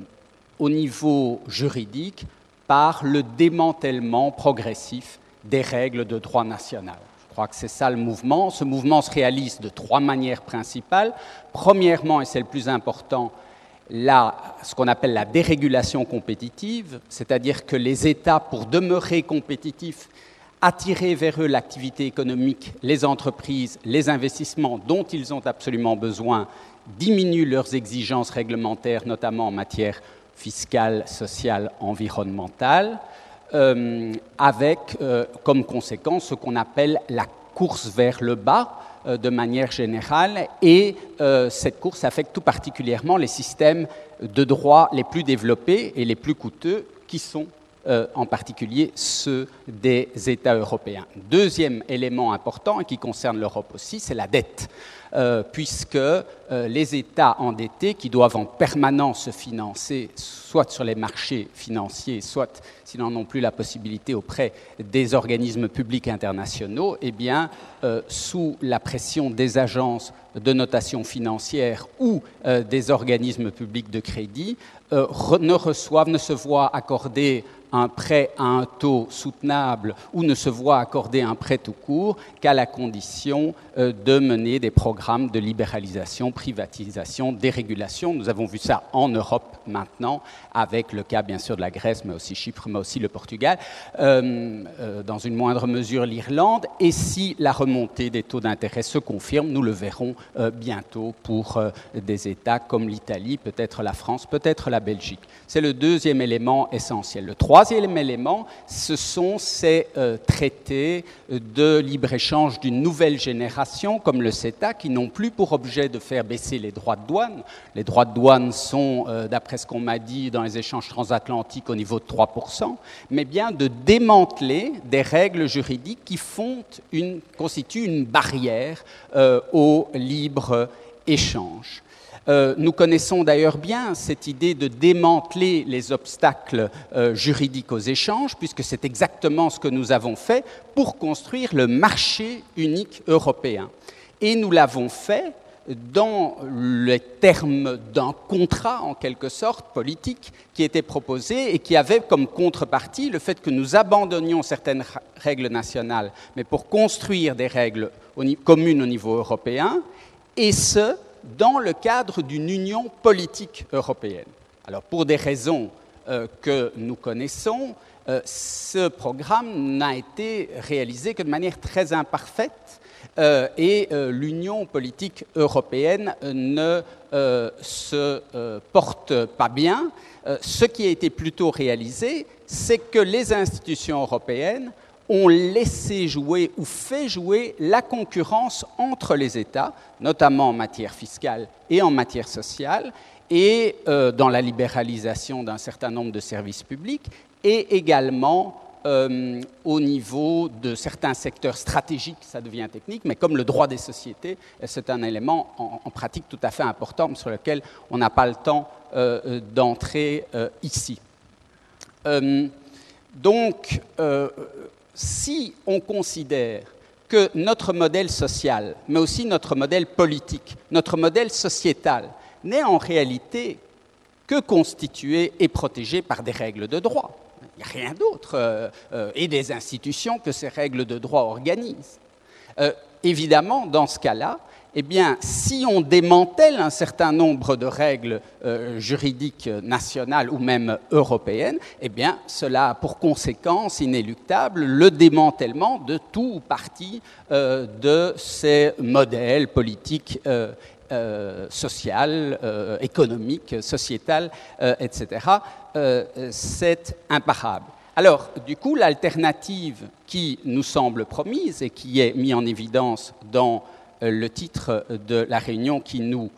au niveau juridique par le démantèlement progressif des règles de droit national. Je crois que c'est ça le mouvement. Ce mouvement se réalise de trois manières principales. Premièrement, et c'est le plus important, ce qu'on appelle la dérégulation compétitive, c'est-à-dire que les États, pour demeurer compétitifs, attirer vers eux l'activité économique, les entreprises, les investissements dont ils ont absolument besoin, diminuent leurs exigences réglementaires, notamment en matière fiscale, sociale, environnementale, euh, avec euh, comme conséquence ce qu'on appelle la course vers le bas, de manière générale et euh, cette course affecte tout particulièrement les systèmes de droit les plus développés et les plus coûteux qui sont euh, en particulier ceux des États européens. Deuxième élément important et qui concerne l'Europe aussi, c'est la dette. Euh, puisque euh, les États endettés, qui doivent en permanence se financer, soit sur les marchés financiers, soit, s'ils n'en ont plus la possibilité, auprès des organismes publics internationaux, eh bien, euh, sous la pression des agences de notation financière ou des organismes publics de crédit, ne reçoivent, ne se voient accorder un prêt à un taux soutenable ou ne se voit accorder un prêt tout court qu'à la condition euh, de mener des programmes de libéralisation, privatisation, dérégulation. Nous avons vu ça en Europe maintenant, avec le cas bien sûr de la Grèce, mais aussi Chypre, mais aussi le Portugal, euh, euh, dans une moindre mesure l'Irlande. Et si la remontée des taux d'intérêt se confirme, nous le verrons bientôt pour des États comme l'Italie, peut-être la France, peut-être la Belgique. C'est le deuxième élément essentiel. Le troisième élément, ce sont ces traités de libre-échange d'une nouvelle génération, comme le CETA, qui n'ont plus pour objet de faire baisser les droits de douane. Les droits de douane sont, d'après ce qu'on m'a dit, dans les échanges transatlantiques au niveau de 3%, mais bien de démanteler des règles juridiques qui constituent une barrière euh, au libre échange. Euh, nous connaissons d'ailleurs bien cette idée de démanteler les obstacles euh, juridiques aux échanges, puisque c'est exactement ce que nous avons fait pour construire le marché unique européen. Et nous l'avons fait dans les termes d'un contrat, en quelque sorte, politique, qui était proposé et qui avait comme contrepartie le fait que nous abandonnions certaines règles nationales, mais pour construire des règles communes au niveau européen, et ce, dans le cadre d'une union politique européenne. Alors, pour des raisons euh, que nous connaissons, euh, ce programme n'a été réalisé que de manière très imparfaite euh, et l'Union politique européenne ne se porte pas bien. ce qui a été plutôt réalisé, c'est que les institutions européennes ont laissé jouer ou fait jouer la concurrence entre les États, notamment en matière fiscale et en matière sociale, et dans la libéralisation d'un certain nombre de services publics, et également euh, au niveau de certains secteurs stratégiques, ça devient technique, mais comme le droit des sociétés, c'est un élément en, pratique tout à fait important sur lequel on n'a pas le temps euh, euh, d'entrer ici. donc, si on considère que notre modèle social, mais aussi notre modèle politique, notre modèle sociétal, n'est en réalité que constitué et protégé par des règles de droit, il n'y a rien d'autre, euh, euh, et des institutions que ces règles de droit organisent. Euh, évidemment, dans ce cas-là, eh bien, si on démantèle un certain nombre de règles juridiques nationales ou même européennes, eh bien, cela a pour conséquence inéluctable le démantèlement de tout ou partie de ces modèles politiques euh, euh, économique, sociétal, euh, etc., c'est imparable. Alors, du coup, l'alternative qui nous semble promise et qui est mise en évidence dans le titre de la réunion qui nous,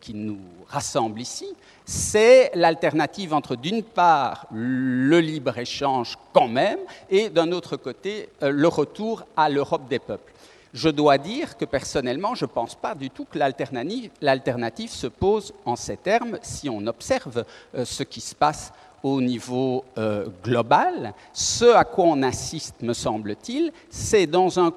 qui nous rassemble ici, c'est l'alternative entre, d'une part, le libre-échange quand même, et d'un autre côté, le retour à l'Europe des peuples. Je dois dire que personnellement, je ne pense pas du tout que l'alternative se pose en ces termes si on observe euh, ce qui se passe au niveau euh, global. Ce à quoi on assiste, me semble-t-il, c'est dans un,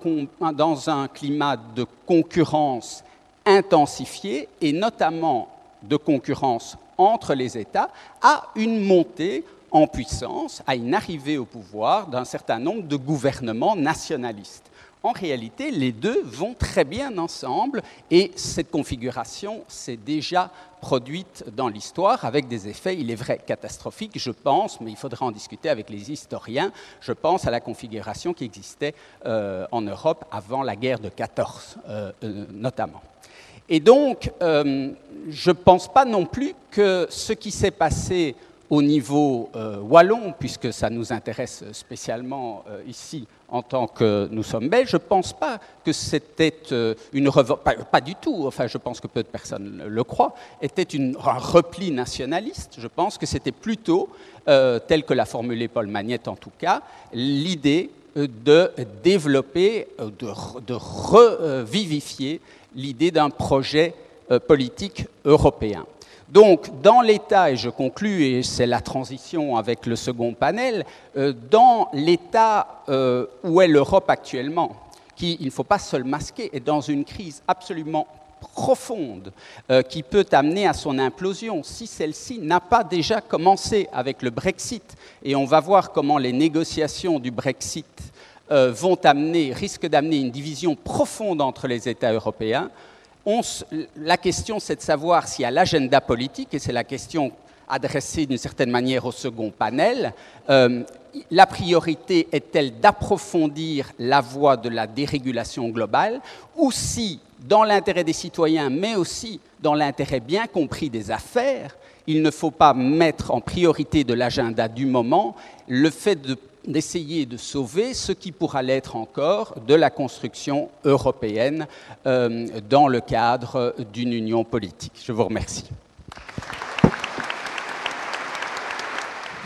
dans un climat de concurrence intensifié et notamment de concurrence entre les États, à une montée en puissance, à une arrivée au pouvoir d'un certain nombre de gouvernements nationalistes en réalité, les deux vont très bien ensemble et cette configuration s'est déjà produite dans l'histoire avec des effets, il est vrai, catastrophiques, je pense, mais il faudra en discuter avec les historiens. Je pense à la configuration qui existait euh, en Europe avant la guerre de 14, euh, euh, notamment. Et donc, je ne pense pas non plus que ce qui s'est passé au niveau wallon, puisque ça nous intéresse spécialement ici en tant que nous sommes belges, je ne pense pas que c'était euh, une pas, du tout, enfin je pense que peu de personnes le croient, était un repli nationaliste. Je pense que c'était plutôt, euh, tel que l'a formulé Paul Magnette en tout cas, l'idée euh, de développer, de revivifier l'idée d'un projet politique européen. Donc, dans l'État, et je conclus, et c'est la transition avec le second panel, euh, dans l'État euh, où est l'Europe actuellement, qui, il ne faut pas se le masquer, est dans une crise absolument profonde euh, qui peut amener à son implosion si celle-ci n'a pas déjà commencé avec le Brexit. Et on va voir comment les négociations du Brexit vont amener, risquent d'amener une division profonde entre les États européens la question, c'est de savoir y a l'agenda politique, et c'est la question adressée d'une certaine manière au second panel. Euh, la priorité est-elle d'approfondir la voie de la dérégulation globale, ou si dans l'intérêt des citoyens, mais aussi dans l'intérêt bien compris des affaires, il ne faut pas mettre en priorité de l'agenda du moment le fait d'essayer de, sauver ce qui pourra l'être encore de la construction européenne euh, dans le cadre d'une union politique. Je vous remercie.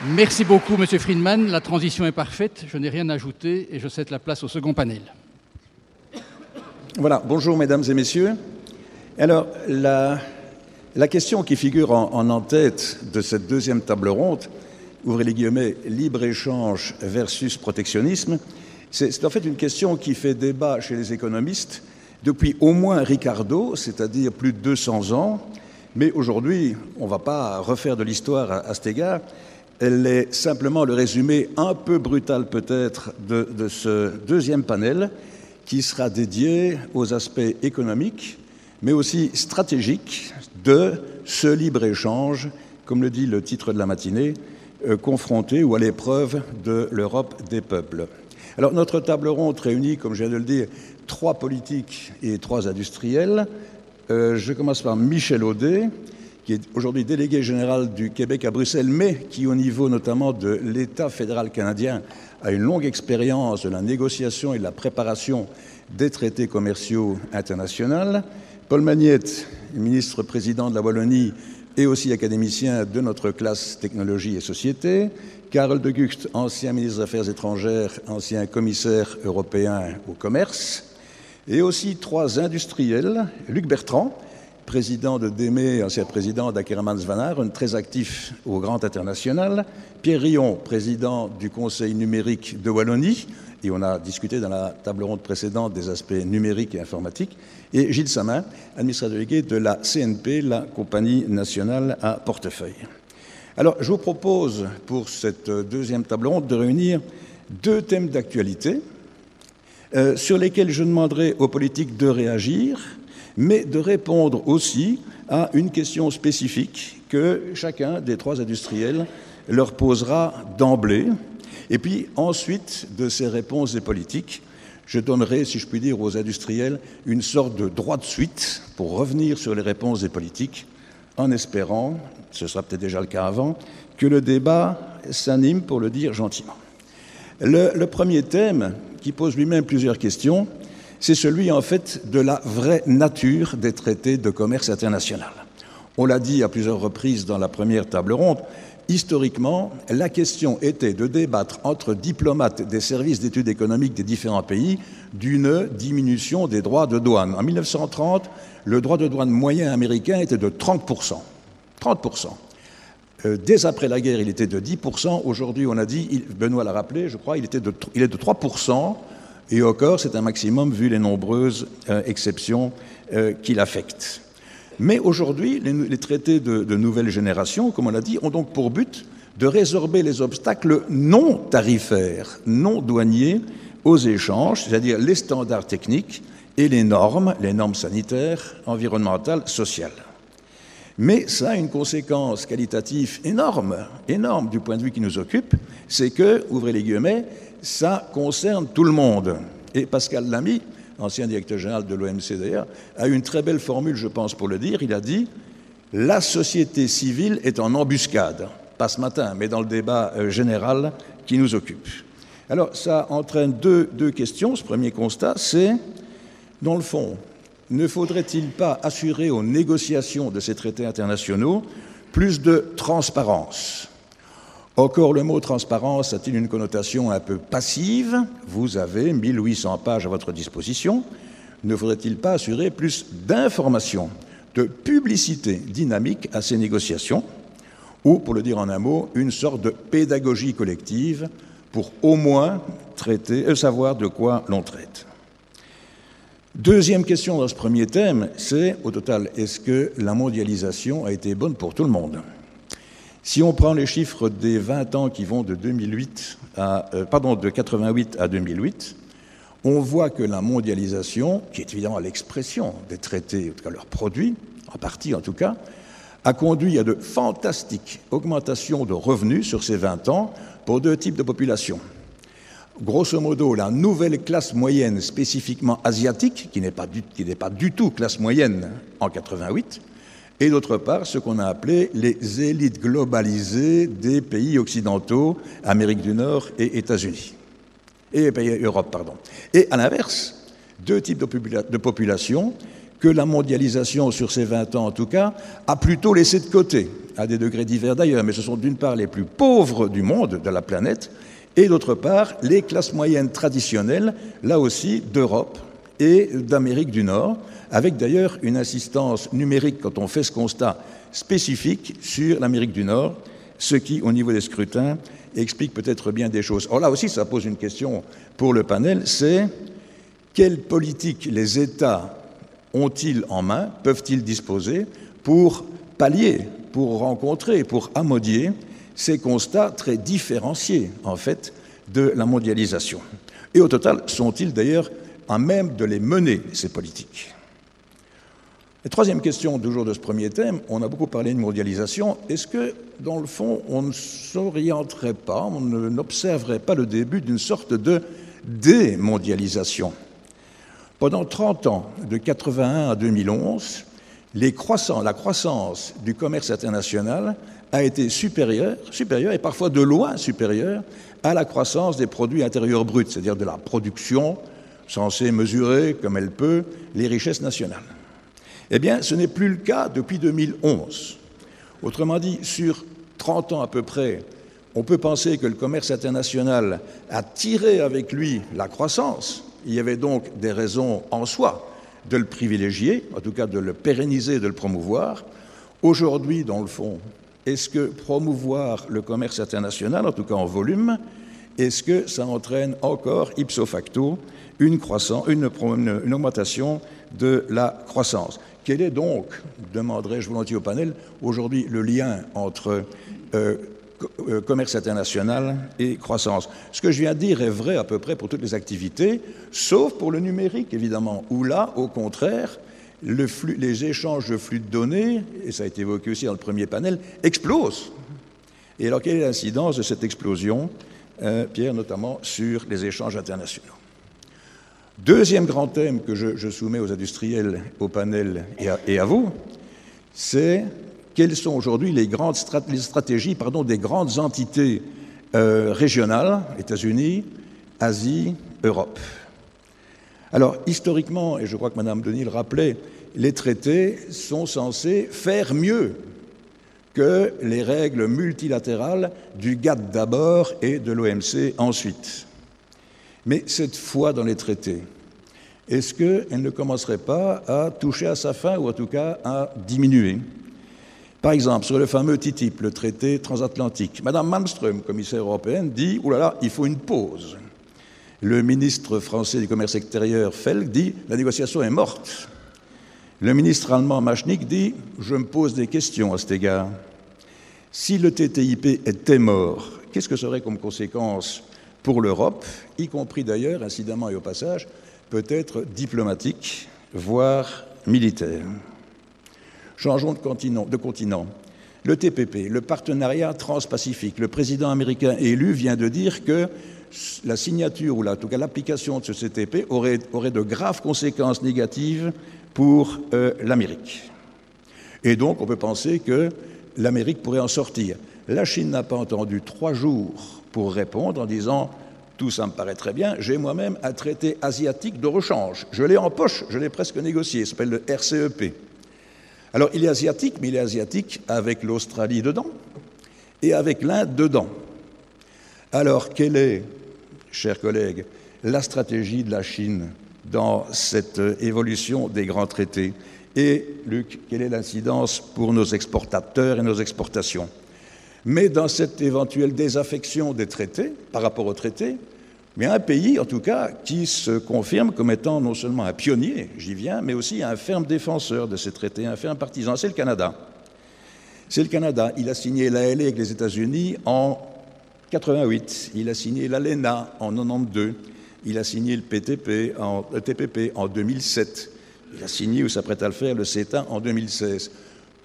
Merci beaucoup, Monsieur Friedman. La transition est parfaite. Je n'ai rien à ajouter et je cède la place au second panel. Voilà. Bonjour, mesdames et messieurs. Alors, la, la question qui figure en, en-tête de cette deuxième table ronde, ouvrez les guillemets, libre-échange versus protectionnisme, c'est en fait une question qui fait débat chez les économistes depuis au moins Ricardo, c'est-à-dire plus de 200 ans. Mais aujourd'hui, on ne va pas refaire de l'histoire à, cet égard. Elle est simplement le résumé un peu brutal peut-être de ce deuxième panel qui sera dédié aux aspects économiques, mais aussi stratégiques de ce libre-échange, comme le dit le titre de la matinée, euh, confronté ou à l'épreuve de l'Europe des peuples. Alors notre table ronde réunit, comme je viens de le dire, trois politiques et trois industriels. Euh, je commence par Michel Audet, qui est aujourd'hui délégué général du Québec à Bruxelles, mais qui, au niveau notamment de l'État fédéral canadien, a une longue expérience de la négociation et de la préparation des traités commerciaux internationaux. Paul Magnette, ministre-président de la Wallonie et aussi académicien de notre classe technologie et société. Karel de Gucht, ancien ministre des Affaires étrangères, ancien commissaire européen au commerce. Et aussi trois industriels, Luc Bertrand, président de DEME, ancien président d'Ackermans Van très actif au Grand International, Pierre Rion, président du Conseil numérique de Wallonie, et on a discuté dans la table ronde précédente des aspects numériques et informatiques, et Gilles Samin, administrateur délégué de la CNP, la compagnie nationale à portefeuille. Alors, je vous propose pour cette deuxième table ronde de réunir deux thèmes d'actualité euh, sur lesquels je demanderai aux politiques de réagir, mais de répondre aussi à une question spécifique que chacun des trois industriels leur posera d'emblée. Et puis ensuite, de ces réponses des politiques, je donnerai, si je puis dire, aux industriels une sorte de droit de suite pour revenir sur les réponses des politiques, en espérant, ce sera peut-être déjà le cas avant, que le débat s'anime, pour le dire gentiment. Le, le premier thème, qui pose lui-même plusieurs questions, c'est celui en fait de la vraie nature des traités de commerce international. On l'a dit à plusieurs reprises dans la première table ronde, historiquement, la question était de débattre entre diplomates des services d'études économiques des différents pays d'une diminution des droits de douane. En 1930, le droit de douane moyen américain était de 30%. 30%. Euh, dès après la guerre, il était de 10%. Aujourd'hui, on a dit, Benoît l'a rappelé, je crois, il, était de, il est de 3%. Et encore, c'est un maximum vu les nombreuses euh, exceptions euh, qui l'affectent. Mais aujourd'hui, les, traités de, de, nouvelle génération, comme on l'a dit, ont donc pour but de résorber les obstacles non tarifaires, non douaniers aux échanges, c'est-à-dire les standards techniques et les normes, les normes sanitaires, environnementales, sociales. Mais ça a une conséquence qualitative énorme, énorme du point de vue qui nous occupe, c'est que, ouvrez les guillemets, ça concerne tout le monde. Et Pascal Lamy, ancien directeur général de l'OMC d'ailleurs, a eu une très belle formule, je pense, pour le dire. Il a dit La société civile est en embuscade. Pas ce matin, mais dans le débat euh, général qui nous occupe. Alors, ça entraîne deux, deux questions. Ce premier constat, c'est, dans le fond, ne faudrait-il pas assurer aux négociations de ces traités internationaux plus de transparence? Encore le mot transparence a-t-il une connotation un peu passive? Vous avez 1800 pages à votre disposition. Ne faudrait-il pas assurer plus d'information, de publicité dynamique à ces négociations? Ou, pour le dire en un mot, une sorte de pédagogie collective pour au moins traiter, euh, savoir de quoi l'on traite? Deuxième question dans ce premier thème, c'est au total, est-ce que la mondialisation a été bonne pour tout le monde? Si on prend les chiffres des 20 ans qui vont de 2008 à, euh, pardon, de 88 à 2008, on voit que la mondialisation, qui est évidemment l'expression des traités, en tout cas leurs produits, en partie en tout cas, a conduit à de fantastiques augmentations de revenus sur ces 20 ans pour deux types de populations. grosso modo, la nouvelle classe moyenne spécifiquement asiatique, qui n'est pas, pas, du tout classe moyenne en 88, et d'autre part ce qu'on a appelé les élites globalisées des pays occidentaux, Amérique du Nord et États-Unis, et Europe, pardon. Et à l'inverse, deux types de, de populations que la mondialisation, sur ces 20 ans en tout cas, a plutôt laissé de côté, à des degrés divers d'ailleurs, mais ce sont d'une part les plus pauvres du monde, de la planète, et d'autre part les classes moyennes traditionnelles, là aussi d'Europe et d'Amérique du Nord, avec d'ailleurs une insistance numérique, quand on fait ce constat spécifique sur l'Amérique du Nord, ce qui, au niveau des scrutins, explique peut-être bien des choses. Or là aussi, ça pose une question pour le panel, c'est quelle politique les États ont-ils en main, peuvent-ils disposer pour pallier, pour rencontrer, pour amodier ces constats très différenciés, en fait, de la mondialisation? Et au total, sont-ils d'ailleurs à même de les mener, ces politiques troisième question du jour de ce premier thème, on a beaucoup parlé de mondialisation. Est-ce que, dans le fond, on ne s'orienterait pas, on n'observerait pas le début d'une sorte de démondialisation? Pendant 30 ans, de 81 à 2011, les croissants, la croissance du commerce international a été supérieure, supérieure et parfois de loin supérieure à la croissance des produits intérieurs bruts, c'est-à-dire de la production censée mesurer comme elle peut les richesses nationales. Eh bien, ce n'est plus le cas depuis 2011. Autrement dit, sur 30 ans à peu près, on peut penser que le commerce international a tiré avec lui la croissance. Il y avait donc des raisons en soi de le privilégier, en tout cas de le pérenniser, de le promouvoir. Aujourd'hui, dans le fond, est-ce que promouvoir le commerce international, en tout cas en volume, est-ce que ça entraîne encore ipso facto une, croissance, une, augmentation de la croissance. Quel est donc, demanderai-je volontiers au panel, aujourd'hui le lien entre euh, euh, commerce international et croissance? Ce que je viens de dire est vrai à peu près pour toutes les activités, sauf pour le numérique, évidemment, où là, au contraire, les échanges de flux de données, et ça a été évoqué aussi dans le premier panel, explosent. Et alors, quelle est l'incidence de cette explosion, euh, Pierre, notamment sur les échanges internationaux? Deuxième grand thème que je, soumets aux industriels, au panel et à, vous, c'est quelles sont aujourd'hui les, grandes stratégies pardon, des grandes entités euh, régionales, États-Unis, Asie, Europe. Alors, historiquement, et je crois que Mme Denis le rappelait, les traités sont censés faire mieux que les règles multilatérales du GATT d'abord et de l'OMC ensuite. Mais cette foi dans les traités, est-ce qu'elle ne commencerait pas à toucher à sa fin ou en tout cas à diminuer? Par exemple, sur le fameux TTIP, le traité transatlantique, Madame Malmström, commissaire européenne, dit « Ouh là là, il faut une pause ». Le ministre français du commerce extérieur, Feld, dit « La négociation est morte ». Le ministre allemand Machnik dit « Je me pose des questions à cet égard ». Si le TTIP était mort, qu'est-ce que serait comme conséquence pour l'Europe, y compris d'ailleurs, incidemment et au passage, peut-être diplomatique, voire militaire. Changeons de continent. Le TPP, le partenariat transpacifique, le président américain élu vient de dire que la signature ou en tout cas l'application de ce CTP aurait, aurait, de graves conséquences négatives pour euh, l'Amérique. Et donc on peut penser que l'Amérique pourrait en sortir. La Chine n'a pas entendu trois jours pour répondre en disant tout ça me paraît très bien, j'ai moi-même un traité asiatique de rechange. Je l'ai en poche, je l'ai presque négocié, il s'appelle le RCEP. Alors il est asiatique, mais il est asiatique avec l'Australie dedans et avec l'Inde dedans. Alors quelle est, chers collègues, la stratégie de la Chine dans cette évolution des grands traités? Et Luc, quelle est l'incidence pour nos exportateurs et nos exportations? Mais dans cette éventuelle désaffection des traités par rapport aux traités, mais un pays, en tout cas, qui se confirme comme étant non seulement un pionnier, j'y viens, mais aussi un ferme défenseur de ces traités, un ferme partisan, c'est le Canada. C'est le Canada. Il a signé l'ALE avec les États-Unis en 88, il a signé l'ALENA en 92, il a signé le, PTP en, le TPP en 2007, il a signé ou s'apprête à le faire le CETA en 2016.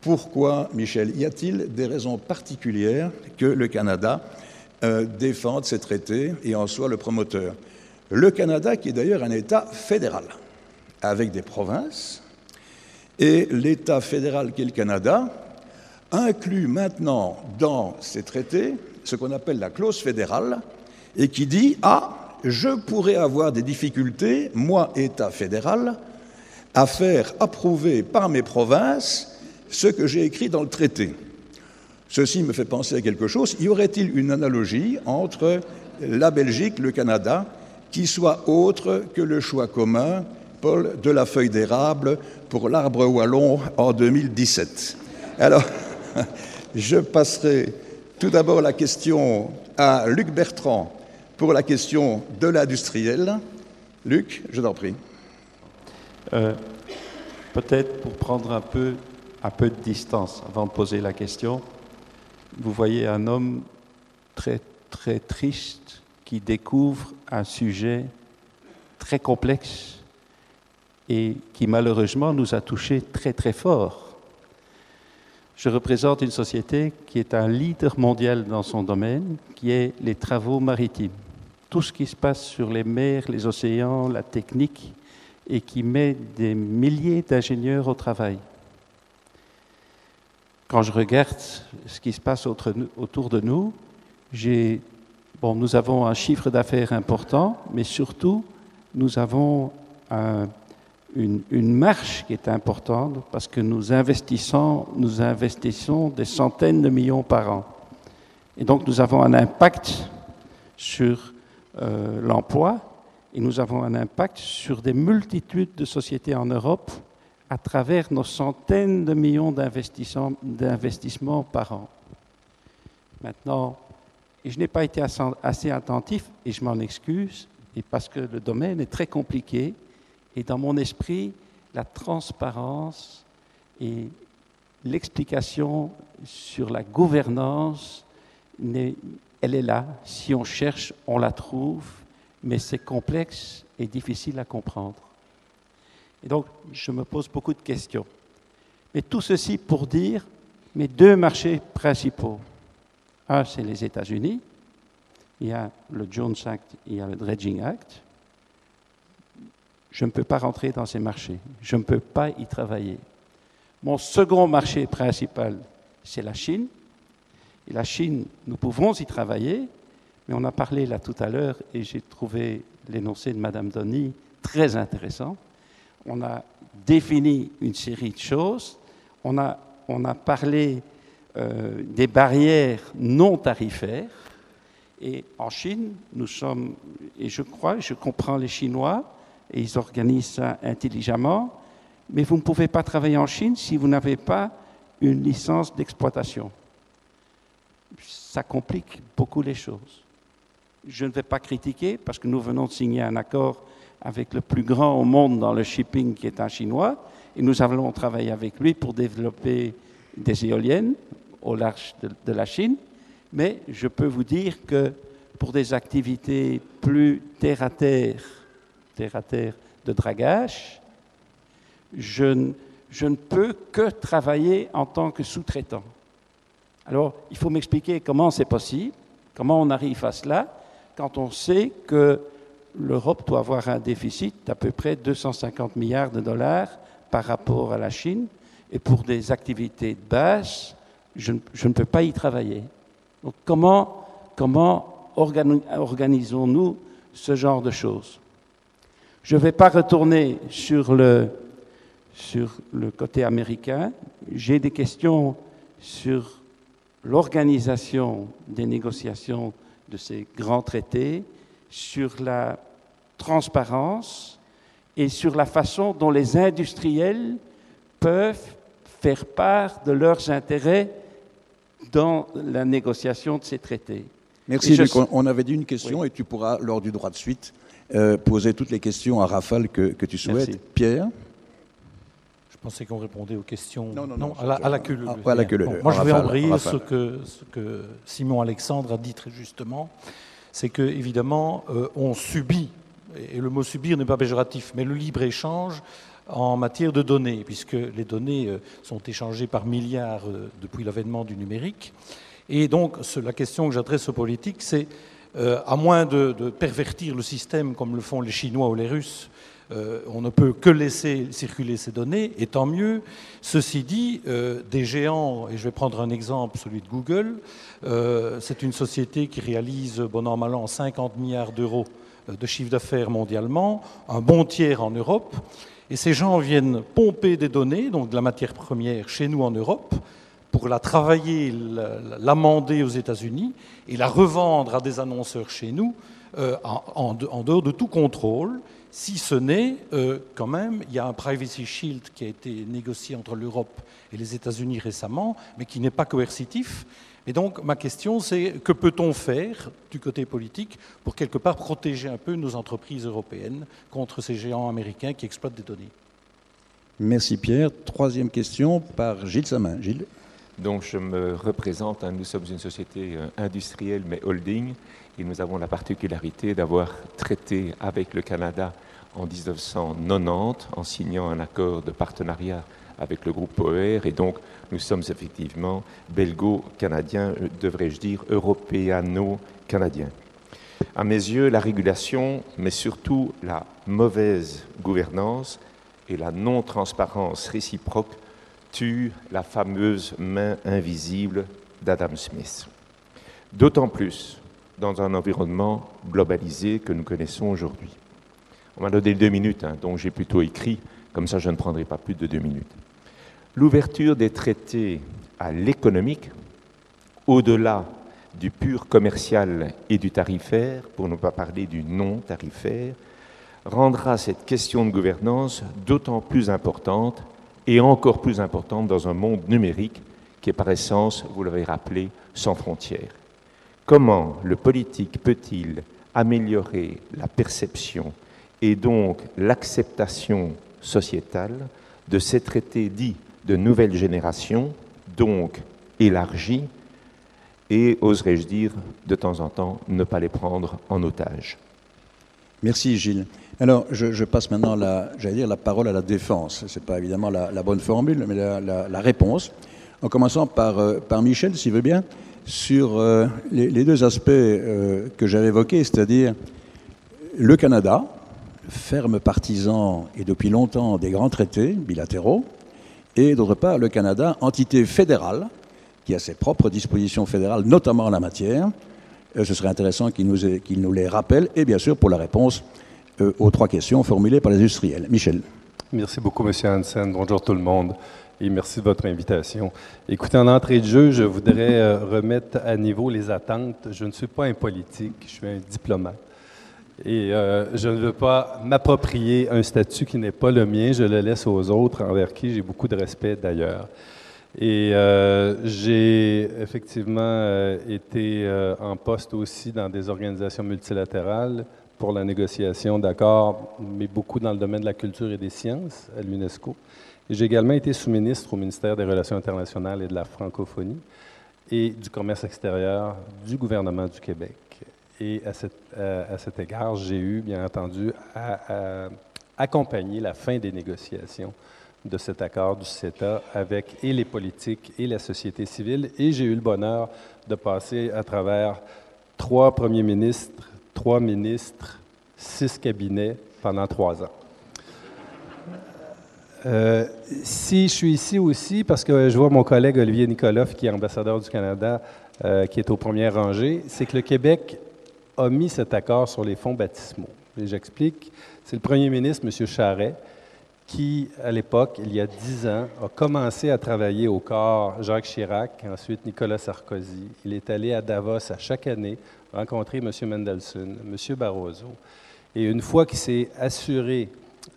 Pourquoi, Michel Y a-t-il des raisons particulières que le Canada euh, défendent ces traités et en soient le promoteur? Le Canada, qui est d'ailleurs un État fédéral, avec des provinces, et l'État fédéral qu'est le Canada inclut maintenant dans ces traités ce qu'on appelle la clause fédérale, et qui dit Ah, je pourrais avoir des difficultés, moi, État fédéral, à faire approuver par mes provinces ce que j'ai écrit dans le traité. Ceci me fait penser à quelque chose. Y aurait-il une analogie entre la Belgique, le Canada, qui soit autre que le choix commun, Paul, de la feuille d'érable pour l'arbre wallon en 2017 Alors, je passerai tout d'abord la question à Luc Bertrand pour la question de l'industriel. Luc, je t'en prie. Euh, peut-être pour prendre un peu, un peu de distance avant de poser la question, vous voyez un homme très, très triste qui découvre un sujet très complexe et qui malheureusement nous a touchés très très fort. Je représente une société qui est un leader mondial dans son domaine, qui est les travaux maritimes. Tout ce qui se passe sur les mers, les océans, la technique, et qui met des milliers d'ingénieurs au travail quand je regarde ce qui se passe autour de nous, bon, nous avons un chiffre d'affaires important, mais surtout, nous avons une, marche qui est importante parce que nous investissons, nous investissons des centaines de millions par an. Et donc, nous avons un impact sur euh, l'emploi et nous avons un impact sur des multitudes de sociétés en Europe à travers nos centaines de millions d'investissements par an. Maintenant, je n'ai pas été assez attentif, et je m'en excuse, parce que le domaine est très compliqué, et dans mon esprit, la transparence et l'explication sur la gouvernance, elle est là. Si on cherche, on la trouve, mais c'est complexe et difficile à comprendre. Et donc, je me pose beaucoup de questions. Mais tout ceci pour dire mes deux marchés principaux. Un, c'est les États-Unis. Il y a le Jones Act, il y a le Dredging Act. Je ne peux pas rentrer dans ces marchés. Je ne peux pas y travailler. Mon second marché principal, c'est la Chine. Et la Chine, nous pouvons y travailler, mais on a parlé là tout à l'heure et j'ai trouvé l'énoncé de Mme Donny très intéressant on a défini une série de choses, on a, parlé euh, des barrières non tarifaires, et en Chine, nous sommes, et je crois, je comprends les Chinois, et ils organisent ça intelligemment, mais vous ne pouvez pas travailler en Chine si vous n'avez pas une licence d'exploitation. Ça complique beaucoup les choses. Je ne vais pas critiquer parce que nous venons de signer un accord avec le plus grand au monde dans le shipping qui est un Chinois, et nous allons travailler avec lui pour développer des éoliennes au large de, la Chine. Mais je peux vous dire que pour des activités plus terre à terre, terre à terre de dragage, je, je ne peux que travailler en tant que sous-traitant. Alors, il faut m'expliquer comment c'est possible, comment on arrive à cela, quand on sait que l'Europe doit avoir un déficit d'à peu près 250 milliards de dollars par rapport à la Chine. Et pour des activités de base, je, ne peux pas y travailler. Donc comment, comment organisons-nous ce genre de choses? Je ne vais pas retourner sur le, sur le côté américain. J'ai des questions sur l'organisation des négociations de ces grands traités, sur la transparence et sur la façon dont les industriels peuvent faire part de leurs intérêts dans la négociation de ces traités. Merci, Luc. On avait dit une question et tu pourras, lors du droit de suite, euh, poser toutes les questions à rafale que, que tu souhaites. Pierre Je pensais qu'on répondait aux questions. Non, non, non. à, la, à, la, queue à la queue Moi, je vais embrayer ce que, ce que Simon Alexandre a dit très justement. C'est que, évidemment, euh, on subit et le mot subir n'est pas péjoratif, mais le libre-échange en matière de données, puisque les données euh, sont échangées par milliards euh, depuis l'avènement du numérique. Et donc, la question que j'adresse aux politiques, c'est, euh, à moins de, pervertir le système comme le font les Chinois ou les Russes, on ne peut que laisser circuler ces données, et tant mieux. Ceci dit, des géants, et je vais prendre un exemple, celui de Google, c'est une société qui réalise, bon an, mal an, 50 milliards d'euros de chiffre d'affaires mondialement, un bon tiers en Europe, et ces gens viennent pomper des données, donc de la matière première, chez nous en Europe, pour la travailler, l'amender aux États-Unis et la revendre à des annonceurs chez nous euh, en, dehors de tout contrôle, si ce n'est euh, quand même, il y a un privacy shield qui a été négocié entre l'Europe et les États-Unis récemment, mais qui n'est pas coercitif. Et donc ma question c'est que peut-on faire du côté politique pour quelque part protéger un peu nos entreprises européennes contre ces géants américains qui exploitent des données? Merci Pierre. Troisième question par Gilles Samin. Gilles donc je me représente, hein, nous sommes une société euh, industrielle mais holding, et nous avons la particularité d'avoir traité avec le Canada en 1990 en signant un accord de partenariat avec le groupe OER, et donc nous sommes effectivement belgo-canadiens, euh, devrais-je dire européano-canadiens. À mes yeux, la régulation, mais surtout la mauvaise gouvernance et la non-transparence réciproque tue la fameuse main invisible d'Adam Smith. D'autant plus dans un environnement globalisé que nous connaissons aujourd'hui. On m'a donné deux minutes, hein, donc j'ai plutôt écrit, comme ça je ne prendrai pas plus de deux minutes. L'ouverture des traités à l'économique, au-delà du pur commercial et du tarifaire, pour ne pas parler du non tarifaire, rendra cette question de gouvernance d'autant plus importante et encore plus importante dans un monde numérique qui est par essence, vous l'avez rappelé, sans frontières. Comment le politique peut-il améliorer la perception et donc l'acceptation sociétale de ces traités dits de nouvelle génération, donc élargis, et, oserais-je dire, de temps en temps, ne pas les prendre en otage. Merci Gilles. Alors, je, passe maintenant la, dire, la parole à la défense. Ce n'est pas évidemment la, bonne formule, mais la, réponse. En commençant par, euh, par Michel, s'il veut bien, sur euh, les, deux aspects euh, que j'avais évoqués, c'est-à-dire le Canada, ferme partisan et depuis longtemps des grands traités bilatéraux, et d'autre part le Canada, entité fédérale, qui a ses propres dispositions fédérales, notamment en la matière. ce serait intéressant qu'il nous, les rappelle, et bien sûr pour la réponse euh, aux trois questions formulées par les industriels. Michel. Merci beaucoup, M. Hansen. Bonjour tout le monde et merci de votre invitation. Écoutez, en entrée de jeu, je voudrais euh, remettre à niveau les attentes. Je ne suis pas un politique, je suis un diplomate. Et euh, je ne veux pas m'approprier un statut qui n'est pas le mien, je le laisse aux autres, envers qui j'ai beaucoup de respect d'ailleurs. Et j'ai effectivement été en poste aussi dans des organisations multilatérales, pour la négociation d'accords, mais beaucoup dans le domaine de la culture et des sciences à l'UNESCO. J'ai également été sous-ministre au ministère des Relations internationales et de la francophonie et du commerce extérieur du gouvernement du Québec. Et à, à, cet égard, j'ai eu, bien entendu, à, accompagner la fin des négociations de cet accord du CETA avec et les politiques et la société civile. Et j'ai eu le bonheur de passer à travers trois premiers ministres, trois ministres, six cabinets pendant trois ans. Euh, si je suis ici aussi, parce que je vois mon collègue Olivier Nikoloff, qui est ambassadeur du Canada, euh, qui est au premier rangé, c'est que le Québec a mis cet accord sur les fonds baptismaux. J'explique. C'est le premier ministre, M. Charret, qui, à l'époque, il y a dix ans, a commencé à travailler au corps Jacques Chirac, ensuite Nicolas Sarkozy. Il est allé à Davos à chaque année rencontrer M. Mendelssohn, M. Barroso. Et une fois qu'il s'est assuré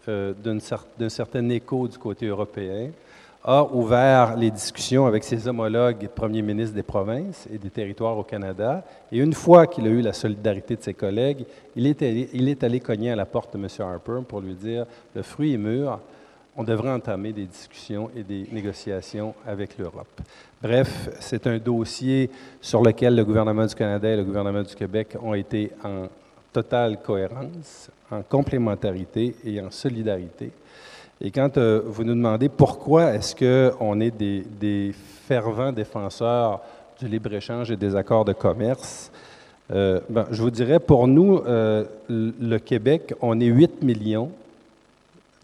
euh, d'un certain écho du côté européen, a ouvert les discussions avec ses homologues premiers ministres des provinces et des territoires au Canada. Et une fois qu'il a eu la solidarité de ses collègues, il est, allé, il est allé cogner à la porte de M. Harper pour lui dire le fruit est mûr, on devrait entamer des discussions et des négociations avec l'Europe. Bref, c'est un dossier sur lequel le gouvernement du Canada et le gouvernement du Québec ont été en totale cohérence, en complémentarité et en solidarité. Et quand euh, vous nous demandez pourquoi est-ce qu'on est des, fervents défenseurs du libre-échange et des accords de commerce. Euh, ben, je vous dirais, pour nous, euh, le Québec, on est 8 millions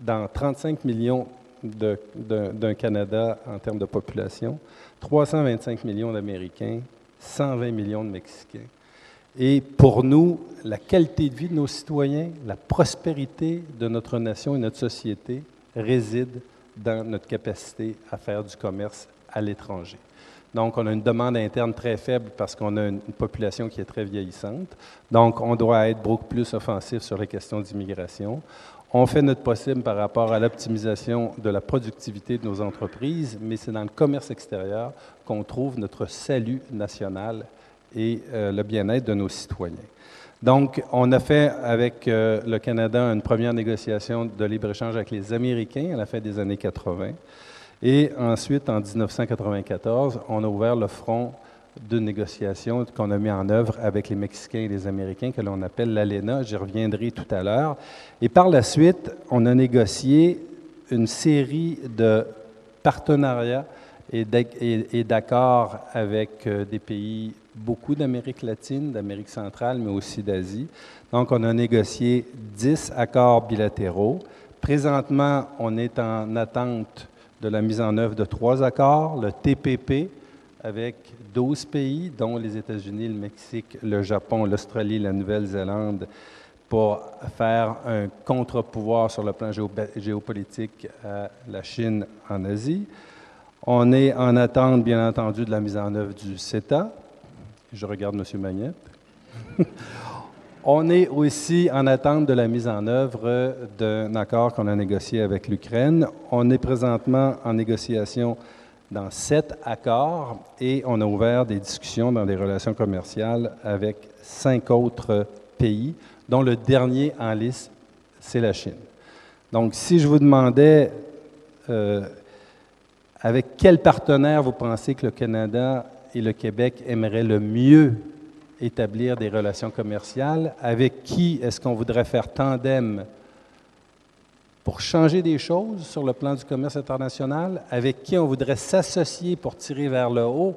dans 35 millions d'un Canada en termes de population, 325 millions d'Américains, 120 millions de Mexicains. Et pour nous, la qualité de vie de nos citoyens, la prospérité de notre nation et notre société réside dans notre capacité à faire du commerce à l'étranger. Donc, on a une demande interne très faible parce qu'on a une, population qui est très vieillissante. Donc, on doit être beaucoup plus offensif sur les questions d'immigration. On fait notre possible par rapport à l'optimisation de la productivité de nos entreprises, mais c'est dans le commerce extérieur qu'on trouve notre salut national et euh, le bien-être de nos citoyens. Donc, on a fait avec euh, le Canada une première négociation de libre-échange avec les Américains à la fin des années 80. Et ensuite, en 1994, on a ouvert le front de négociation qu'on a mis en œuvre avec les Mexicains et les Américains, que l'on appelle l'ALENA. J'y reviendrai tout à l'heure. Et par la suite, on a négocié une série de partenariats et d'accords avec euh, des pays, beaucoup d'Amérique latine, d'Amérique centrale, mais aussi d'Asie. Donc, on a négocié 10 accords bilatéraux. Présentement, on est en attente de la mise en œuvre de trois accords, le TPP avec 12 pays, dont les États-Unis, le Mexique, le Japon, l'Australie, la Nouvelle-Zélande, pour faire un contre-pouvoir sur le plan géopolitique à la Chine en Asie. On est en attente, bien entendu, de la mise en œuvre du CETA. Je regarde M. Magnette. On est aussi en attente de la mise en œuvre d'un accord qu'on a négocié avec l'Ukraine. On est présentement en négociation dans sept accords et on a ouvert des discussions dans des relations commerciales avec cinq autres pays, dont le dernier en liste, c'est la Chine. Donc, si je vous demandais euh, avec quel partenaire vous pensez que le Canada et le Québec aimeraient le mieux établir des relations commerciales? Avec qui est-ce qu'on voudrait faire tandem pour changer des choses sur le plan du commerce international? Avec qui on voudrait s'associer pour tirer vers le haut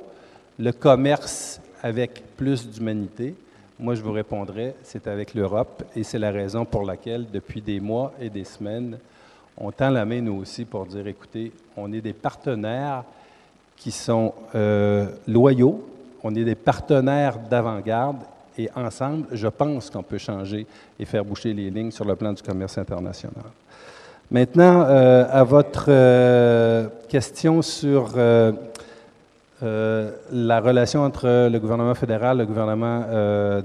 le commerce avec plus d'humanité? Moi, je vous répondrai, c'est avec l'Europe et c'est la raison pour laquelle, depuis des mois et des semaines, on tend la main, nous aussi, pour dire, écoutez, on est des partenaires qui sont euh, loyaux, on est des partenaires d'avant-garde et ensemble, je pense qu'on peut changer et faire boucher les lignes sur le plan du commerce international. Maintenant, euh, à votre euh, question sur la relation entre le gouvernement fédéral, le gouvernement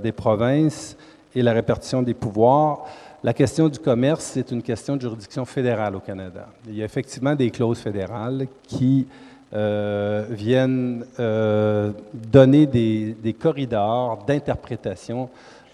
des provinces et la répartition des pouvoirs. La question du commerce, c'est une question de juridiction fédérale au Canada. Il y a effectivement des clauses fédérales qui euh, viennent euh, donner des, des corridors d'interprétation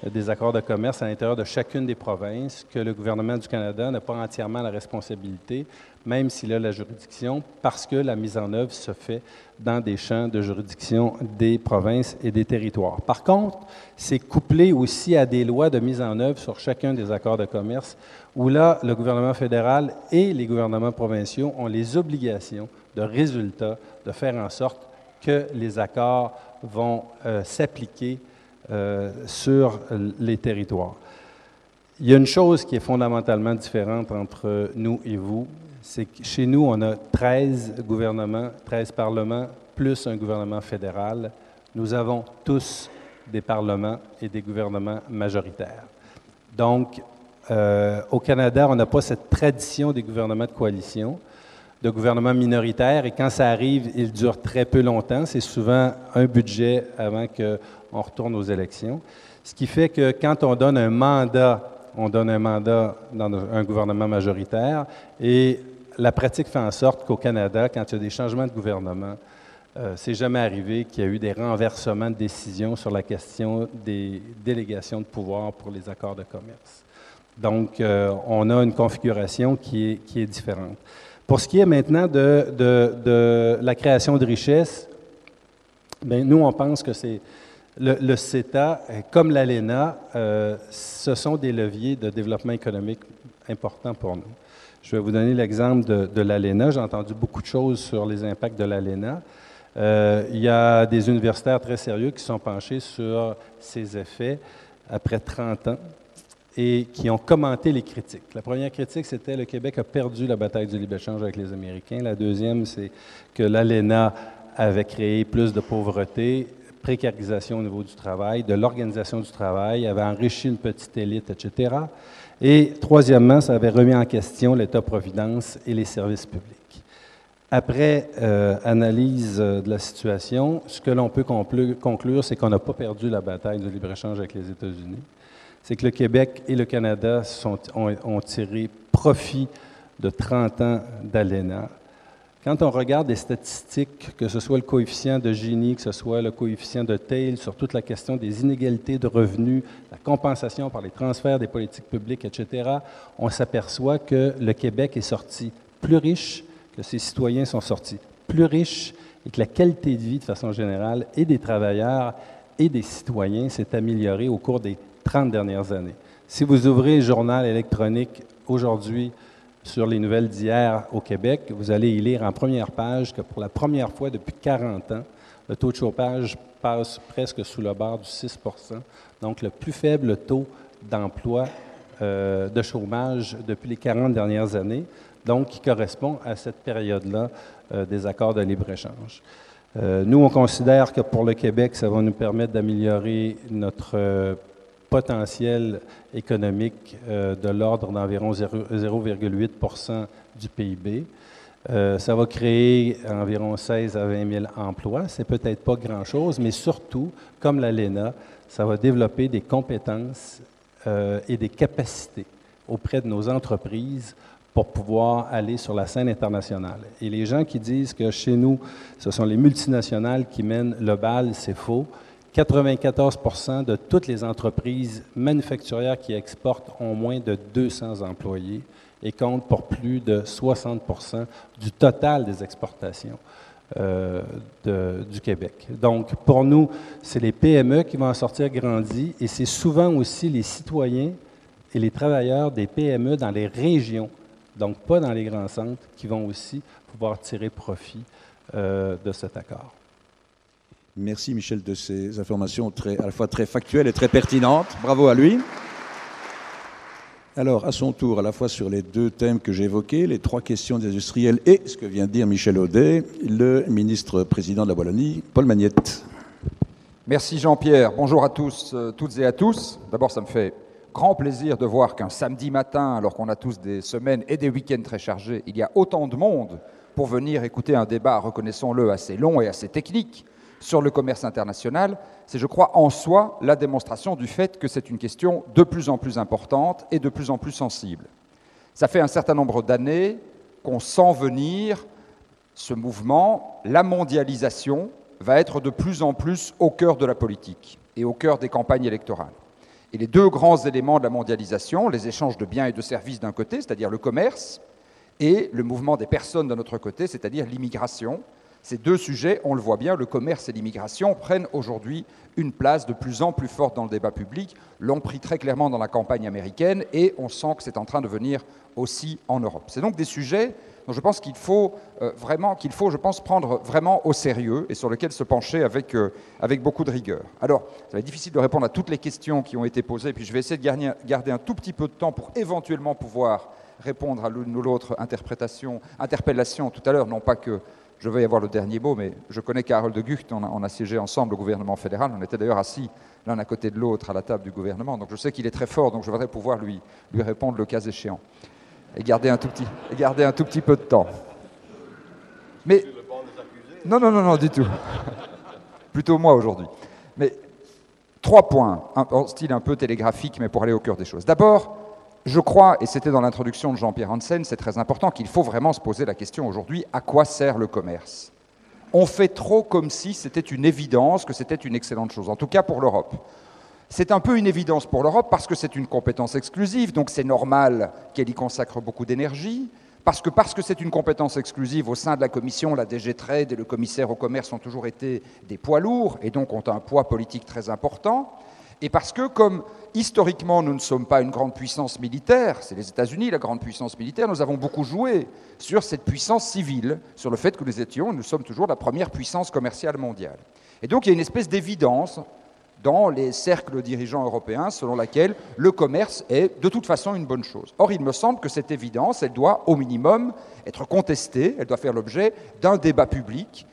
des accords de commerce à l'intérieur de chacune des provinces, que le gouvernement du Canada n'a pas entièrement la responsabilité, même s'il a la juridiction, parce que la mise en œuvre se fait dans des champs de juridiction des provinces et des territoires. Par contre, c'est couplé aussi à des lois de mise en œuvre sur chacun des accords de commerce, où là, le gouvernement fédéral et les gouvernements provinciaux ont les obligations de résultat, de faire en sorte que les accords vont euh, s'appliquer euh, sur les territoires. Il y a une chose qui est fondamentalement différente entre nous et vous, c'est que chez nous, on a 13 gouvernements, 13 parlements, plus un gouvernement fédéral. Nous avons tous des parlements et des gouvernements majoritaires. Donc, euh, au Canada, on n'a pas cette tradition des gouvernements de coalition de gouvernement minoritaire et quand ça arrive, il dure très peu longtemps. C'est souvent un budget avant qu'on retourne aux élections. Ce qui fait que quand on donne un mandat, on donne un mandat dans un gouvernement majoritaire et la pratique fait en sorte qu'au Canada, quand il y a des changements de gouvernement, euh, c'est jamais arrivé qu'il y a eu des renversements de décision sur la question des délégations de pouvoir pour les accords de commerce. Donc, euh, on a une configuration qui est, qui est différente. Pour ce qui est maintenant de, la création de richesses, bien, nous, on pense que c'est le, CETA, comme l'ALENA, euh, ce sont des leviers de développement économique importants pour nous. Je vais vous donner l'exemple de, de l'ALENA. J'ai entendu beaucoup de choses sur les impacts de l'ALENA. Euh, il y a des universitaires très sérieux qui sont penchés sur ces effets après 30 ans et qui ont commenté les critiques. La première critique, c'était le Québec a perdu la bataille du libre-échange avec les Américains. La deuxième, c'est que l'ALENA avait créé plus de pauvreté, précarisation au niveau du travail, de l'organisation du travail, avait enrichi une petite élite, etc. Et troisièmement, ça avait remis en question l'État-providence et les services publics. Après euh, analyse euh, de la situation, ce que l'on peut conclure, c'est qu'on n'a pas perdu la bataille du libre-échange avec les États-Unis. C'est que le Québec et le Canada ont, tiré profit de 30 ans d'ALENA. Quand on regarde les statistiques, que ce soit le coefficient de Gini, que ce soit le coefficient de Tail, sur toute la question des inégalités de revenus, la compensation par les transferts des politiques publiques, etc., on s'aperçoit que le Québec est sorti plus riche, que ses citoyens sont sortis plus riches et que la qualité de vie de façon générale et des travailleurs et des citoyens s'est améliorée au cours des 30 dernières années. Si vous ouvrez le journal électronique aujourd'hui sur les nouvelles d'hier au Québec, vous allez y lire en première page que pour la première fois depuis 40 ans, le taux de chômage passe presque sous le bord du 6% donc le plus faible taux d'emploi euh, de chômage depuis les 40 dernières années donc qui correspond à cette période-là euh, des accords de libre-échange. Euh, nous, on considère que pour le Québec, ça va nous permettre d'améliorer notre potentiel économique de l'ordre d'environ 0,8% du PIB. ça va créer environ 16 à 20 000 emplois. C'est peut-être pas grand-chose, mais surtout, comme l'ALENA, ça va développer des compétences et des capacités auprès de nos entreprises pour pouvoir aller sur la scène internationale. Et les gens qui disent que chez nous, ce sont les multinationales qui mènent le bal, c'est faux. 94% de toutes les entreprises manufacturières qui exportent ont moins de 200 employés et comptent pour plus de 60% du total des exportations euh, du Québec. Donc, pour nous, c'est les PME qui vont en sortir grandis et c'est souvent aussi les citoyens et les travailleurs des PME dans les régions donc pas dans les grands centres, qui vont aussi pouvoir tirer profit euh, de cet accord. Merci Michel de ces informations très, à la fois très factuelles et très pertinentes. Bravo à lui. Alors, à son tour, à la fois sur les deux thèmes que j'ai évoqués, les trois questions des industriels et ce que vient de dire Michel Audet, le ministre-président de la Wallonie, Paul Magnette. Merci Jean-Pierre. Bonjour à tous, euh, toutes et à tous. D'abord, ça me fait grand plaisir de voir qu'un samedi matin, alors qu'on a tous des semaines et des week-ends très chargés, il y a autant de monde pour venir écouter un débat, reconnaissons-le, assez long et assez technique sur le commerce international. C'est, je crois, en soi la démonstration du fait que c'est une question de plus en plus importante et de plus en plus sensible. Ça fait un certain nombre d'années qu'on sent venir ce mouvement, la mondialisation va être de plus en plus au cœur de la politique et au cœur des campagnes électorales. Et les deux grands éléments de la mondialisation, les échanges de biens et de services d'un côté, c'est-à-dire le commerce, et le mouvement des personnes d'un autre côté, c'est-à-dire l'immigration. Ces deux sujets, on le voit bien, le commerce et l'immigration prennent aujourd'hui une place de plus en plus forte dans le débat public, l'ont pris très clairement dans la campagne américaine, et on sent que c'est en train de venir aussi en Europe. C'est donc des sujets dont je pense qu'il faut euh, vraiment, qu'il faut, je pense, prendre vraiment au sérieux et sur lesquels se pencher avec, euh, avec beaucoup de rigueur. Alors, ça va être difficile de répondre à toutes les questions qui ont été posées, puis je vais essayer de garder, un tout petit peu de temps pour éventuellement pouvoir répondre à l'une ou l'autre interpellation tout à l'heure, non pas que je vais y avoir le dernier mot, mais je connais Carole de Gucht, on a, on a siégé ensemble au gouvernement fédéral, on était d'ailleurs assis l'un à côté de l'autre à la table du gouvernement, donc je sais qu'il est très fort, donc je voudrais pouvoir lui, lui répondre le cas échéant et garder un tout petit, et garder un tout petit peu de temps. Mais non, non, non, non, du tout. Plutôt moi aujourd'hui. Mais trois points, en style un peu télégraphique, mais pour aller au cœur des choses. D'abord, je crois, et c'était dans l'introduction de Jean-Pierre Hansen, c'est très important qu'il faut vraiment se poser la question aujourd'hui à quoi sert le commerce? On fait trop comme si c'était une évidence, que c'était une excellente chose, en tout cas pour l'Europe. C'est un peu une évidence pour l'Europe parce que c'est une compétence exclusive, donc c'est normal qu'elle y consacre beaucoup d'énergie. Parce que parce que c'est une compétence exclusive au sein de la Commission, la DG Trade et le commissaire au commerce ont toujours été des poids lourds et donc ont un poids politique très important. Et parce que, comme historiquement nous ne sommes pas une grande puissance militaire, c'est les États-Unis la grande puissance militaire, nous avons beaucoup joué sur cette puissance civile, sur le fait que nous étions, nous sommes toujours la première puissance commerciale mondiale. Et donc il y a une espèce d'évidence dans les cercles dirigeants européens selon laquelle le commerce est de toute façon une bonne chose. Or, il me semble que cette évidence, elle doit au minimum être contestée, elle doit faire l'objet d'un débat public,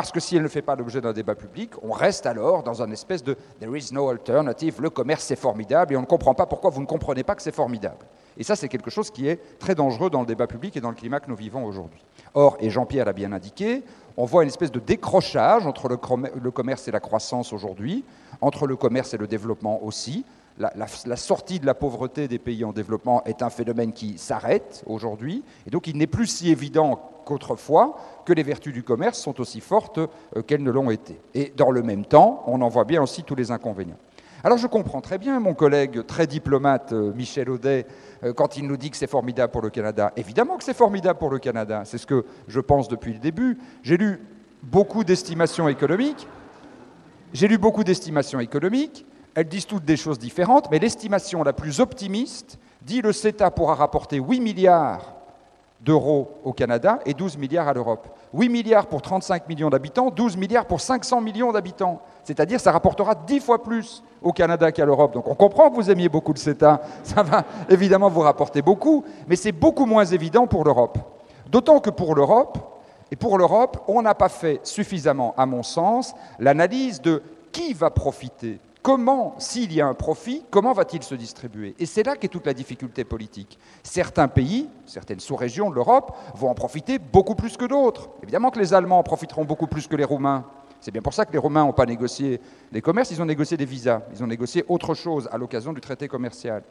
parce que si elle ne fait pas l'objet d'un débat public, on reste alors dans un espèce de there is no alternative, le commerce c'est formidable, et on ne comprend pas pourquoi vous ne comprenez pas que c'est formidable. Et ça, c'est quelque chose qui est très dangereux dans le débat public et dans le climat que nous vivons aujourd'hui. Or, et Jean-Pierre l'a bien indiqué, on voit une espèce de décrochage entre le commerce et la croissance aujourd'hui, entre le commerce et le développement aussi. La, sortie de la pauvreté des pays en développement est un phénomène qui s'arrête aujourd'hui, et donc il n'est plus si évident qu'autrefois que les vertus du commerce sont aussi fortes euh, qu'elles ne l'ont été. Et dans le même temps, on en voit bien aussi tous les inconvénients. Alors je comprends très bien mon collègue très diplomate euh, Michel Audet euh, quand il nous dit que c'est formidable pour le Canada. Évidemment que c'est formidable pour le Canada, c'est ce que je pense depuis le début. J'ai lu beaucoup d'estimations économiques. J'ai lu beaucoup d'estimations économiques. Elles disent toutes des choses différentes, mais l'estimation la plus optimiste dit le CETA pourra rapporter 8 milliards d'euros au Canada et 12 milliards à l'Europe. 8 milliards pour 35 millions d'habitants, 12 milliards pour 500 millions d'habitants. C'est-à-dire ça rapportera 10 fois plus au Canada qu'à l'Europe. Donc on comprend que vous aimiez beaucoup le CETA, ça va évidemment vous rapporter beaucoup, mais c'est beaucoup moins évident pour l'Europe. D'autant que pour l'Europe, et pour l'Europe, on n'a pas fait suffisamment, à mon sens, l'analyse de qui va profiter Comment, s'il y a un profit, comment va-t-il se distribuer? Et c'est là qu'est toute la difficulté politique. Certains pays, certaines sous-régions de l'Europe, vont en profiter beaucoup plus que d'autres. Évidemment que les Allemands en profiteront beaucoup plus que les Roumains. C'est bien pour ça que les Roumains n'ont pas négocié les commerces, ils ont négocié des visas, ils ont négocié autre chose à l'occasion du traité commercial.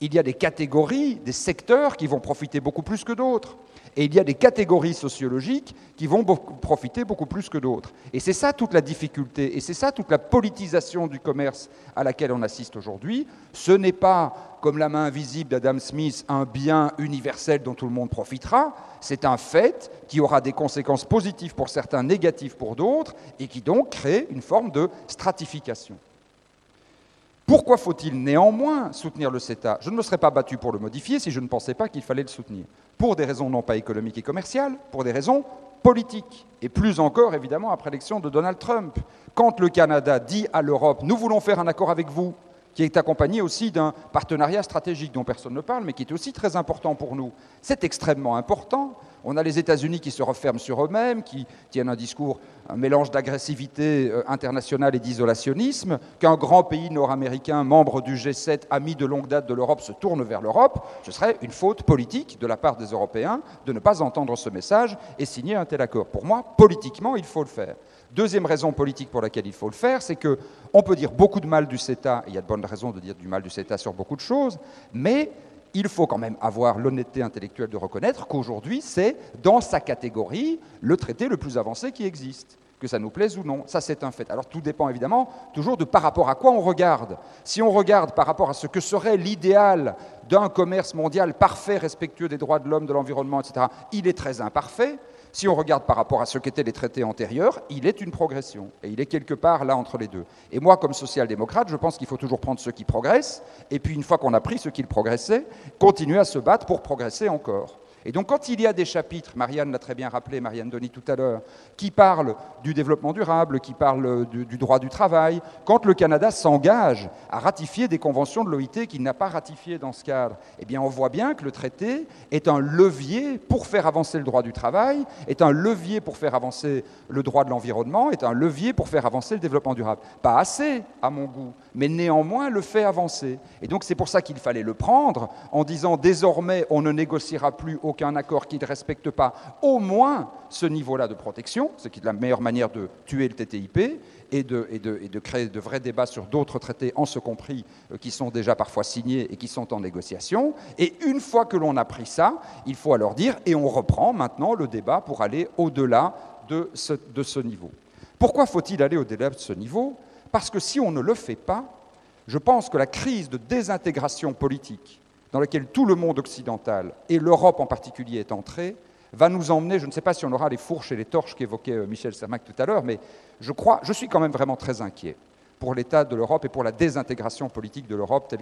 Il y a des catégories, des secteurs qui vont profiter beaucoup plus que d'autres. Et il y a des catégories sociologiques qui vont profiter beaucoup plus que d'autres. Et c'est ça toute la difficulté, et c'est ça toute la politisation du commerce à laquelle on assiste aujourd'hui. Ce n'est pas, comme la main invisible d'Adam Smith, un bien universel dont tout le monde profitera, c'est un fait qui aura des conséquences positives pour certains, négatives pour d'autres, et qui donc crée une forme de stratification. Pourquoi faut-il néanmoins soutenir le CETA Je ne me serais pas battu pour le modifier si je ne pensais pas qu'il fallait le soutenir. Pour des raisons non pas économiques et commerciales, pour des raisons politiques. Et plus encore, évidemment, après l'élection de Donald Trump. Quand le Canada dit à l'Europe, nous voulons faire un accord avec vous, qui est accompagné aussi d'un partenariat stratégique dont personne ne parle, mais qui est aussi très important pour nous. C'est extrêmement important. On a les États-Unis qui se referment sur eux-mêmes, qui tiennent un discours, un mélange d'agressivité euh, internationale et d'isolationnisme, qu'un grand pays nord-américain, membre du G7, ami de longue date de l'Europe, se tourne vers l'Europe, ce serait une faute politique de la part des Européens de ne pas entendre ce message et signer un tel accord. Pour moi, politiquement, il faut le faire. Deuxième raison politique pour laquelle il faut le faire, c'est qu'on peut dire beaucoup de mal du CETA, et il y a de bonnes raisons de dire du mal du CETA sur beaucoup de choses, mais il faut quand même avoir l'honnêteté intellectuelle de reconnaître qu'aujourd'hui, c'est dans sa catégorie le traité le plus avancé qui existe que ça nous plaise ou non. Ça, c'est un fait. Alors tout dépend évidemment toujours de par rapport à quoi on regarde. Si on regarde par rapport à ce que serait l'idéal d'un commerce mondial parfait, respectueux des droits de l'homme, de l'environnement, etc., il est très imparfait. Si on regarde par rapport à ce qu'étaient les traités antérieurs, il est une progression. Et il est quelque part là entre les deux. Et moi, comme social-démocrate, je pense qu'il faut toujours prendre ceux qui progressent, et puis une fois qu'on a pris ceux qui progressaient, continuer à se battre pour progresser encore. Et donc quand il y a des chapitres, Marianne l'a très bien rappelé, Marianne Denis tout à l'heure, qui parlent du développement durable, qui parlent du, droit du travail, quand le Canada s'engage à ratifier des conventions de l'OIT qu'il n'a pas ratifiées dans ce cadre, eh bien on voit bien que le traité est un levier pour faire avancer le droit du travail, est un levier pour faire avancer le droit de l'environnement, est un levier pour faire avancer le développement durable. Pas assez, à mon goût, mais néanmoins le fait avancer. Et donc c'est pour ça qu'il fallait le prendre en disant désormais on ne négociera plus au aucun accord qui ne respecte pas au moins ce niveau-là de protection, ce qui est la meilleure manière de tuer le TTIP, et de, créer de vrais débats sur d'autres traités, en ce compris, euh, qui sont déjà parfois signés et qui sont en négociation. Et une fois que l'on a pris ça, il faut alors dire, et on reprend maintenant le débat pour aller au-delà de ce niveau. Pourquoi faut-il aller au-delà de ce niveau? Parce que si on ne le fait pas, je pense que la crise de désintégration politique dans laquelle tout le monde occidental, et l'Europe en particulier, est entrée, va nous emmener, je ne sais pas si on aura les fourches et les torches qu'évoquait euh, Michel Sermac tout à l'heure, mais je crois, je suis quand même vraiment très inquiet. Pour l'état de l'Europe et pour la désintégration politique de l'Europe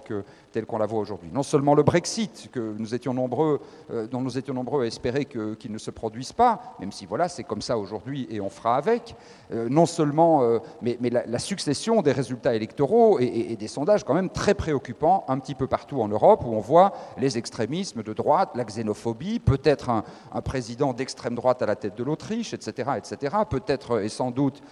telle qu'on la voit aujourd'hui. Non seulement le Brexit, que nous étions nombreux, euh, dont nous étions nombreux à espérer qu'il ne se produise pas, même si voilà, c'est comme ça aujourd'hui et on fera avec, euh, non seulement, euh, mais, mais la, succession des résultats électoraux et, des sondages quand même très préoccupants un petit peu partout en Europe, où on voit les extrémismes de droite, la xénophobie, peut-être un, un, président d'extrême droite à la tête de l'Autriche, etc., etc., peut-être et sans doute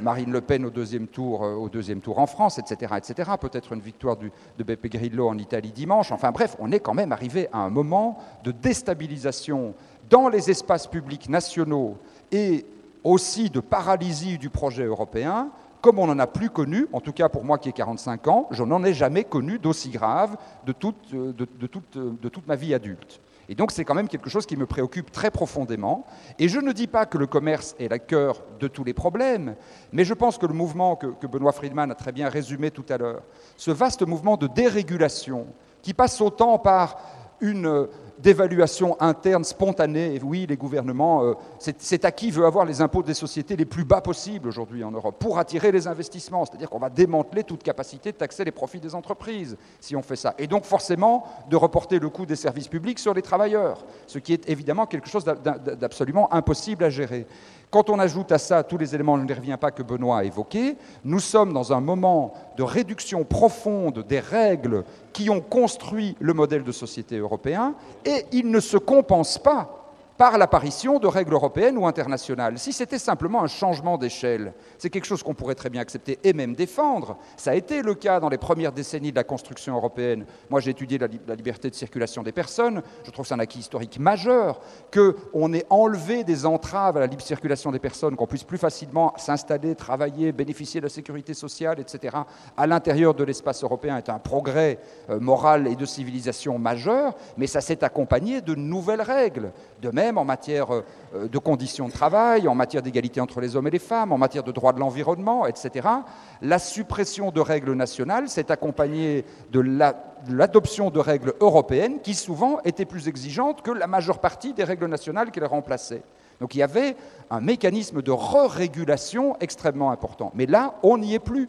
Marine Le Pen au deuxième tour au deuxième tour en France, etc. etc. Peut-être une victoire de Beppe Grillo en Italie dimanche. Enfin bref, on est quand même arrivé à un moment de déstabilisation dans les espaces publics nationaux et aussi de paralysie du projet européen, comme on n'en a plus connu, en tout cas pour moi qui ai 45 ans, je n'en ai jamais connu d'aussi grave de toute, de toute ma vie adulte. Et donc c'est quand même quelque chose qui me préoccupe très profondément. Et je ne dis pas que le commerce est la cœur de tous les problèmes, mais je pense que le mouvement que, que Benoît Friedman a très bien résumé tout à l'heure, ce vaste mouvement de dérégulation qui passe autant par une d'évaluation interne spontanée. Oui, les gouvernements, euh, c'est à qui veut avoir les impôts des sociétés les plus bas possibles aujourd'hui en Europe pour attirer les investissements. C'est-à-dire qu'on va démanteler toute capacité de taxer les profits des entreprises si on fait ça. Et donc forcément de reporter le coût des services publics sur les travailleurs, ce qui est évidemment quelque chose d'absolument impossible à gérer. Quand on ajoute à ça tous les éléments, je ne reviens pas, que Benoît a évoqués, nous sommes dans un moment de réduction profonde des règles qui ont construit le modèle de société européen, et il ne se compense pas par l'apparition de règles européennes ou internationales. Si c'était simplement un changement d'échelle, c'est quelque chose qu'on pourrait très bien accepter et même défendre. Ça a été le cas dans les premières décennies de la construction européenne. Moi, j'ai étudié la, liberté de circulation des personnes. Je trouve que c'est un acquis historique majeur qu'on ait enlevé des entraves à la libre circulation des personnes, qu'on puisse plus facilement s'installer, travailler, bénéficier de la sécurité sociale, etc. à l'intérieur de l'espace européen est un progrès euh, moral et de civilisation majeur, mais ça s'est accompagné de nouvelles règles. De même, en matière euh, de conditions de travail, en matière d'égalité entre les hommes et les femmes, en matière de droit de l'environnement, etc. La suppression de règles nationales s'est accompagnée de l'adoption de règles européennes qui souvent étaient plus exigeantes que la majeure partie des règles nationales qui les remplaçaient. Donc il y avait un mécanisme de re-régulation extrêmement important. Mais là, on n'y est plus.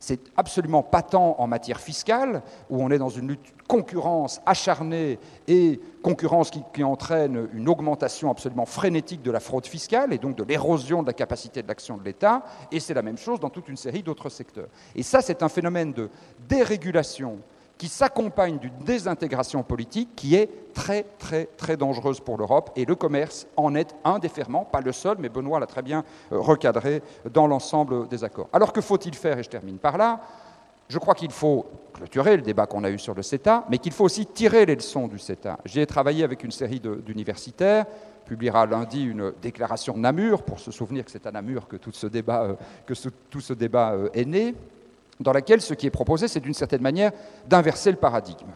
C'est absolument patent en matière fiscale, où on est dans une lutte concurrence acharnée et concurrence qui, entraîne une augmentation absolument frénétique de la fraude fiscale et donc de l'érosion de la capacité de l'action de l'État. Et c'est la même chose dans toute une série d'autres secteurs. Et ça, c'est un phénomène de dérégulation qui s'accompagne d'une désintégration politique qui est très, très, très dangereuse pour l'Europe. Et le commerce en est un des ferments, pas le seul, mais Benoît l'a très bien euh, recadré dans l'ensemble des accords. Alors que faut-il faire Et je termine par là. Je crois qu'il faut clôturer le débat qu'on a eu sur le CETA, mais qu'il faut aussi tirer les leçons du CETA. J'ai travaillé avec une série d'universitaires, publiera lundi une déclaration de Namur, pour se souvenir que c'est à Namur que tout ce débat, euh, euh, est né dans laquelle ce qui est proposé, c'est d'une certaine manière d'inverser le paradigme.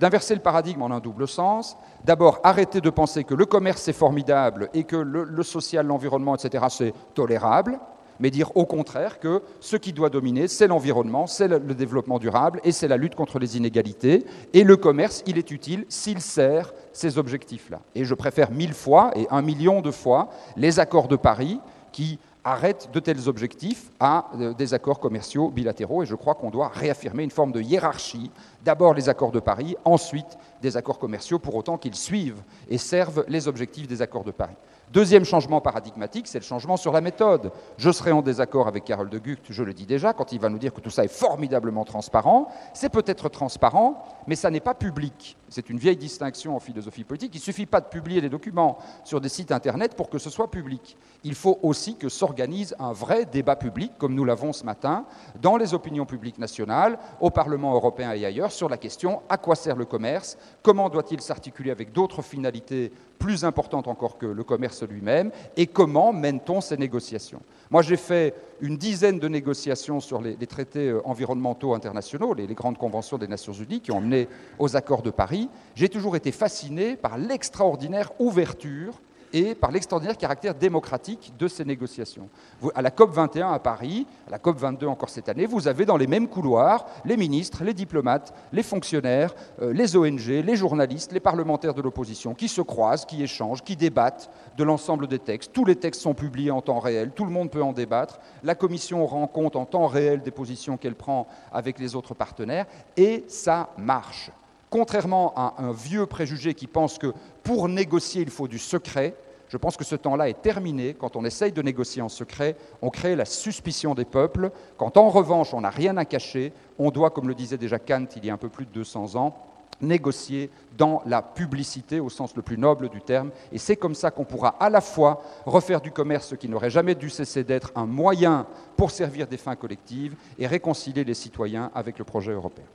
D'inverser le paradigme en un double sens. D'abord, arrêter de penser que le commerce est formidable et que le, social, l'environnement, etc., c'est tolérable, mais dire au contraire que ce qui doit dominer, c'est l'environnement, c'est le développement durable et c'est la lutte contre les inégalités. Et le commerce, il est utile s'il sert ces objectifs-là. Et je préfère mille fois et un million de fois les accords de Paris qui arrête de tels objectifs à euh, des accords commerciaux bilatéraux. Et je crois qu'on doit réaffirmer une forme de hiérarchie. D'abord les accords de Paris, ensuite des accords commerciaux, pour autant qu'ils suivent et servent les objectifs des accords de Paris. Deuxième changement paradigmatique, c'est le changement sur la méthode. Je serai en désaccord avec Carole de Gucht, je le dis déjà, quand il va nous dire que tout ça est formidablement transparent. C'est peut-être transparent, mais ça n'est pas public. C'est une vieille distinction en philosophie politique. Il ne suffit pas de publier des documents sur des sites Internet pour que ce soit public. Il faut aussi que s'organise un vrai débat public, comme nous l'avons ce matin, dans les opinions publiques nationales, au Parlement européen et ailleurs, sur la question à quoi sert le commerce, comment doit-il s'articuler avec d'autres finalités plus importantes encore que le commerce lui-même, et comment mène-t-on ces négociations Moi, j'ai fait une dizaine de négociations sur les, traités euh, environnementaux internationaux, les, grandes conventions des Nations Unies qui ont mené aux accords de Paris. J'ai toujours été fasciné par l'extraordinaire ouverture et par l'extraordinaire caractère démocratique de ces négociations. À la COP 21 à Paris, à la COP 22 encore cette année, vous avez dans les mêmes couloirs les ministres, les diplomates, les fonctionnaires, euh, les ONG, les journalistes, les parlementaires de l'opposition qui se croisent, qui échangent, qui débattent de l'ensemble des textes. Tous les textes sont publiés en temps réel, tout le monde peut en débattre. La Commission rend compte en temps réel des positions qu'elle prend avec les autres partenaires et ça marche. Contrairement à un vieux préjugé qui pense que pour négocier, il faut du secret, je pense que ce temps-là est terminé. Quand on essaye de négocier en secret, on crée la suspicion des peuples. Quand en revanche, on n'a rien à cacher, on doit, comme le disait déjà Kant il y a un peu plus de 200 ans, négocier dans la publicité au sens le plus noble du terme. Et c'est comme ça qu'on pourra à la fois refaire du commerce qui n'aurait jamais dû cesser d'être un moyen pour servir des fins collectives et réconcilier les citoyens avec le projet européen.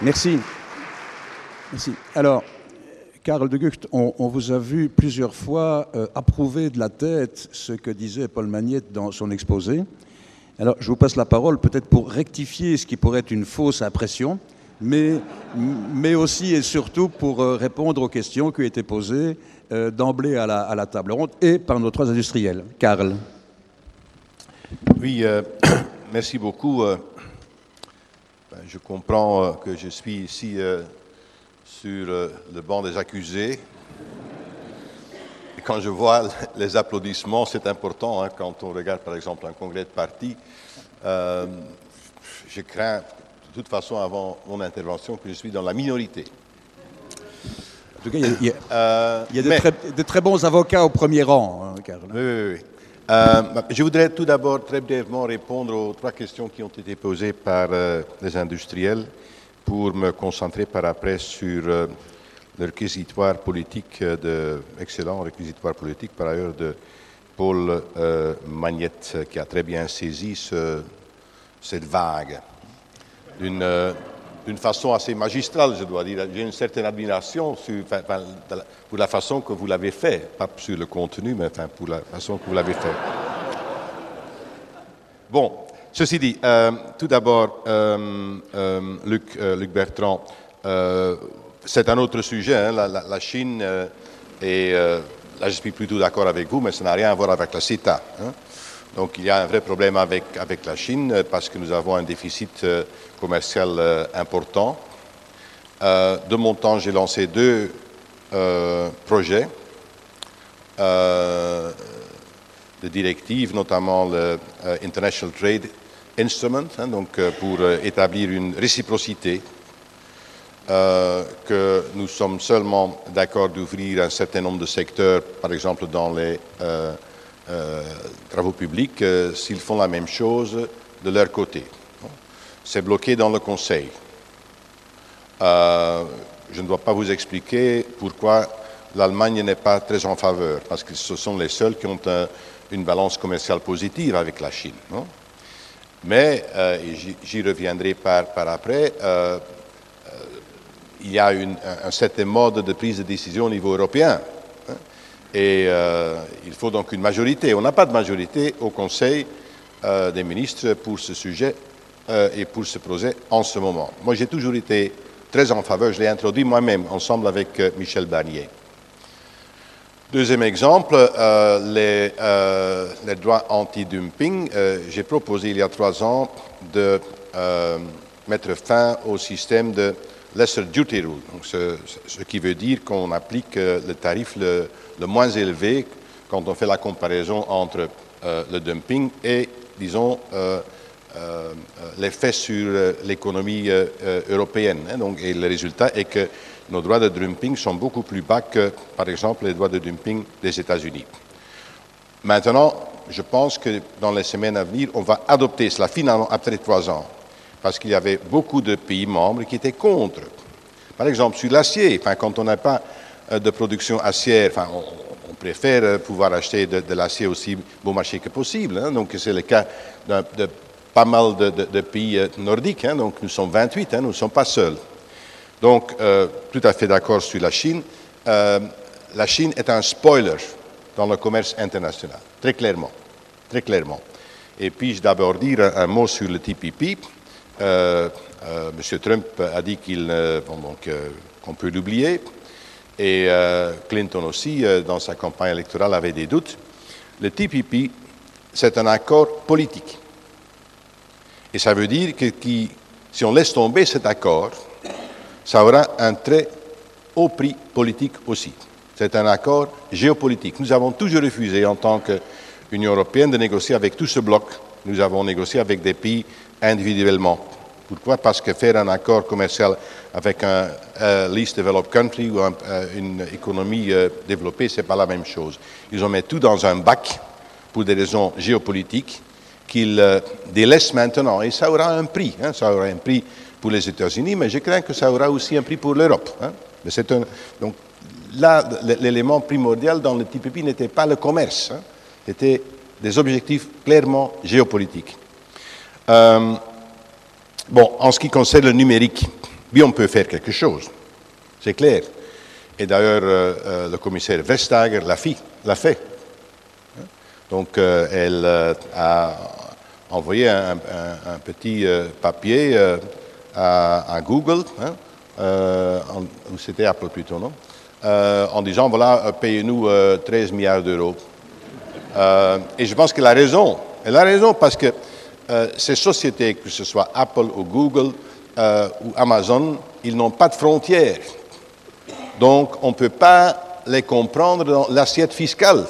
Merci. Merci. Alors, Karl de Gucht, on, vous a vu plusieurs fois euh, approuver de la tête ce que disait Paul Magnette dans son exposé. Alors, je vous passe la parole peut-être pour rectifier ce qui pourrait être une fausse impression, mais, mais aussi et surtout pour euh, répondre aux questions qui ont été posées euh, d'emblée à la, à la table ronde et par nos trois industriels. Karl. Oui, merci beaucoup. Ben, je comprends euh, que je suis ici euh, sur euh, le banc des accusés. Et quand je vois les applaudissements, c'est important. hein, quand on regarde par exemple un congrès de parti, euh, je crains de toute façon avant mon intervention que je suis dans la minorité. En tout cas, il y a, il y a- il y a de, mais- très, de très bons avocats au premier rang, hein, Karl. Oui, oui, oui. Euh, je voudrais tout d'abord très brièvement répondre aux trois questions qui ont été posées par euh, les industriels pour me concentrer par après sur euh, le réquisitoire politique, de, excellent réquisitoire politique par ailleurs de Paul Magnette, qui a très bien saisi ce- cette vague d'une d'une façon assez magistrale, je dois dire. J'ai une certaine admiration pour la façon que vous l'avez fait, pas sur le contenu, mais pour la façon que vous l'avez fait. Bon, ceci dit, euh, tout d'abord, euh, euh, Luc, Bertrand, c'est un autre sujet, hein, la, Chine, et là je suis plutôt d'accord avec vous, mais ça n'a rien à voir avec la CETA. hein. Donc il y a un vrai problème avec, avec la Chine euh, parce que nous avons un déficit euh, commercial euh, important. De mon temps, j'ai lancé deux projets de directives, notamment le International Trade Instrument, hein, donc pour établir une réciprocité que nous sommes seulement d'accord d'ouvrir un certain nombre de secteurs, par exemple dans les travaux publics, euh, s'ils font la même chose de leur côté. C'est bloqué dans le Conseil. Euh, je ne dois pas vous expliquer pourquoi l'Allemagne n'est pas très en faveur, parce que ce sont les seuls qui ont un- une balance commerciale positive avec la Chine. Mais, euh, j'y- reviendrai par, après, euh, euh, il y a un certain mode de prise de décision au niveau européen. Et euh, il faut donc une majorité. On n'a pas de majorité au Conseil euh, des ministres pour ce sujet euh, et pour ce projet en ce moment. Moi, j'ai toujours été très en faveur, je l'ai introduit moi-même ensemble avec Michel Barnier. Deuxième exemple, les, droits anti-dumping. J'ai proposé il y a trois ans de mettre fin au système de lesser duty rule, donc ce, ce qui veut dire qu'on applique le tarif le, le moins élevé quand on fait la comparaison entre euh, le dumping et, disons, euh, euh, l'effet sur l'économie européenne. hein. Donc, et le résultat est que nos droits de dumping sont beaucoup plus bas que, par exemple, les droits de dumping des États-Unis. Maintenant, je pense que dans les semaines à venir, on va adopter cela finalement après trois ans, parce qu'il y avait beaucoup de pays membres qui étaient contre. Par exemple, sur l'acier, enfin, quand on n'a pas de production acière, enfin, on, préfère euh, pouvoir acheter de, l'acier aussi bon marché que possible. hein. donc, c'est le cas de pas mal de, pays euh, nordiques. hein. donc, nous sommes 28, hein, nous ne sommes pas seuls. Donc, euh, tout à fait d'accord sur la Chine. Euh, la Chine est un spoiler dans le commerce international, très clairement. Très clairement. Et puis, je d'abord dire un, mot sur le TPP. Euh, euh, M. Trump a dit qu'il, euh, donc, euh, on peut l'oublier. Et euh, Clinton aussi, euh, dans sa campagne électorale, avait des doutes. Le TPP, c'est un accord politique. Et ça veut dire que si on laisse tomber cet accord, ça aura un très haut prix politique aussi. C'est un accord géopolitique. Nous avons toujours refusé, en tant qu'Union européenne, de négocier avec tout ce bloc. Nous avons négocié avec des pays individuellement. Pourquoi? Parce que faire un accord commercial avec un least developed country ou une économie euh, développée, ce n'est pas la même chose. Ils ont mis tout dans un bac pour des raisons géopolitiques qu'ils euh, délaissent maintenant. Et ça aura un prix. Hein. ça aura un prix pour les États-Unis, mais je crains que ça aura aussi un prix pour l'Europe. Hein. Donc là, l'élément primordial dans le TPP n'était pas le commerce, hein, c'était des objectifs clairement géopolitiques. Euh, bon, en ce qui concerne le numérique, oui, on peut faire quelque chose, c'est clair. Et d'ailleurs, euh, euh, le commissaire Vestager l'a fait. Donc, elle a envoyé un, petit papier à, Google, hein, ou c'était Apple plutôt, non En disant, voilà, payez-nous 13 milliards d'euros. et je pense qu'elle a raison. Elle a raison parce que euh, ces sociétés, que ce soit Apple ou Google euh, ou Amazon, ils n'ont pas de frontières. Donc, on ne peut pas les comprendre dans l'assiette fiscale.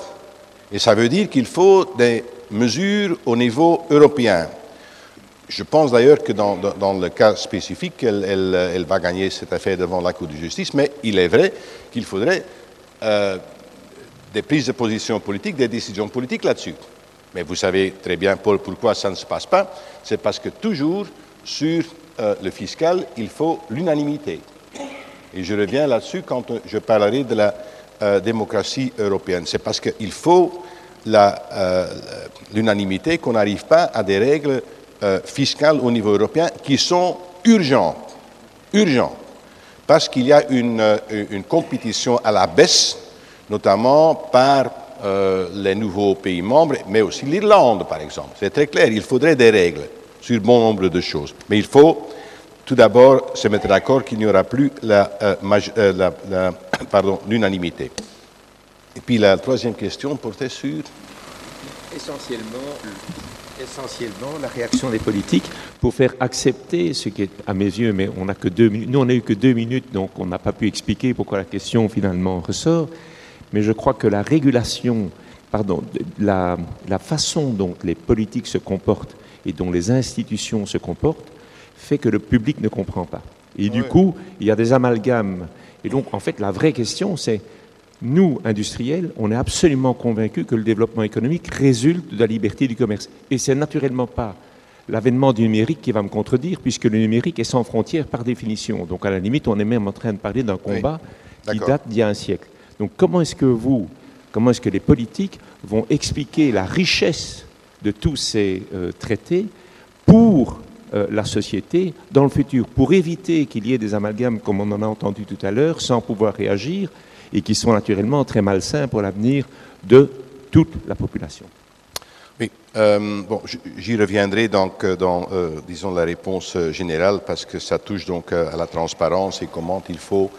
Et ça veut dire qu'il faut des mesures au niveau européen. Je pense d'ailleurs que dans, le cas spécifique, elle, va gagner cette affaire devant la Cour de justice, mais il est vrai qu'il faudrait euh, des prises de position politiques, des décisions politiques là-dessus. Mais vous savez très bien, Paul, pourquoi ça ne se passe pas? C'est parce que toujours, sur euh, le fiscal, il faut l'unanimité. Et je reviens là-dessus quand je parlerai de la euh, démocratie européenne. C'est parce qu'il faut euh, l'unanimité qu'on n'arrive pas à des règles fiscales au niveau européen qui sont urgentes. Urgentes. Parce qu'il y a une, compétition à la baisse, notamment par les nouveaux pays membres, mais aussi l'Irlande, par exemple. C'est très clair, il faudrait des règles sur bon nombre de choses. Mais il faut tout d'abord se mettre d'accord qu'il n'y aura plus euh, euh, l'unanimité. Et puis la troisième question portait sur... Essentiellement, essentiellement la réaction des politiques pour faire accepter ce qui est à mes yeux, mais on n'a que deux minutes. Nous, on n'a eu que deux minutes, donc on n'a pas pu expliquer pourquoi la question finalement ressort mais je crois que la régulation, pardon, la, façon dont les politiques se comportent et dont les institutions se comportent fait que le public ne comprend pas. Et du coup, il y a des amalgames. Et donc, en fait, la vraie question, c'est, nous, industriels, on est absolument convaincus que le développement économique résulte de la liberté du commerce. Et c'est naturellement pas l'avènement du numérique qui va me contredire, puisque le numérique est sans frontières par définition. Donc, à la limite, on est même en train de parler d'un combat qui date d'il y a un siècle. Donc comment est-ce que vous, comment est-ce que les politiques vont expliquer la richesse de tous ces euh, traités pour euh, la société dans le futur, pour éviter qu'il y ait des amalgames comme on en a entendu tout à l'heure, sans pouvoir réagir, et qui sont naturellement très malsains pour l'avenir de toute la population. Oui, euh, bon, j'y reviendrai donc dans, disons, la réponse générale, parce que ça touche donc à la transparence et comment il faut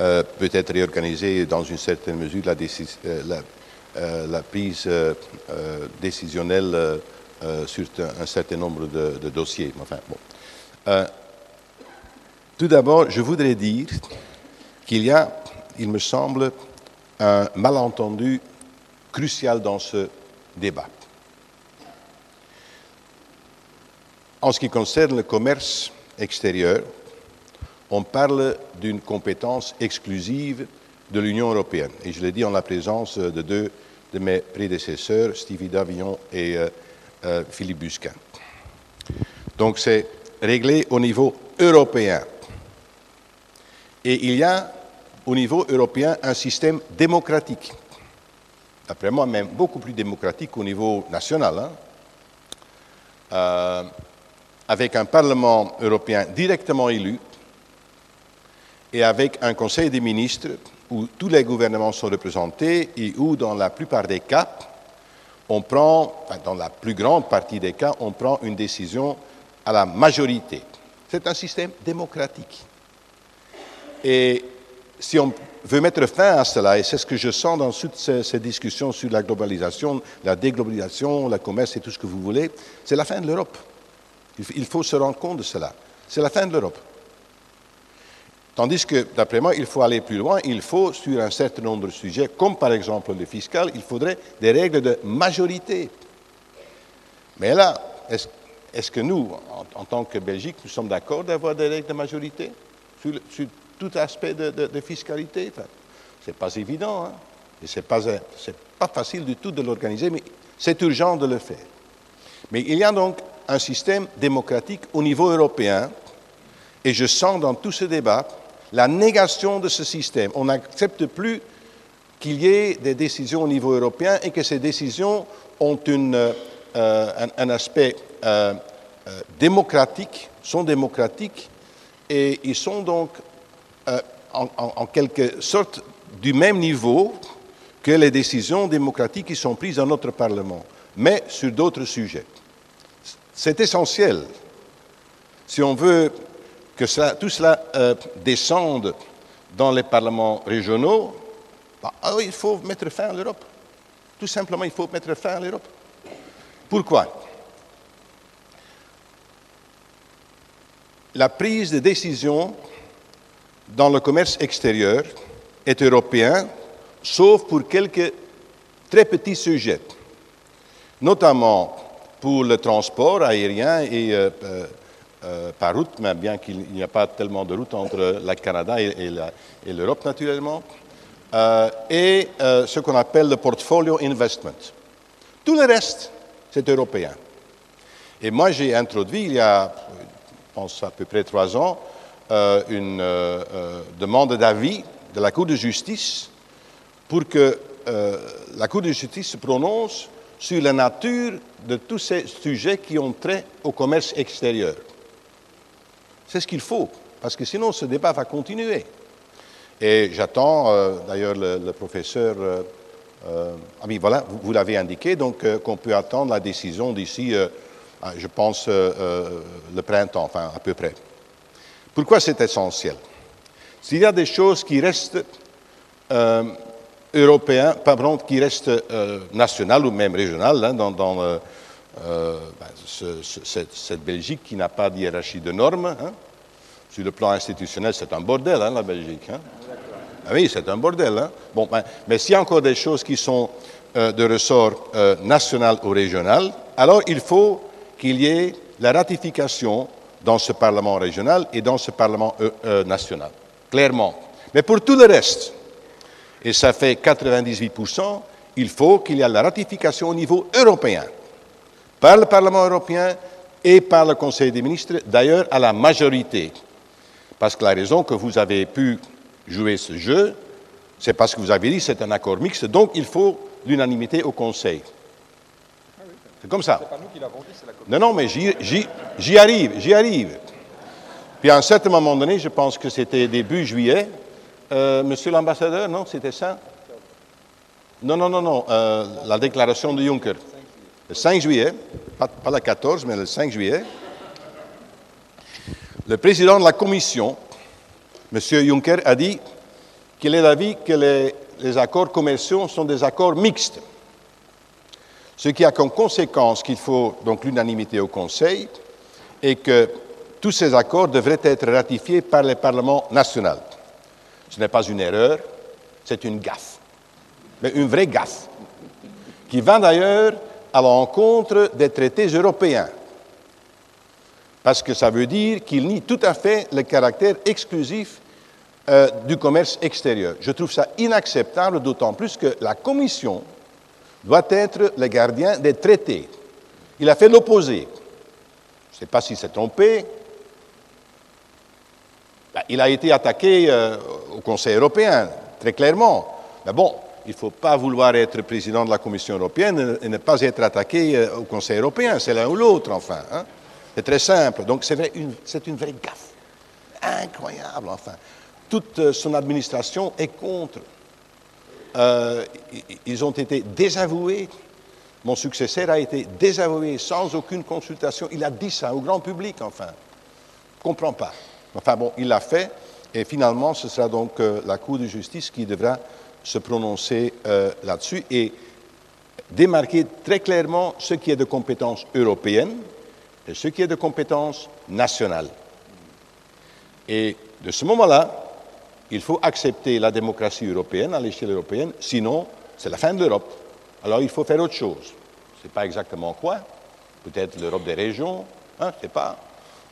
euh, peut être réorganiser dans une certaine mesure la, euh, euh, prise décisionnelle sur un certain nombre de, dossiers. Enfin, tout d'abord, je voudrais dire qu'il y a, il me semble, un malentendu crucial dans ce débat. En ce qui concerne le commerce extérieur, on parle d'une compétence exclusive de l'Union européenne. Et je l'ai dit en la présence de deux de mes prédécesseurs, Stevie Davillon et euh, euh, Philippe Busquin. Donc c'est réglé au niveau européen. Et il y a au niveau européen un système démocratique. D'après moi, même beaucoup plus démocratique qu'au niveau national. Hein. Euh, avec un Parlement européen directement élu, et avec un Conseil des ministres où tous les gouvernements sont représentés et où, dans la plupart des cas, on prend, dans la plus grande partie des cas, on prend une décision à la majorité. C'est un système démocratique. Et si on veut mettre fin à cela, et c'est ce que je sens dans toutes ces, ces, discussions sur la globalisation, la déglobalisation, le commerce et tout ce que vous voulez, c'est la fin de l'Europe. Il faut se rendre compte de cela. C'est la fin de l'Europe. Tandis que, d'après moi, il faut aller plus loin. Il faut, sur un certain nombre de sujets, comme par exemple le fiscal, il faudrait des règles de majorité. Mais là, est-ce que nous, en, tant que Belgique, nous sommes d'accord d'avoir des règles de majorité sur, tout aspect de, fiscalité? Ce n'est pas évident. Hein? Et ce n'est pas facile du tout de l'organiser, mais c'est urgent de le faire. Mais il y a donc un système démocratique au niveau européen, et je sens dans tout ce débat la négation de ce système. On n'accepte plus qu'il y ait des décisions au niveau européen et que ces décisions ont une, euh, un, aspect euh, euh, démocratique, sont démocratiques, et ils sont donc en, quelque sorte du même niveau que les décisions démocratiques qui sont prises dans notre Parlement, mais sur d'autres sujets. C'est essentiel. Si on veut que tout cela euh, descende dans les parlements régionaux, bah, alors il faut mettre fin à l'Europe. Tout simplement, il faut mettre fin à l'Europe. Pourquoi? La prise de décision dans le commerce extérieur est européen, sauf pour quelques très petits sujets, notamment pour le transport aérien et euh, euh, par route, mais bien qu'il n'y a pas tellement de route entre le Canada et, l'Europe naturellement, euh, et euh, ce qu'on appelle le portfolio investment. Tout le reste, c'est européen. Et moi, j'ai introduit, il y a, je pense, à peu près trois ans, une demande d'avis de la Cour de justice pour que la Cour de justice se prononce sur la nature de tous ces sujets qui ont trait au commerce extérieur. C'est ce qu'il faut, parce que sinon ce débat va continuer. Et j'attends, euh, d'ailleurs, le, professeur. Euh, euh, ah oui, voilà, vous, l'avez indiqué, donc qu'on peut attendre la décision d'ici, je pense, le printemps, enfin à peu près. Pourquoi c'est essentiel? S'il y a des choses qui restent européennes, pardon, qui restent nationales ou même régionales, hein, dans, dans euh, ce, cette, Belgique qui n'a pas de hiérarchie de normes. Hein. Sur le plan institutionnel, c'est un bordel, hein, la Belgique. Hein. Ah oui, c'est un bordel. Mais s'il y a encore des choses qui sont euh, de ressort euh, national ou régional, alors il faut qu'il y ait la ratification dans ce Parlement régional et dans ce Parlement national, clairement. Mais pour tout le reste, et ça fait 98%, il faut qu'il y ait la ratification au niveau européen par le Parlement européen et par le Conseil des ministres, d'ailleurs à la majorité. Parce que la raison que vous avez pu jouer ce jeu, c'est parce que vous avez dit c'est un accord mixte, donc il faut l'unanimité au Conseil. C'est comme ça. Dit, non, non, mais j'y arrive, j'y arrive. Puis à un certain moment donné, je pense que c'était début juillet, euh, Monsieur l'ambassadeur, non, c'était ça? Non, non, non, non, euh, la déclaration de Juncker le 5 juillet, pas, le 14, mais le 5 juillet, le président de la Commission, M. Juncker, a dit qu'il est d'avis que les, les, accords commerciaux sont des accords mixtes, ce qui a comme conséquence qu'il faut donc l'unanimité au Conseil et que tous ces accords devraient être ratifiés par les parlements nationaux. Ce n'est pas une erreur, c'est une gaffe, mais une vraie gaffe, qui va d'ailleurs à l'encontre des traités européens. Parce que ça veut dire qu'il nie tout à fait le caractère exclusif euh, du commerce extérieur. Je trouve ça inacceptable, d'autant plus que la Commission doit être le gardien des traités. Il a fait l'opposé. Je ne sais pas s'il s'est trompé. Ben, il a été attaqué euh, au Conseil européen, très clairement. Mais bon, il ne faut pas vouloir être président de la Commission européenne et ne pas être attaqué euh, au Conseil européen. C'est l'un ou l'autre, enfin. Hein? C'est très simple. Donc c'est une, vraie gaffe. Incroyable, enfin. Toute euh, son administration est contre. Euh, ils ont été désavoués. Mon successeur a été désavoué sans aucune consultation. Il a dit ça au grand public, enfin. Je comprends pas. Enfin bon, il l'a fait. Et finalement, ce sera donc la Cour de justice qui devra se prononcer euh, là-dessus et démarquer très clairement ce qui est de compétence européenne et ce qui est de compétence nationale. Et de ce moment-là, il faut accepter la démocratie européenne à l'échelle européenne, sinon c'est la fin de l'Europe. Alors il faut faire autre chose. Je ne sais pas exactement quoi, peut-être l'Europe des régions, hein, je ne sais pas,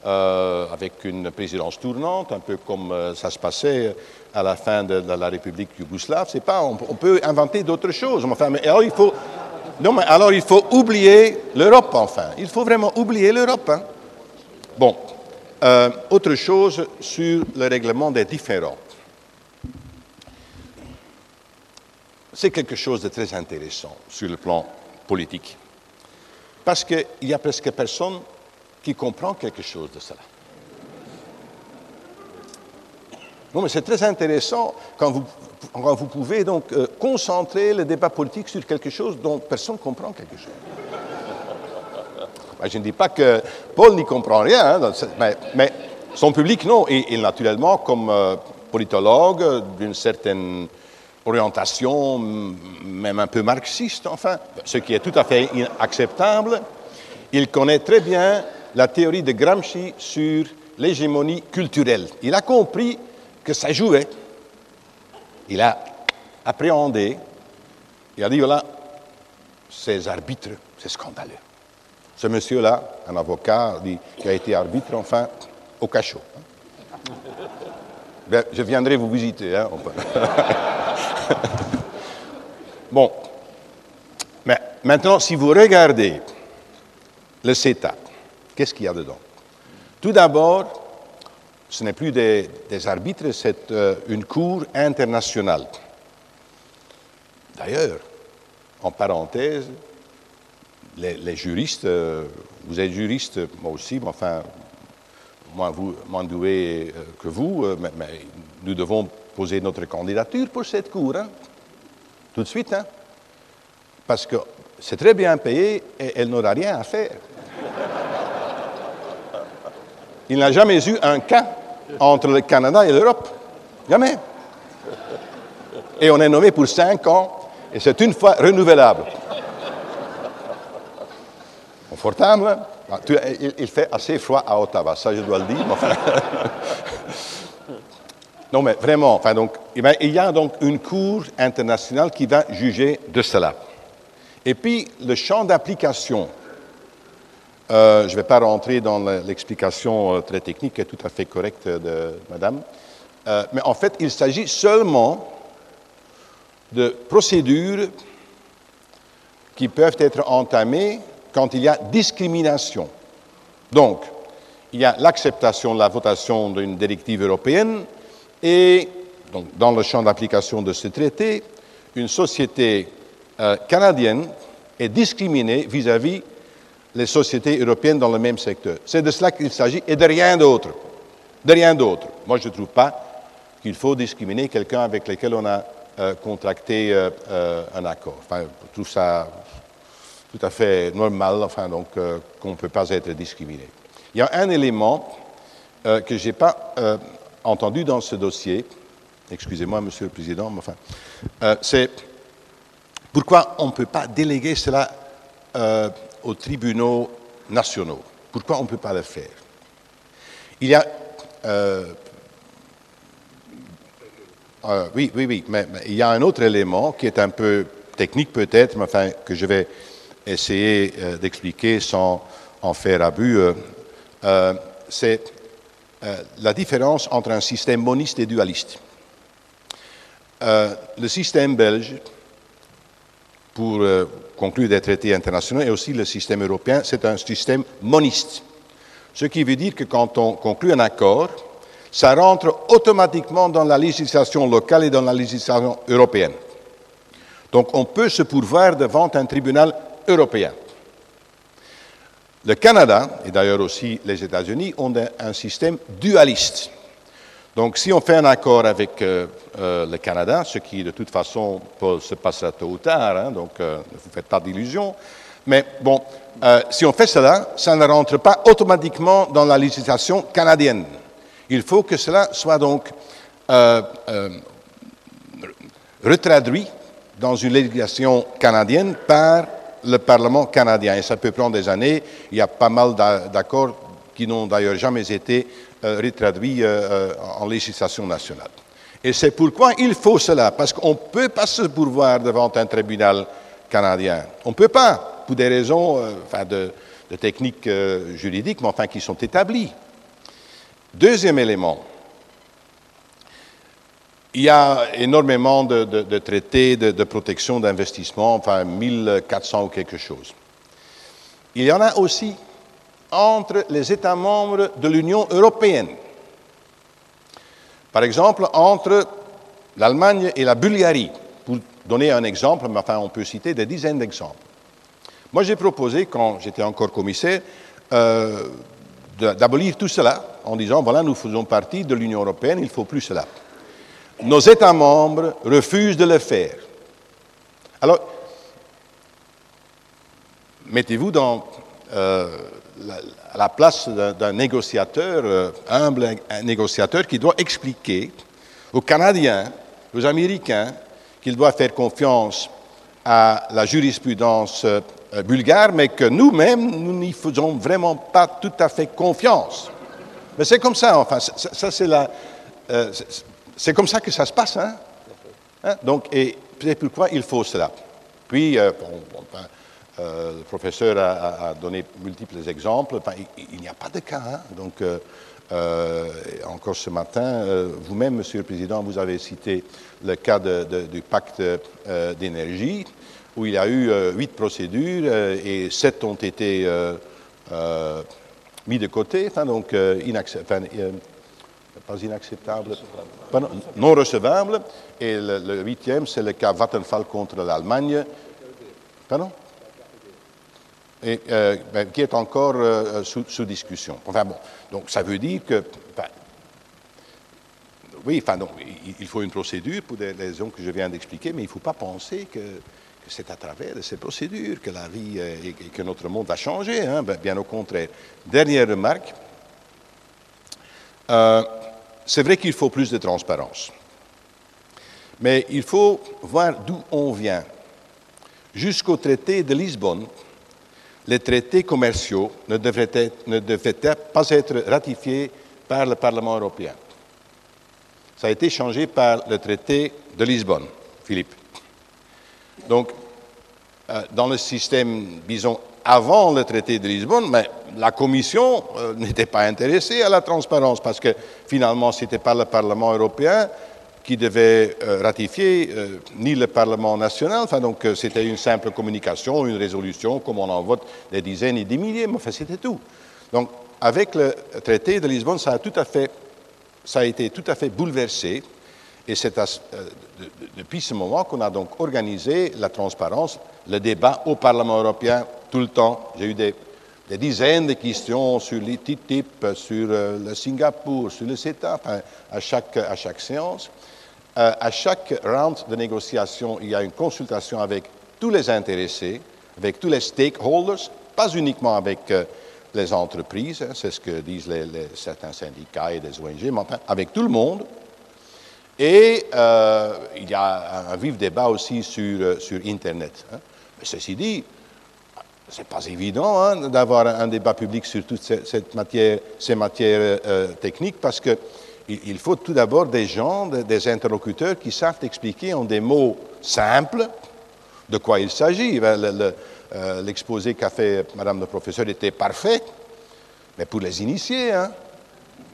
euh, avec une présidence tournante, un peu comme euh, ça se passait à la fin de, la République yougoslave. C'est pas, on, on, peut inventer d'autres choses. Enfin, mais alors il faut, non, mais alors il faut oublier l'Europe, enfin. Il faut vraiment oublier l'Europe. Hein. Bon, euh, autre chose sur le règlement des différends. C'est quelque chose de très intéressant sur le plan politique. Parce qu'il n'y a presque personne qui comprend quelque chose de cela. Non, mais c'est très intéressant quand vous, pouvez donc euh, concentrer le débat politique sur quelque chose dont personne ne comprend quelque chose. Je ne dis pas que Paul n'y comprend rien, hein, mais, son public, non. Et, et naturellement, comme euh, politologue d'une certaine orientation, même un peu marxiste, enfin, ce qui est tout à fait inacceptable, il connaît très bien la théorie de Gramsci sur l'hégémonie culturelle. Il a compris que ça jouait. Il a appréhendé. Il a dit, voilà, ces arbitres, c'est scandaleux. Ce monsieur-là, un avocat, dit, qui a été arbitre, enfin, au cachot. Ben, je viendrai vous visiter. Hein, bon. Mais maintenant, si vous regardez le CETA, qu'est-ce qu'il y a dedans? Tout d'abord, ce n'est plus des, arbitres, c'est euh, une cour internationale. D'ailleurs, en parenthèse, les, juristes, euh, vous êtes juriste, moi aussi, mais enfin, moins, moins doué euh, que vous, mais, mais, nous devons poser notre candidature pour cette cour, hein, tout de suite, hein, parce que c'est très bien payé et elle n'aura rien à faire. Il n'a jamais eu un cas entre le Canada et l'Europe. Jamais. Et on est nommé pour cinq ans et c'est une fois renouvelable. Confortable. Ah, il, fait assez froid à Ottawa, ça je dois le dire. Non mais vraiment, enfin, donc, il y a donc une cour internationale qui va juger de cela. Et puis le champ d'application euh, je ne vais pas rentrer dans l'explication euh, très technique et tout à fait correcte de Madame, euh, mais en fait, il s'agit seulement de procédures qui peuvent être entamées quand il y a discrimination. Donc, il y a l'acceptation de la votation d'une directive européenne et, donc, dans le champ d'application de ce traité, une société canadienne est discriminée vis-à-vis -vis les sociétés européennes dans le même secteur. C'est de cela qu'il s'agit et de rien d'autre. De rien d'autre. Moi, je ne trouve pas qu'il faut discriminer quelqu'un avec lequel on a euh, contracté euh, euh, un accord. Enfin, je trouve ça tout à fait normal, enfin, donc, qu'on ne peut pas être discriminé. Il y a un élément que je n'ai pas entendu dans ce dossier, excusez-moi, Monsieur le Président, mais enfin, c'est pourquoi on ne peut pas déléguer cela aux tribunaux nationaux. Pourquoi on ne peut pas le faire? Il y a... Euh, euh, oui, oui, oui, mais, il y a un autre élément qui est un peu technique peut-être, mais que je vais essayer euh, d'expliquer sans en faire abus. C'est la différence entre un système moniste et dualiste. le système belge, pour conclure des traités internationaux et aussi le système européen, c'est un système moniste. Ce qui veut dire que quand on conclut un accord, ça rentre automatiquement dans la législation locale et dans la législation européenne. Donc on peut se pourvoir devant un tribunal européen. Le Canada, et d'ailleurs aussi les États-Unis, ont un système dualiste. Donc si on fait un accord avec euh, euh, le Canada, ce qui de toute façon peut, se passera tôt ou tard, hein, donc euh, ne vous faites pas d'illusions, mais bon, si on fait cela, ça ne rentre pas automatiquement dans la législation canadienne. Il faut que cela soit donc retraduit dans une législation canadienne par le Parlement canadien. Et ça peut prendre des années. Il y a pas mal d'accords qui n'ont d'ailleurs jamais été euh, retraduits en législation nationale. Et c'est pourquoi il faut cela, parce qu'on ne peut pas se pourvoir devant un tribunal canadien. On ne peut pas, pour des raisons de, de techniques juridiques, mais enfin qui sont établies. Deuxième élément, il y a énormément de, traités de, protection d'investissement, enfin 1400 ou quelque chose. Il y en a aussi entre les États membres de l'Union européenne. Par exemple, entre l'Allemagne et la Bulgarie, pour donner un exemple, mais enfin on peut citer des dizaines d'exemples. Moi j'ai proposé, quand j'étais encore commissaire, euh, d'abolir tout cela en disant, voilà, nous faisons partie de l'Union européenne, il ne faut plus cela nos États membres refusent de le faire. Alors, mettez-vous dans euh, la, place d'un négociateur, euh, humble un négociateur qui doit expliquer aux Canadiens, aux Américains, qu'ils doivent faire confiance à la jurisprudence euh, bulgare, mais que nous-mêmes, nous n'y faisons vraiment pas tout à fait confiance. Mais c'est comme ça, enfin, ça, c'est la... C'est comme ça que ça se passe. Hein? hein? Donc, et c'est pourquoi il faut cela. Puis, euh, ben, euh, le professeur a, donné multiples exemples. il, n'y a pas de cas. Hein? Donc, euh, encore ce matin, vous-même, Monsieur le Président, vous avez cité le cas du pacte d'énergie, où il y a eu huit procédures et sept ont été mis de côté, donc pas inacceptable, non recevable. Et le, huitième, c'est le cas Vattenfall contre l'Allemagne. Pardon? Euh, ben, qui est encore euh, sous, discussion. Enfin bon, donc ça veut dire que, oui, enfin donc, il, faut une procédure pour des raisons que je viens d'expliquer, mais il ne faut pas penser que, c'est à travers ces procédures que la vie euh, et, que notre monde va changer. Hein. Ben, bien au contraire. Dernière remarque. C'est vrai qu'il faut plus de transparence. Mais il faut voir d'où on vient. Jusqu'au traité de Lisbonne, les traités commerciaux ne devraient, ne pas être ratifiés par le Parlement européen. Ça a été changé par le traité de Lisbonne, Philippe. Donc, euh, dans le système, disons, avant le traité de Lisbonne, mais la Commission euh, n'était pas intéressée à la transparence parce que finalement, ce n'était pas le Parlement européen qui devait euh, ratifier, euh, ni le Parlement national. Enfin, donc, c'était une simple communication, une résolution, comme on en vote des dizaines et des milliers, mais enfin, c'était tout. Donc, avec le traité de Lisbonne, ça a, tout à fait, ça a été tout à fait bouleversé. Et c'est depuis ce moment qu'on a donc organisé la transparence, le débat au Parlement européen tout le temps. J'ai eu des, dizaines de questions sur les TTIP, sur euh, le Singapour, sur le CETA, à, chaque, à chaque séance. Euh, à chaque round de négociation, il y a une consultation avec tous les intéressés, avec tous les stakeholders, pas uniquement avec euh, les entreprises, hein, c'est ce que disent certains syndicats et des ONG, mais enfin avec tout le monde. Et il y a un, vif débat aussi sur, sur Internet. Hein. Mais ceci dit, ce n'est pas évident hein, d'avoir un débat public sur toutes cette matière, ces matières euh, techniques parce qu'il il faut tout d'abord des gens, des interlocuteurs qui savent expliquer en des mots simples de quoi il s'agit. Ben, euh, l'exposé qu'a fait Madame le professeur était parfait, mais pour les initiés. Hein.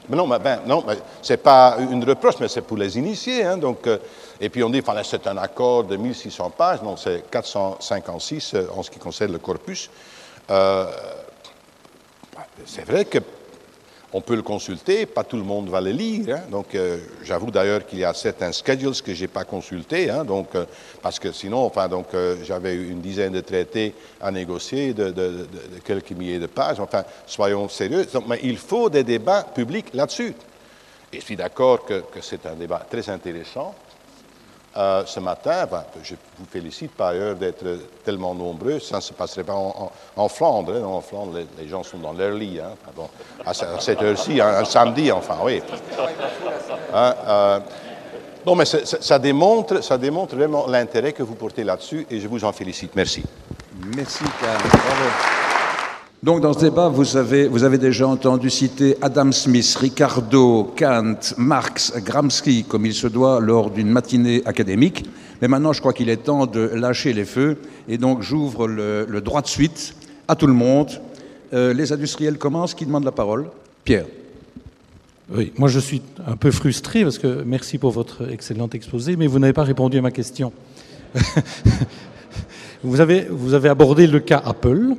Mais non, ben, non c'est pas une reproche, mais c'est pour les initiés. Hein, donc, euh, et puis on dit, que c'est un accord de 1600 pages, non, c'est 456 euh, en ce qui concerne le corpus. C'est vrai que on peut le consulter, pas tout le monde va le lire. Hein. donc, euh, j'avoue d'ailleurs qu'il y a certains schedules que j'ai pas consultés, hein, donc parce que sinon, enfin, donc j'avais une dizaine de traités à négocier de, quelques milliers de pages. Enfin, soyons sérieux. mais il faut des débats publics là-dessus. Et je suis d'accord que c'est un débat très intéressant. Euh, ce matin. je vous félicite par ailleurs d'être tellement nombreux. Ça ne se passerait pas en, Flandre. Hein. En Flandre, les, gens sont dans leur lit. Hein. à cette heure-ci, un, samedi, enfin, oui. Hein, euh, non, mais ça, démontre, vraiment l'intérêt que vous portez là-dessus et je vous en félicite. Merci. Merci, Karl. Bravo. Donc dans ce débat, vous avez, déjà entendu citer Adam Smith, Ricardo, Kant, Marx, Gramsci, comme il se doit lors d'une matinée académique. Mais maintenant, je crois qu'il est temps de lâcher les feux. Et donc j'ouvre le, droit de suite à tout le monde. Euh, les industriels commencent. Qui demande la parole? Pierre. Oui, moi je suis un peu frustré parce que merci pour votre excellent exposé, mais vous n'avez pas répondu à ma question. vous avez abordé le cas Apple.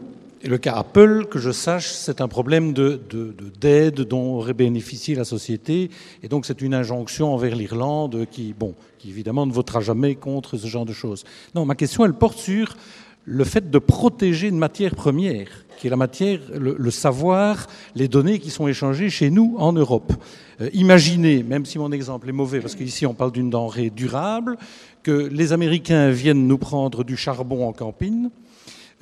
Le cas Apple, que je sache, c'est un problème d'aide de, dont aurait bénéficié la société. Et donc, c'est une injonction envers l'Irlande qui, bon, qui évidemment ne votera jamais contre ce genre de choses. Non, ma question, elle porte sur le fait de protéger une matière première, qui est la matière, le, savoir, les données qui sont échangées chez nous en Europe. Euh, imaginez, même si mon exemple est mauvais, parce qu'ici on parle d'une denrée durable, que les Américains viennent nous prendre du charbon en campine,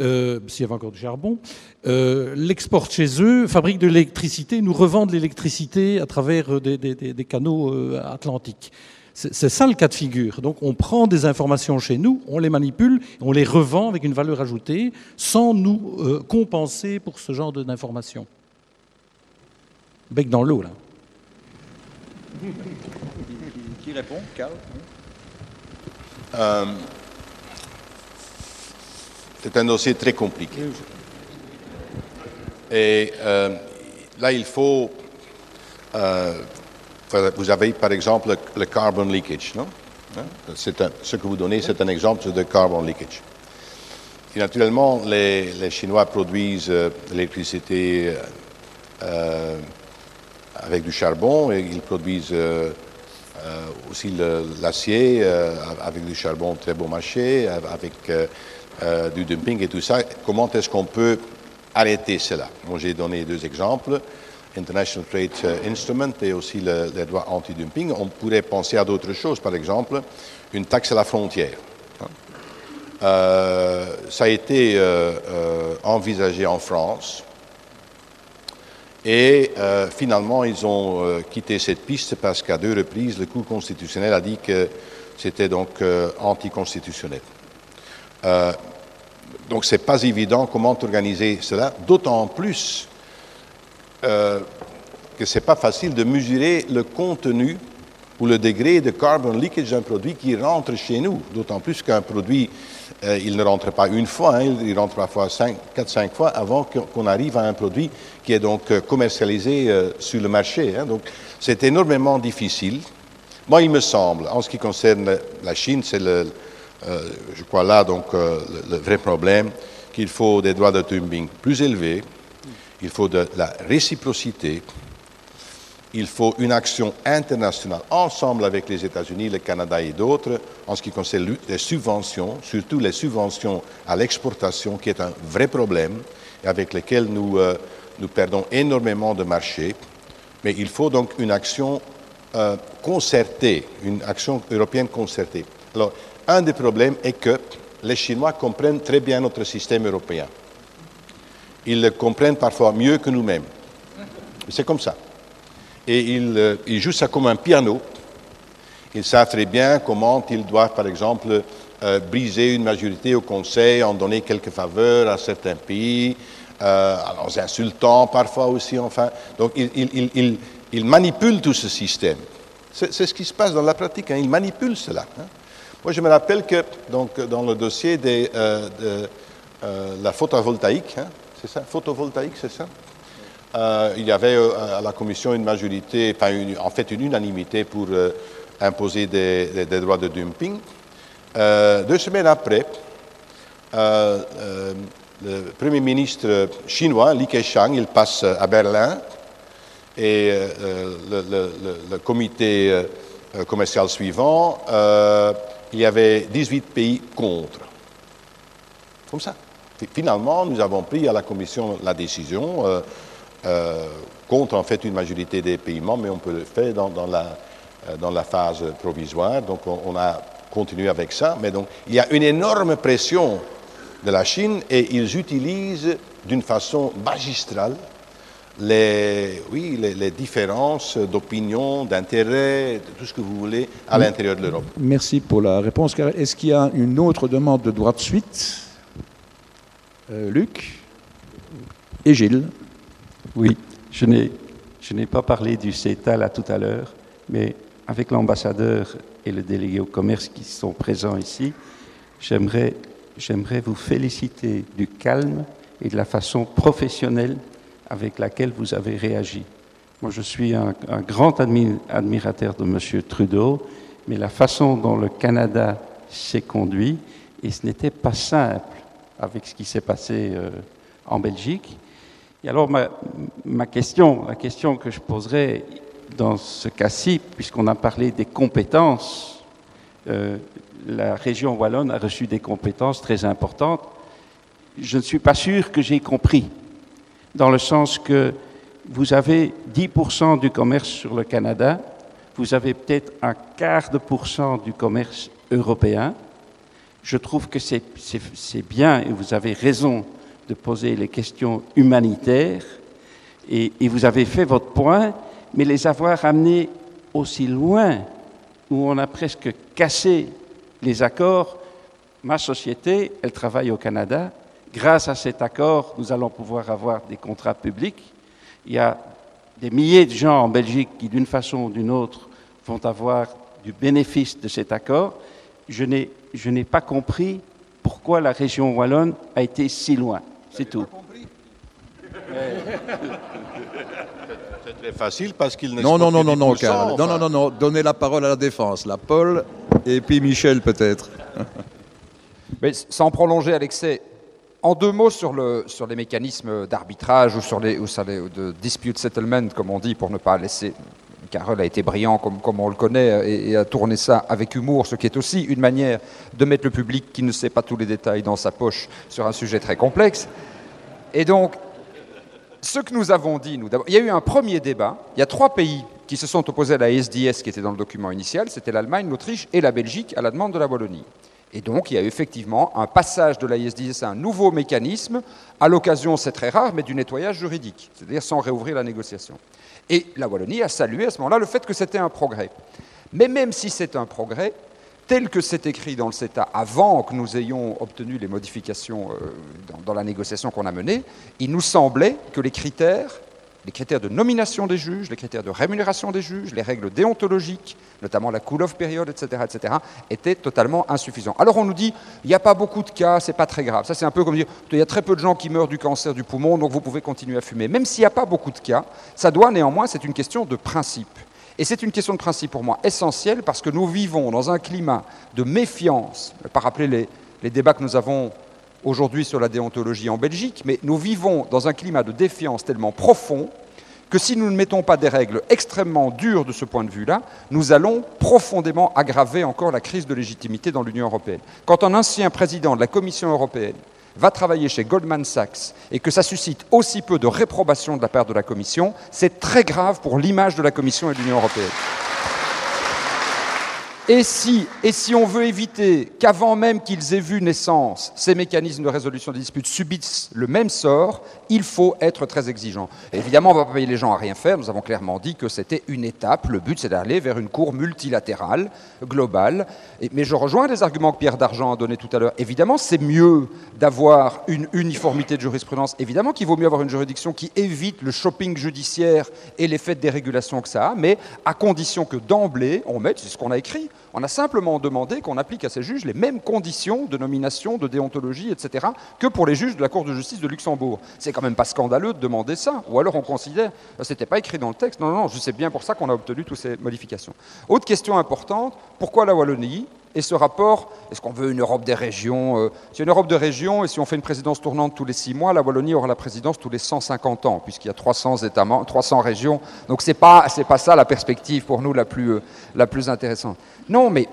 euh, s'il y avait encore du charbon, euh, l'exportent chez eux, fabriquent de l'électricité, nous revendent l'électricité à travers euh, des, canaux atlantiques. C'est ça le cas de figure. Donc on prend des informations chez nous, on les manipule, on les revend avec une valeur ajoutée sans nous compenser pour ce genre d'informations. Bec dans l'eau, là. Qui répond, Carl? C'est un dossier très compliqué. Et euh, là, il faut... Euh, vous avez par exemple le, carbon leakage, non? Hein? Ce que vous donnez, c'est un exemple de carbon leakage. Et naturellement, les, les Chinois produisent euh, l'électricité avec du charbon et ils produisent aussi l'acier avec du charbon très bon marché, avec euh, du dumping et tout ça, comment est-ce qu'on peut arrêter cela? Moi, j'ai donné deux exemples. International Trade euh, Instrument et aussi le, les droits anti-dumping. On pourrait penser à d'autres choses, par exemple, une taxe à la frontière. Hein? Euh, ça a été envisagé en France et finalement ils ont quitté cette piste parce qu'à deux reprises le Cour constitutionnel a dit que c'était donc anticonstitutionnel. Euh, donc c'est pas évident comment organiser cela, d'autant plus euh, que c'est pas facile de mesurer le contenu ou le degré de carbon leakage d'un produit qui rentre chez nous, d'autant plus qu'un produit, euh, il ne rentre pas une fois, hein, il rentre parfois 4-5 fois avant qu'on arrive à un produit qui est donc commercialisé sur le marché. Hein. donc c'est énormément difficile. Moi, il me semble, en ce qui concerne la Chine, c'est le, euh, je crois là donc euh, le, vrai problème, qu'il faut des droits de dumping plus élevés, il faut de la réciprocité, il faut une action internationale ensemble avec les États-Unis, le Canada et d'autres en ce qui concerne les subventions, surtout les subventions à l'exportation, qui est un vrai problème et avec lequel nous, euh, nous perdons énormément de marchés. Mais il faut donc une action concertée, une action européenne concertée. Alors, un des problèmes est que les Chinois comprennent très bien notre système européen. Ils le comprennent parfois mieux que nous-mêmes. C'est comme ça. Et ils, euh, jouent ça comme un piano. Ils savent très bien comment ils doivent, par exemple, euh, briser une majorité au Conseil, en donner quelques faveurs à certains pays, euh, en insultant parfois aussi, enfin. Donc, ils, ils manipulent tout ce système. C'est ce qui se passe dans la pratique. Hein. Ils manipulent cela. Hein. Moi, je me rappelle que donc, dans le dossier de euh, euh, la photovoltaïque, hein, c'est ça Photovoltaïque, c'est ça? Euh, Il y avait à la commission une majorité, enfin en fait une unanimité pour imposer des, droits de dumping. deux semaines après, le Premier ministre chinois, Li Keqiang, il passe à Berlin et le, comité commercial suivant il y avait 18 pays contre. Comme ça. Finalement, nous avons pris à la Commission la décision, euh, euh, contre en fait une majorité des pays membres, mais on peut le faire dans, la, euh, dans la phase provisoire. Donc on, a continuer avec ça. Mais donc, il y a une énorme pression de la Chine et ils utilisent d'une façon magistrale les, oui, les, les différences d'opinion, d'intérêt, de tout ce que vous voulez à l'intérieur de l'Europe. Merci pour la réponse. Est-ce qu'il y a une autre demande de droit de suite? Euh, Luc? Et Gilles? Oui, je n'ai, je n'ai pas parlé du CETA là tout à l'heure, mais avec l'ambassadeur et le délégué au commerce qui sont présents ici, j'aimerais, j'aimerais vous féliciter du calme et de la façon professionnelle avec laquelle vous avez réagi. Moi, je suis un, grand admi- admirateur de M. Trudeau, mais la façon dont le Canada s'est conduit, et ce n'était pas simple avec ce qui s'est passé euh, en Belgique. Et alors, ma, question, la question que je poserais dans ce cas-ci, puisqu'on a parlé des compétences, euh, la région wallonne a reçu des compétences très importantes. Je ne suis pas sûr que j'ai compris, dans le sens que vous avez 10% du commerce sur le Canada, vous avez peut-être un quart de pourcent du commerce européen. Je trouve que c'est bien et vous avez raison de poser les questions humanitaires et, et vous avez fait votre point, mais les avoir amenés aussi loin où on a presque cassé les accords, ma société, elle travaille au Canada. Grâce à cet accord, nous allons pouvoir avoir des contrats publics. Il y a des milliers de gens en Belgique qui, d'une façon ou d'une autre, vont avoir du bénéfice de cet accord. Je n'ai, je n'ai pas compris pourquoi la région wallonne a été si loin. C'est tout. C'est très facile parce qu'il ne Non, non, non, non, non, Karl. Karl. Non, non, non, non. Donnez la parole à la défense. La Paul et puis Michel peut-être. Mais sans prolonger à l'excès, en deux mots sur, le, sur les mécanismes d'arbitrage ou sur les, de dispute settlement, comme on dit, pour ne pas laisser. Carole a été brillant comme, on le connaît et, a tourné ça avec humour, ce qui est aussi une manière de mettre le public qui ne sait pas tous les détails dans sa poche sur un sujet très complexe. Et donc, ce que nous avons dit, il y a eu un premier débat. Il y a trois pays qui se sont opposés à la SDS qui était dans le document initial. C'était l'Allemagne, l'Autriche et la Belgique à la demande de la Wallonie. Et donc, il y a effectivement un passage de la SDS à un nouveau mécanisme, à l'occasion, c'est très rare, mais du nettoyage juridique, c'est-à-dire sans réouvrir la négociation. Et la Wallonie a salué à ce moment-là le fait que c'était un progrès. Mais même si c'est un progrès, tel que c'est écrit dans le CETA avant que nous ayons obtenu les modifications euh, dans la négociation qu'on a menée, il nous semblait que les critères, les critères de nomination des juges, les critères de rémunération des juges, les règles déontologiques, notamment la cool-off période, etc., etc., étaient totalement insuffisants. Alors on nous dit, il n'y a pas beaucoup de cas, c'est pas très grave. Ça c'est un peu comme dire, il y a très peu de gens qui meurent du cancer du poumon, donc vous pouvez continuer à fumer. Même s'il n'y a pas beaucoup de cas, ça doit néanmoins, c'est une question de principe. Et c'est une question de principe pour moi essentielle parce que nous vivons dans un climat de méfiance, pas rappeler les, les débats que nous avons aujourd'hui sur la déontologie en Belgique, mais nous vivons dans un climat de défiance tellement profond que si nous ne mettons pas des règles extrêmement dures de ce point de vue-là, nous allons profondément aggraver encore la crise de légitimité dans l'Union européenne. Quand un ancien président de la Commission européenne va travailler chez Goldman Sachs et que ça suscite aussi peu de réprobation de la part de la Commission, c'est très grave pour l'image de la Commission et de l'Union européenne. Et si, et si on veut éviter qu'avant même qu'ils aient vu naissance, ces mécanismes de résolution des disputes subissent le même sort, il faut être très exigeant. Évidemment, on ne va pas payer les gens à rien faire. Nous avons clairement dit que c'était une étape. Le but, c'est d'aller vers une cour multilatérale, globale. Mais je rejoins les arguments que Pierre Dargent a donnés tout à l'heure. Évidemment, c'est mieux d'avoir une uniformité de jurisprudence. Évidemment qu'il vaut mieux avoir une juridiction qui évite le shopping judiciaire et l'effet de dérégulation que ça a, mais à condition que d'emblée, on mette, c'est ce qu'on a écrit, on a simplement demandé qu'on applique à ces juges les mêmes conditions de nomination, de déontologie, etc., que pour les juges de la Cour de justice de Luxembourg. C'est quand même pas scandaleux de demander ça. Ou alors on considère, euh, c'était pas écrit dans le texte. Non, non, non, je sais bien pour ça qu'on a obtenu toutes ces modifications. Autre question importante, pourquoi la Wallonie? Et ce rapport, est-ce qu'on veut une Europe des régions euh, C'est une Europe de régions, et si on fait une présidence tournante tous les six mois, la Wallonie aura la présidence tous les 150 ans, puisqu'il y a 300 États membres, 300 régions. Donc c'est pas c'est pas ça la perspective pour nous la plus euh, la plus intéressante. Non, mais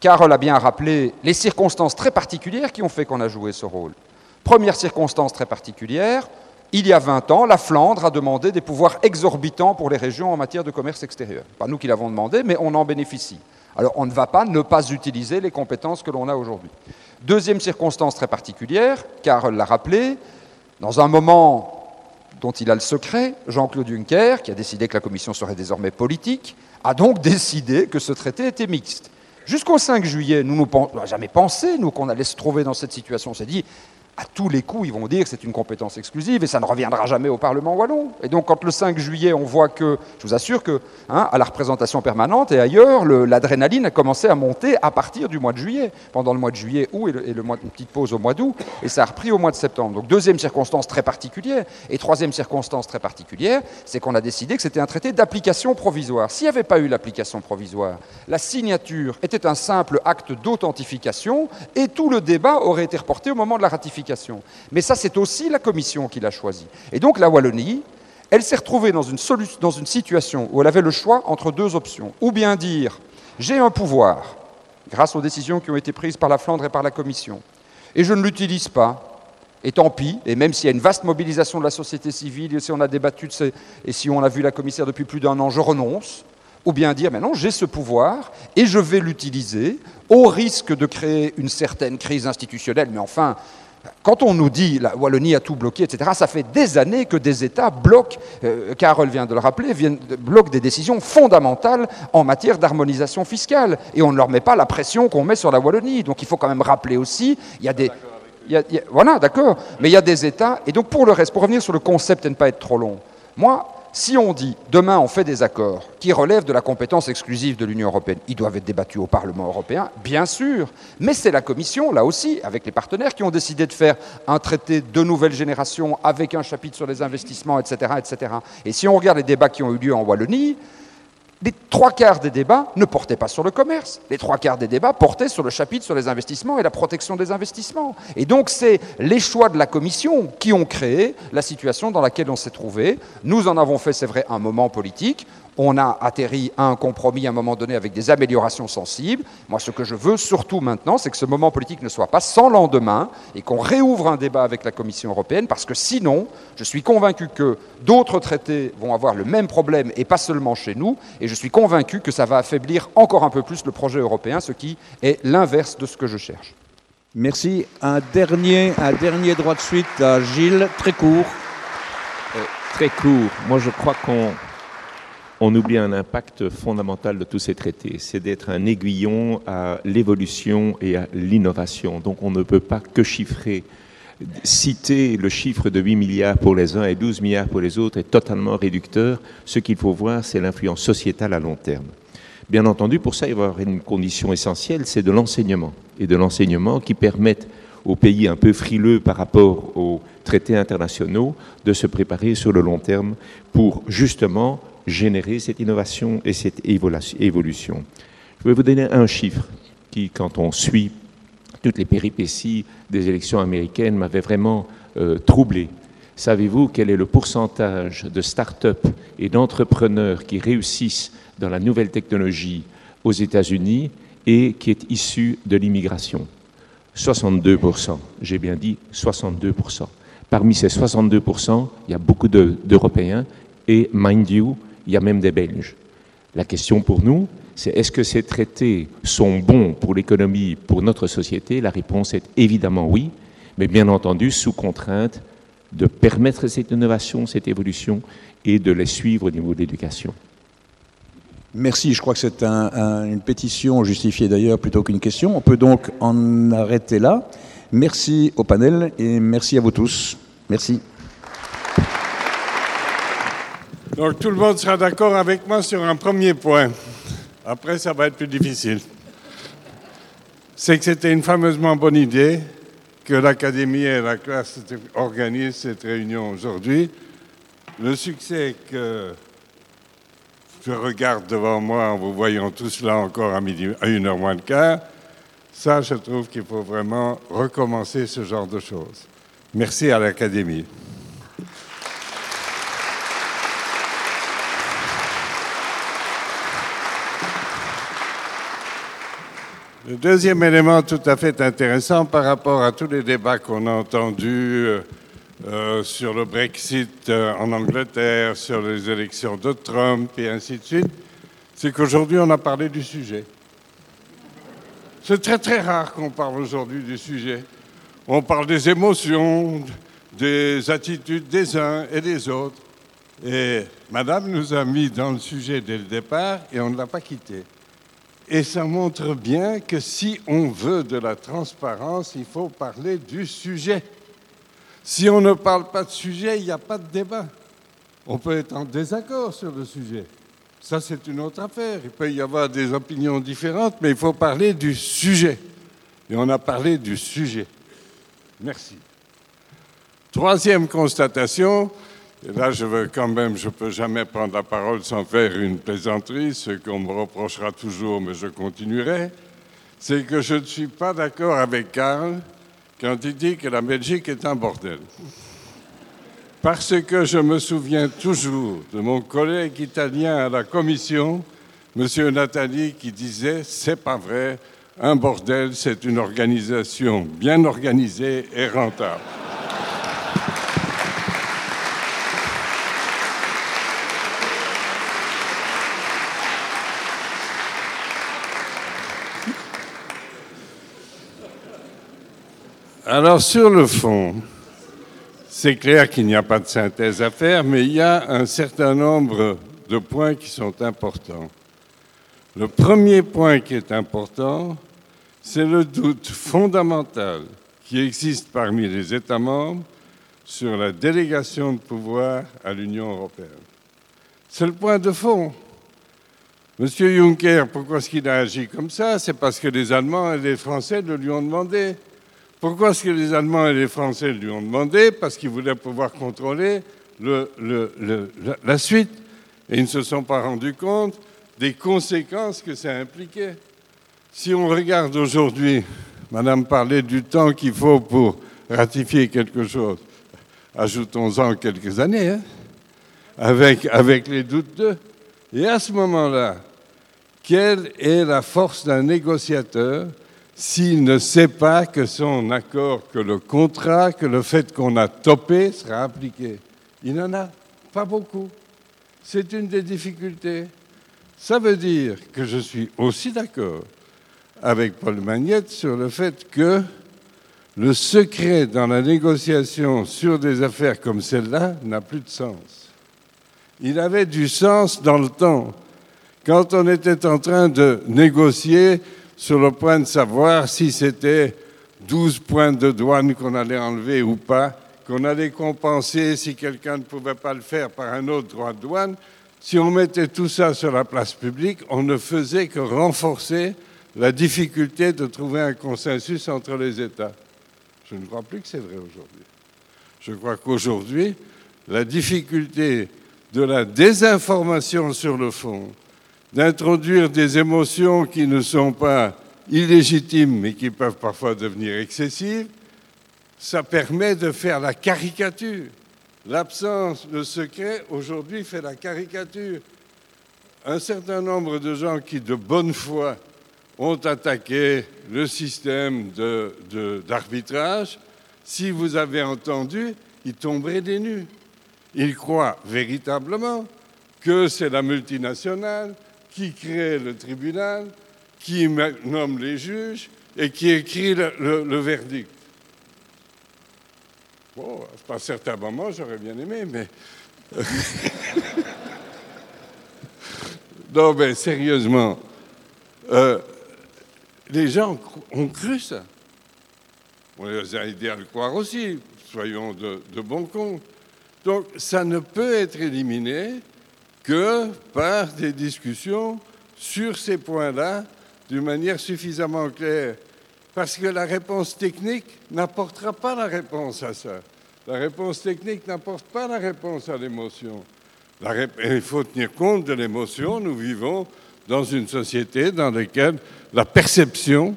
Carole a bien rappelé les circonstances très particulières qui ont fait qu'on a joué ce rôle. Première circonstance très particulière, il y a 20 ans, la Flandre a demandé des pouvoirs exorbitants pour les régions en matière de commerce extérieur. Pas nous qui l'avons demandé, mais on en bénéficie. Alors on ne va pas ne pas utiliser les compétences que l'on a aujourd'hui. Deuxième circonstance très particulière, Carole l'a rappelé, dans un moment dont il a le secret, Jean-Claude Juncker, qui a décidé que la Commission serait désormais politique, a donc décidé que ce traité était mixte. Jusqu'au 5 juillet, nous n'avons jamais pensé, nous, qu'on allait se trouver dans cette situation. On s'est dit, à tous les coups, ils vont dire que c'est une compétence exclusive et ça ne reviendra jamais au Parlement wallon. Et donc, quand le 5 juillet, on voit que, je vous assure que, hein, à la représentation permanente et ailleurs, l'adrénaline a commencé à monter à partir du mois de juillet, pendant le mois de juillet, août et, le, mois, une petite pause au mois d'août, et ça a repris au mois de septembre. Donc, deuxième circonstance très particulière. Et troisième circonstance très particulière, c'est qu'on a décidé que c'était un traité d'application provisoire. S'il n'y avait pas eu l'application provisoire, la signature était un simple acte d'authentification et tout le débat aurait été reporté au moment de la ratification. Mais ça, c'est aussi la Commission qui l'a choisi. Et donc la Wallonie, elle s'est retrouvée dans une, situation où elle avait le choix entre deux options. Ou bien dire, j'ai un pouvoir, grâce aux décisions qui ont été prises par la Flandre et par la Commission, et je ne l'utilise pas, et tant pis, et même s'il y a une vaste mobilisation de la société civile, et si on a débattu de ces, et si on a vu la commissaire depuis plus d'un an, je renonce, ou bien dire, mais non, j'ai ce pouvoir, et je vais l'utiliser, au risque de créer une certaine crise institutionnelle, mais enfin, quand on nous dit la Wallonie a tout bloqué, etc., ça fait des années que des États bloquent, euh, Carole vient de le rappeler, viennent, bloquent des décisions fondamentales en matière d'harmonisation fiscale. Et on ne leur met pas la pression qu'on met sur la Wallonie. Donc il faut quand même rappeler aussi, il y a des... voilà, d'accord. Mais il y a des États. Et donc pour le reste, pour revenir sur le concept et ne pas être trop long, moi, si on dit demain on fait des accords qui relèvent de la compétence exclusive de l'Union européenne, ils doivent être débattus au Parlement européen, bien sûr, mais c'est la Commission, là aussi, avec les partenaires, qui ont décidé de faire un traité de nouvelle génération avec un chapitre sur les investissements, etc. etc. Et si on regarde les débats qui ont eu lieu en Wallonie, les trois quarts des débats ne portaient pas sur le commerce. Les trois quarts des débats portaient sur le chapitre sur les investissements et la protection des investissements. Et donc, c'est les choix de la Commission qui ont créé la situation dans laquelle on s'est trouvé. Nous en avons fait, c'est vrai, un moment politique on a atterri à un compromis à un moment donné avec des améliorations sensibles. Moi, ce que je veux surtout maintenant, c'est que ce moment politique ne soit pas sans lendemain et qu'on réouvre un débat avec la Commission européenne, parce que sinon, je suis convaincu que d'autres traités vont avoir le même problème et pas seulement chez nous, et je suis convaincu que ça va affaiblir encore un peu plus le projet européen, ce qui est l'inverse de ce que je cherche. Merci. Un dernier, un dernier droit de suite à Gilles, très court. Euh, très court. Moi, je crois qu'on on oublie un impact fondamental de tous ces traités, c'est d'être un aiguillon à l'évolution et à l'innovation. Donc on ne peut pas que chiffrer. Citer le chiffre de 8 milliards pour les uns et 12 milliards pour les autres est totalement réducteur. Ce qu'il faut voir, c'est l'influence sociétale à long terme. Bien entendu, pour ça, il va y avoir une condition essentielle, c'est de l'enseignement. Et de l'enseignement qui permette aux pays un peu frileux par rapport aux traités internationaux de se préparer sur le long terme pour justement générer cette innovation et cette évolution. Je vais vous donner un chiffre qui, quand on suit toutes les péripéties des élections américaines, m'avait vraiment euh, troublé. Savez-vous quel est le pourcentage de start-up et d'entrepreneurs qui réussissent dans la nouvelle technologie aux États-Unis et qui est issu de l'immigration? 62%. J'ai bien dit 62%. Parmi ces 62%, il y a beaucoup d'Européens et, mind you, il y a même des Belges. La question pour nous, c'est est-ce que ces traités sont bons pour l'économie, pour notre société? La réponse est évidemment oui, mais bien entendu sous contrainte de permettre cette innovation, cette évolution et de les suivre au niveau de l'éducation. Merci, je crois que c'est une pétition justifiée d'ailleurs plutôt qu'une question. On peut donc en arrêter là. Merci au panel et merci à vous tous. Merci. Donc tout le monde sera d'accord avec moi sur un premier point. Après, ça va être plus difficile. C'est que c'était une fameusement bonne idée que l'Académie et la classe organisent cette réunion aujourd'hui. Le succès que je regarde devant moi en vous voyant tous là encore à, midi, à une heure moins de quart, ça, je trouve qu'il faut vraiment recommencer ce genre de choses. Merci à l'Académie. Le deuxième élément tout à fait intéressant par rapport à tous les débats qu'on a entendus euh, euh, sur le Brexit euh, en Angleterre, sur les élections de Trump et ainsi de suite, c'est qu'aujourd'hui on a parlé du sujet. C'est très très rare qu'on parle aujourd'hui du sujet. On parle des émotions, des attitudes des uns et des autres. Et Madame nous a mis dans le sujet dès le départ et on ne l'a pas quitté. Et ça montre bien que si on veut de la transparence, il faut parler du sujet. Si on ne parle pas de sujet, il n'y a pas de débat. On peut être en désaccord sur le sujet. Ça, c'est une autre affaire. Il peut y avoir des opinions différentes, mais il faut parler du sujet. Et on a parlé du sujet. Merci. Troisième constatation, et là je veux quand même, je ne peux jamais prendre la parole sans faire une plaisanterie, ce qu'on me reprochera toujours, mais je continuerai, c'est que je ne suis pas d'accord avec Karl quand il dit que la Belgique est un bordel. Parce que je me souviens toujours de mon collègue italien à la commission, M. Nathalie, qui disait C'est pas vrai, un bordel, c'est une organisation bien organisée et rentable. Alors sur le fond, c'est clair qu'il n'y a pas de synthèse à faire, mais il y a un certain nombre de points qui sont importants. Le premier point qui est important, c'est le doute fondamental qui existe parmi les États membres sur la délégation de pouvoir à l'Union européenne. C'est le point de fond. Monsieur Juncker, pourquoi est-ce qu'il a agi comme ça? C'est parce que les Allemands et les Français le lui ont demandé. Pourquoi est-ce que les Allemands et les Français lui ont demandé Parce qu'ils voulaient pouvoir contrôler la suite. Et ils ne se sont pas rendus compte des conséquences que ça impliquait. Si on regarde aujourd'hui, Madame parlait du temps qu'il faut pour ratifier quelque chose. Ajoutons-en quelques années, hein, avec, avec les doutes d'eux. Et à ce moment-là, quelle est la force d'un négociateur s'il ne sait pas que son accord, que le contrat, que le fait qu'on a topé sera appliqué. Il n'en a pas beaucoup. C'est une des difficultés. Ça veut dire que je suis aussi d'accord avec Paul Magnette sur le fait que le secret dans la négociation sur des affaires comme celle-là n'a plus de sens. Il avait du sens dans le temps. Quand on était en train de négocier sur le point de savoir si c'était 12 points de douane qu'on allait enlever ou pas, qu'on allait compenser si quelqu'un ne pouvait pas le faire par un autre droit de douane. Si on mettait tout ça sur la place publique, on ne faisait que renforcer la difficulté de trouver un consensus entre les États. Je ne crois plus que c'est vrai aujourd'hui. Je crois qu'aujourd'hui, la difficulté de la désinformation sur le fond, d'introduire des émotions qui ne sont pas illégitimes mais qui peuvent parfois devenir excessives, ça permet de faire la caricature. L'absence de secret aujourd'hui fait la caricature. Un certain nombre de gens qui, de bonne foi, ont attaqué le système d'arbitrage, si vous avez entendu, ils tomberaient des nues. Ils croient véritablement que c'est la multinationale qui crée le tribunal, qui nomme les juges et qui écrit le, verdict. Bon, à un certain moment, j'aurais bien aimé, mais... non, mais sérieusement, euh, les gens ont cru ça. On les a aidés à le croire aussi, soyons de, de bon compte. Donc ça ne peut être éliminé que par des discussions sur ces points-là d'une manière suffisamment claire. Parce que la réponse technique n'apportera pas la réponse à ça. La réponse technique n'apporte pas la réponse à l'émotion. Il faut tenir compte de l'émotion. Nous vivons dans une société dans laquelle la perception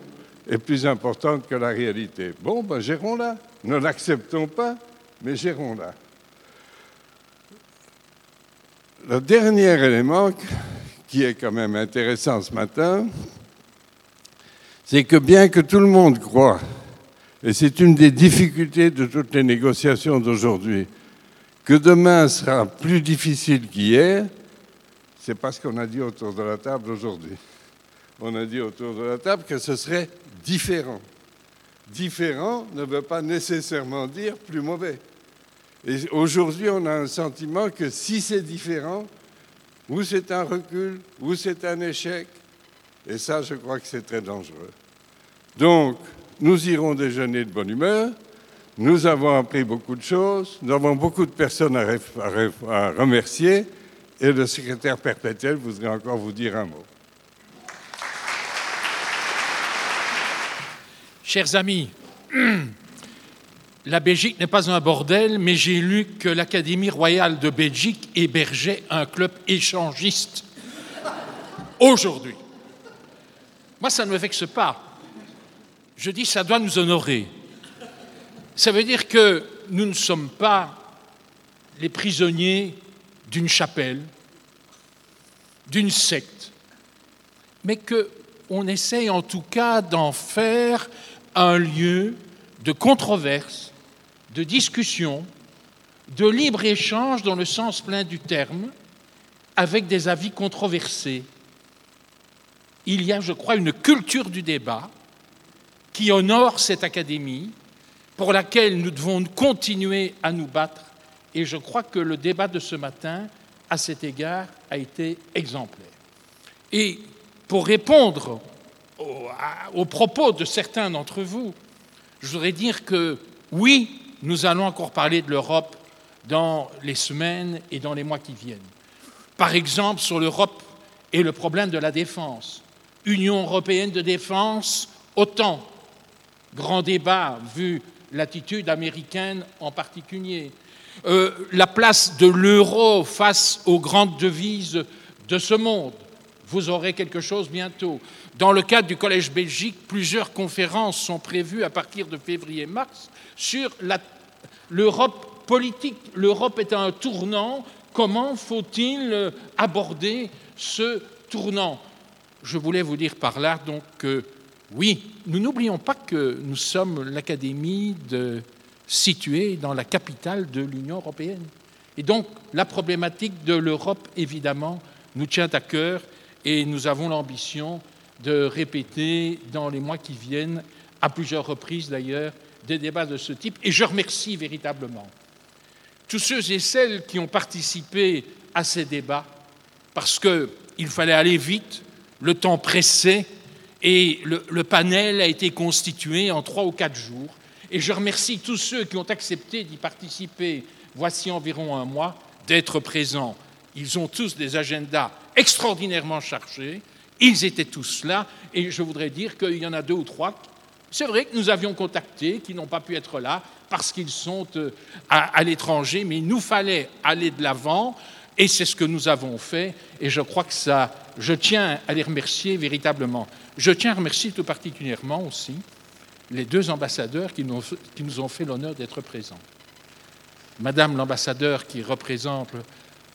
est plus importante que la réalité. Bon, ben gérons-la. Ne l'acceptons pas, mais gérons-la. Le dernier élément qui est quand même intéressant ce matin, c'est que bien que tout le monde croit, et c'est une des difficultés de toutes les négociations d'aujourd'hui, que demain sera plus difficile qu'hier, c'est pas ce qu'on a dit autour de la table aujourd'hui. on a dit autour de la table que ce serait différent. Différent ne veut pas nécessairement dire plus mauvais. Et aujourd'hui, on a un sentiment que si c'est différent, ou c'est un recul, ou c'est un échec. Et ça, je crois que c'est très dangereux. Donc, nous irons déjeuner de bonne humeur. Nous avons appris beaucoup de choses. Nous avons beaucoup de personnes à, à remercier. Et le secrétaire perpétuel voudrait encore vous dire un mot. Chers amis, la Belgique n'est pas un bordel, mais j'ai lu que l'Académie royale de Belgique hébergeait un club échangiste aujourd'hui. Moi, ça ne me vexe pas. Je dis, ça doit nous honorer. Ça veut dire que nous ne sommes pas les prisonniers d'une chapelle, d'une secte, mais qu'on essaye en tout cas d'en faire un lieu de controverse, de discussion, de libre-échange dans le sens plein du terme, avec des avis controversés. Il y a, je crois, une culture du débat qui honore cette académie, pour laquelle nous devons continuer à nous battre. Et je crois que le débat de ce matin, à cet égard, a été exemplaire. Et pour répondre aux, propos de certains d'entre vous, je voudrais dire que oui, nous allons encore parler de l'Europe dans les semaines et dans les mois qui viennent. Par exemple, sur l'Europe et le problème de la défense. Union européenne de défense, autant. Grand débat vu l'attitude américaine en particulier. Euh, la place de l'euro face aux grandes devises de ce monde. Vous aurez quelque chose bientôt. Dans le cadre du Collège Belgique, plusieurs conférences sont prévues à partir de février-mars sur l'Europe politique. L'Europe est un tournant. Comment faut-il aborder ce tournant? Je voulais vous dire par là donc que oui, nous n'oublions pas que nous sommes l'Académie située dans la capitale de l'Union européenne. Et donc la problématique de l'Europe, évidemment, nous tient à cœur et nous avons l'ambition de répéter dans les mois qui viennent, à plusieurs reprises d'ailleurs, des débats de ce type. Et je remercie véritablement tous ceux et celles qui ont participé à ces débats, parce qu'il fallait aller vite, le temps pressait, et le, le, panel a été constitué en trois ou quatre jours. Et je remercie tous ceux qui ont accepté d'y participer, voici environ un mois, d'être présents. Ils ont tous des agendas extraordinairement chargés. Ils étaient tous là, et je voudrais dire qu'il y en a deux ou trois, c'est vrai que nous avions contacté, qui n'ont pas pu être là parce qu'ils sont euh, à, l'étranger, mais il nous fallait aller de l'avant, et c'est ce que nous avons fait, et je crois que ça, je tiens à les remercier véritablement. Je tiens à remercier tout particulièrement aussi les deux ambassadeurs qui nous, qui nous ont fait l'honneur d'être présents. Madame l'ambassadeur qui représente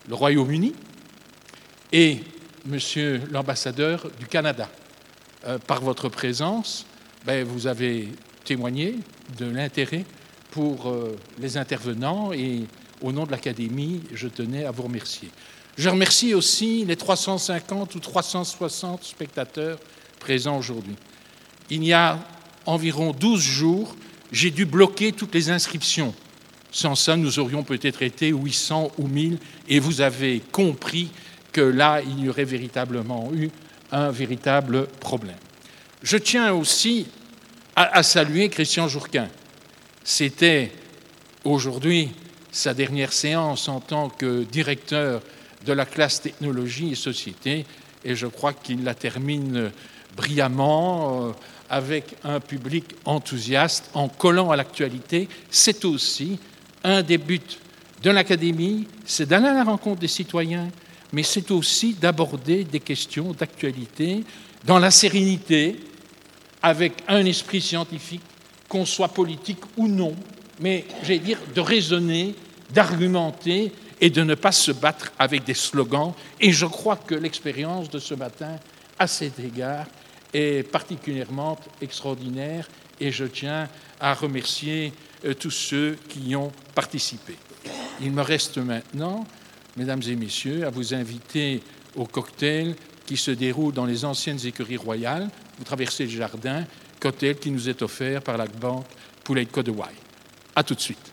le Royaume-Uni et Monsieur l'ambassadeur du Canada. Euh, par votre présence, ben, vous avez témoigné de l'intérêt pour euh, les intervenants et au nom de l'Académie, je tenais à vous remercier. Je remercie aussi les 350 ou 360 spectateurs présents aujourd'hui. Il y a environ 12 jours, j'ai dû bloquer toutes les inscriptions. Sans ça, nous aurions peut-être été 800 ou 1000 et vous avez compris que là, il y aurait véritablement eu un véritable problème. Je tiens aussi à, saluer Christian Jourquin. C'était aujourd'hui sa dernière séance en tant que directeur de la classe technologie et société, et je crois qu'il la termine brillamment, euh, avec un public enthousiaste, en collant à l'actualité. C'est aussi un des buts de l'Académie, c'est d'aller à la rencontre des citoyens, mais c'est aussi d'aborder des questions d'actualité dans la sérénité, avec un esprit scientifique, qu'on soit politique ou non, mais j'allais dire de raisonner, d'argumenter et de ne pas se battre avec des slogans. Et je crois que l'expérience de ce matin, à cet égard, est particulièrement extraordinaire et je tiens à remercier tous ceux qui y ont participé. Il me reste maintenant mesdames et messieurs, à vous inviter au cocktail qui se déroule dans les anciennes écuries royales. Vous traversez le jardin, cocktail qui nous est offert par la banque Poulet d'Ivoire. À tout de suite.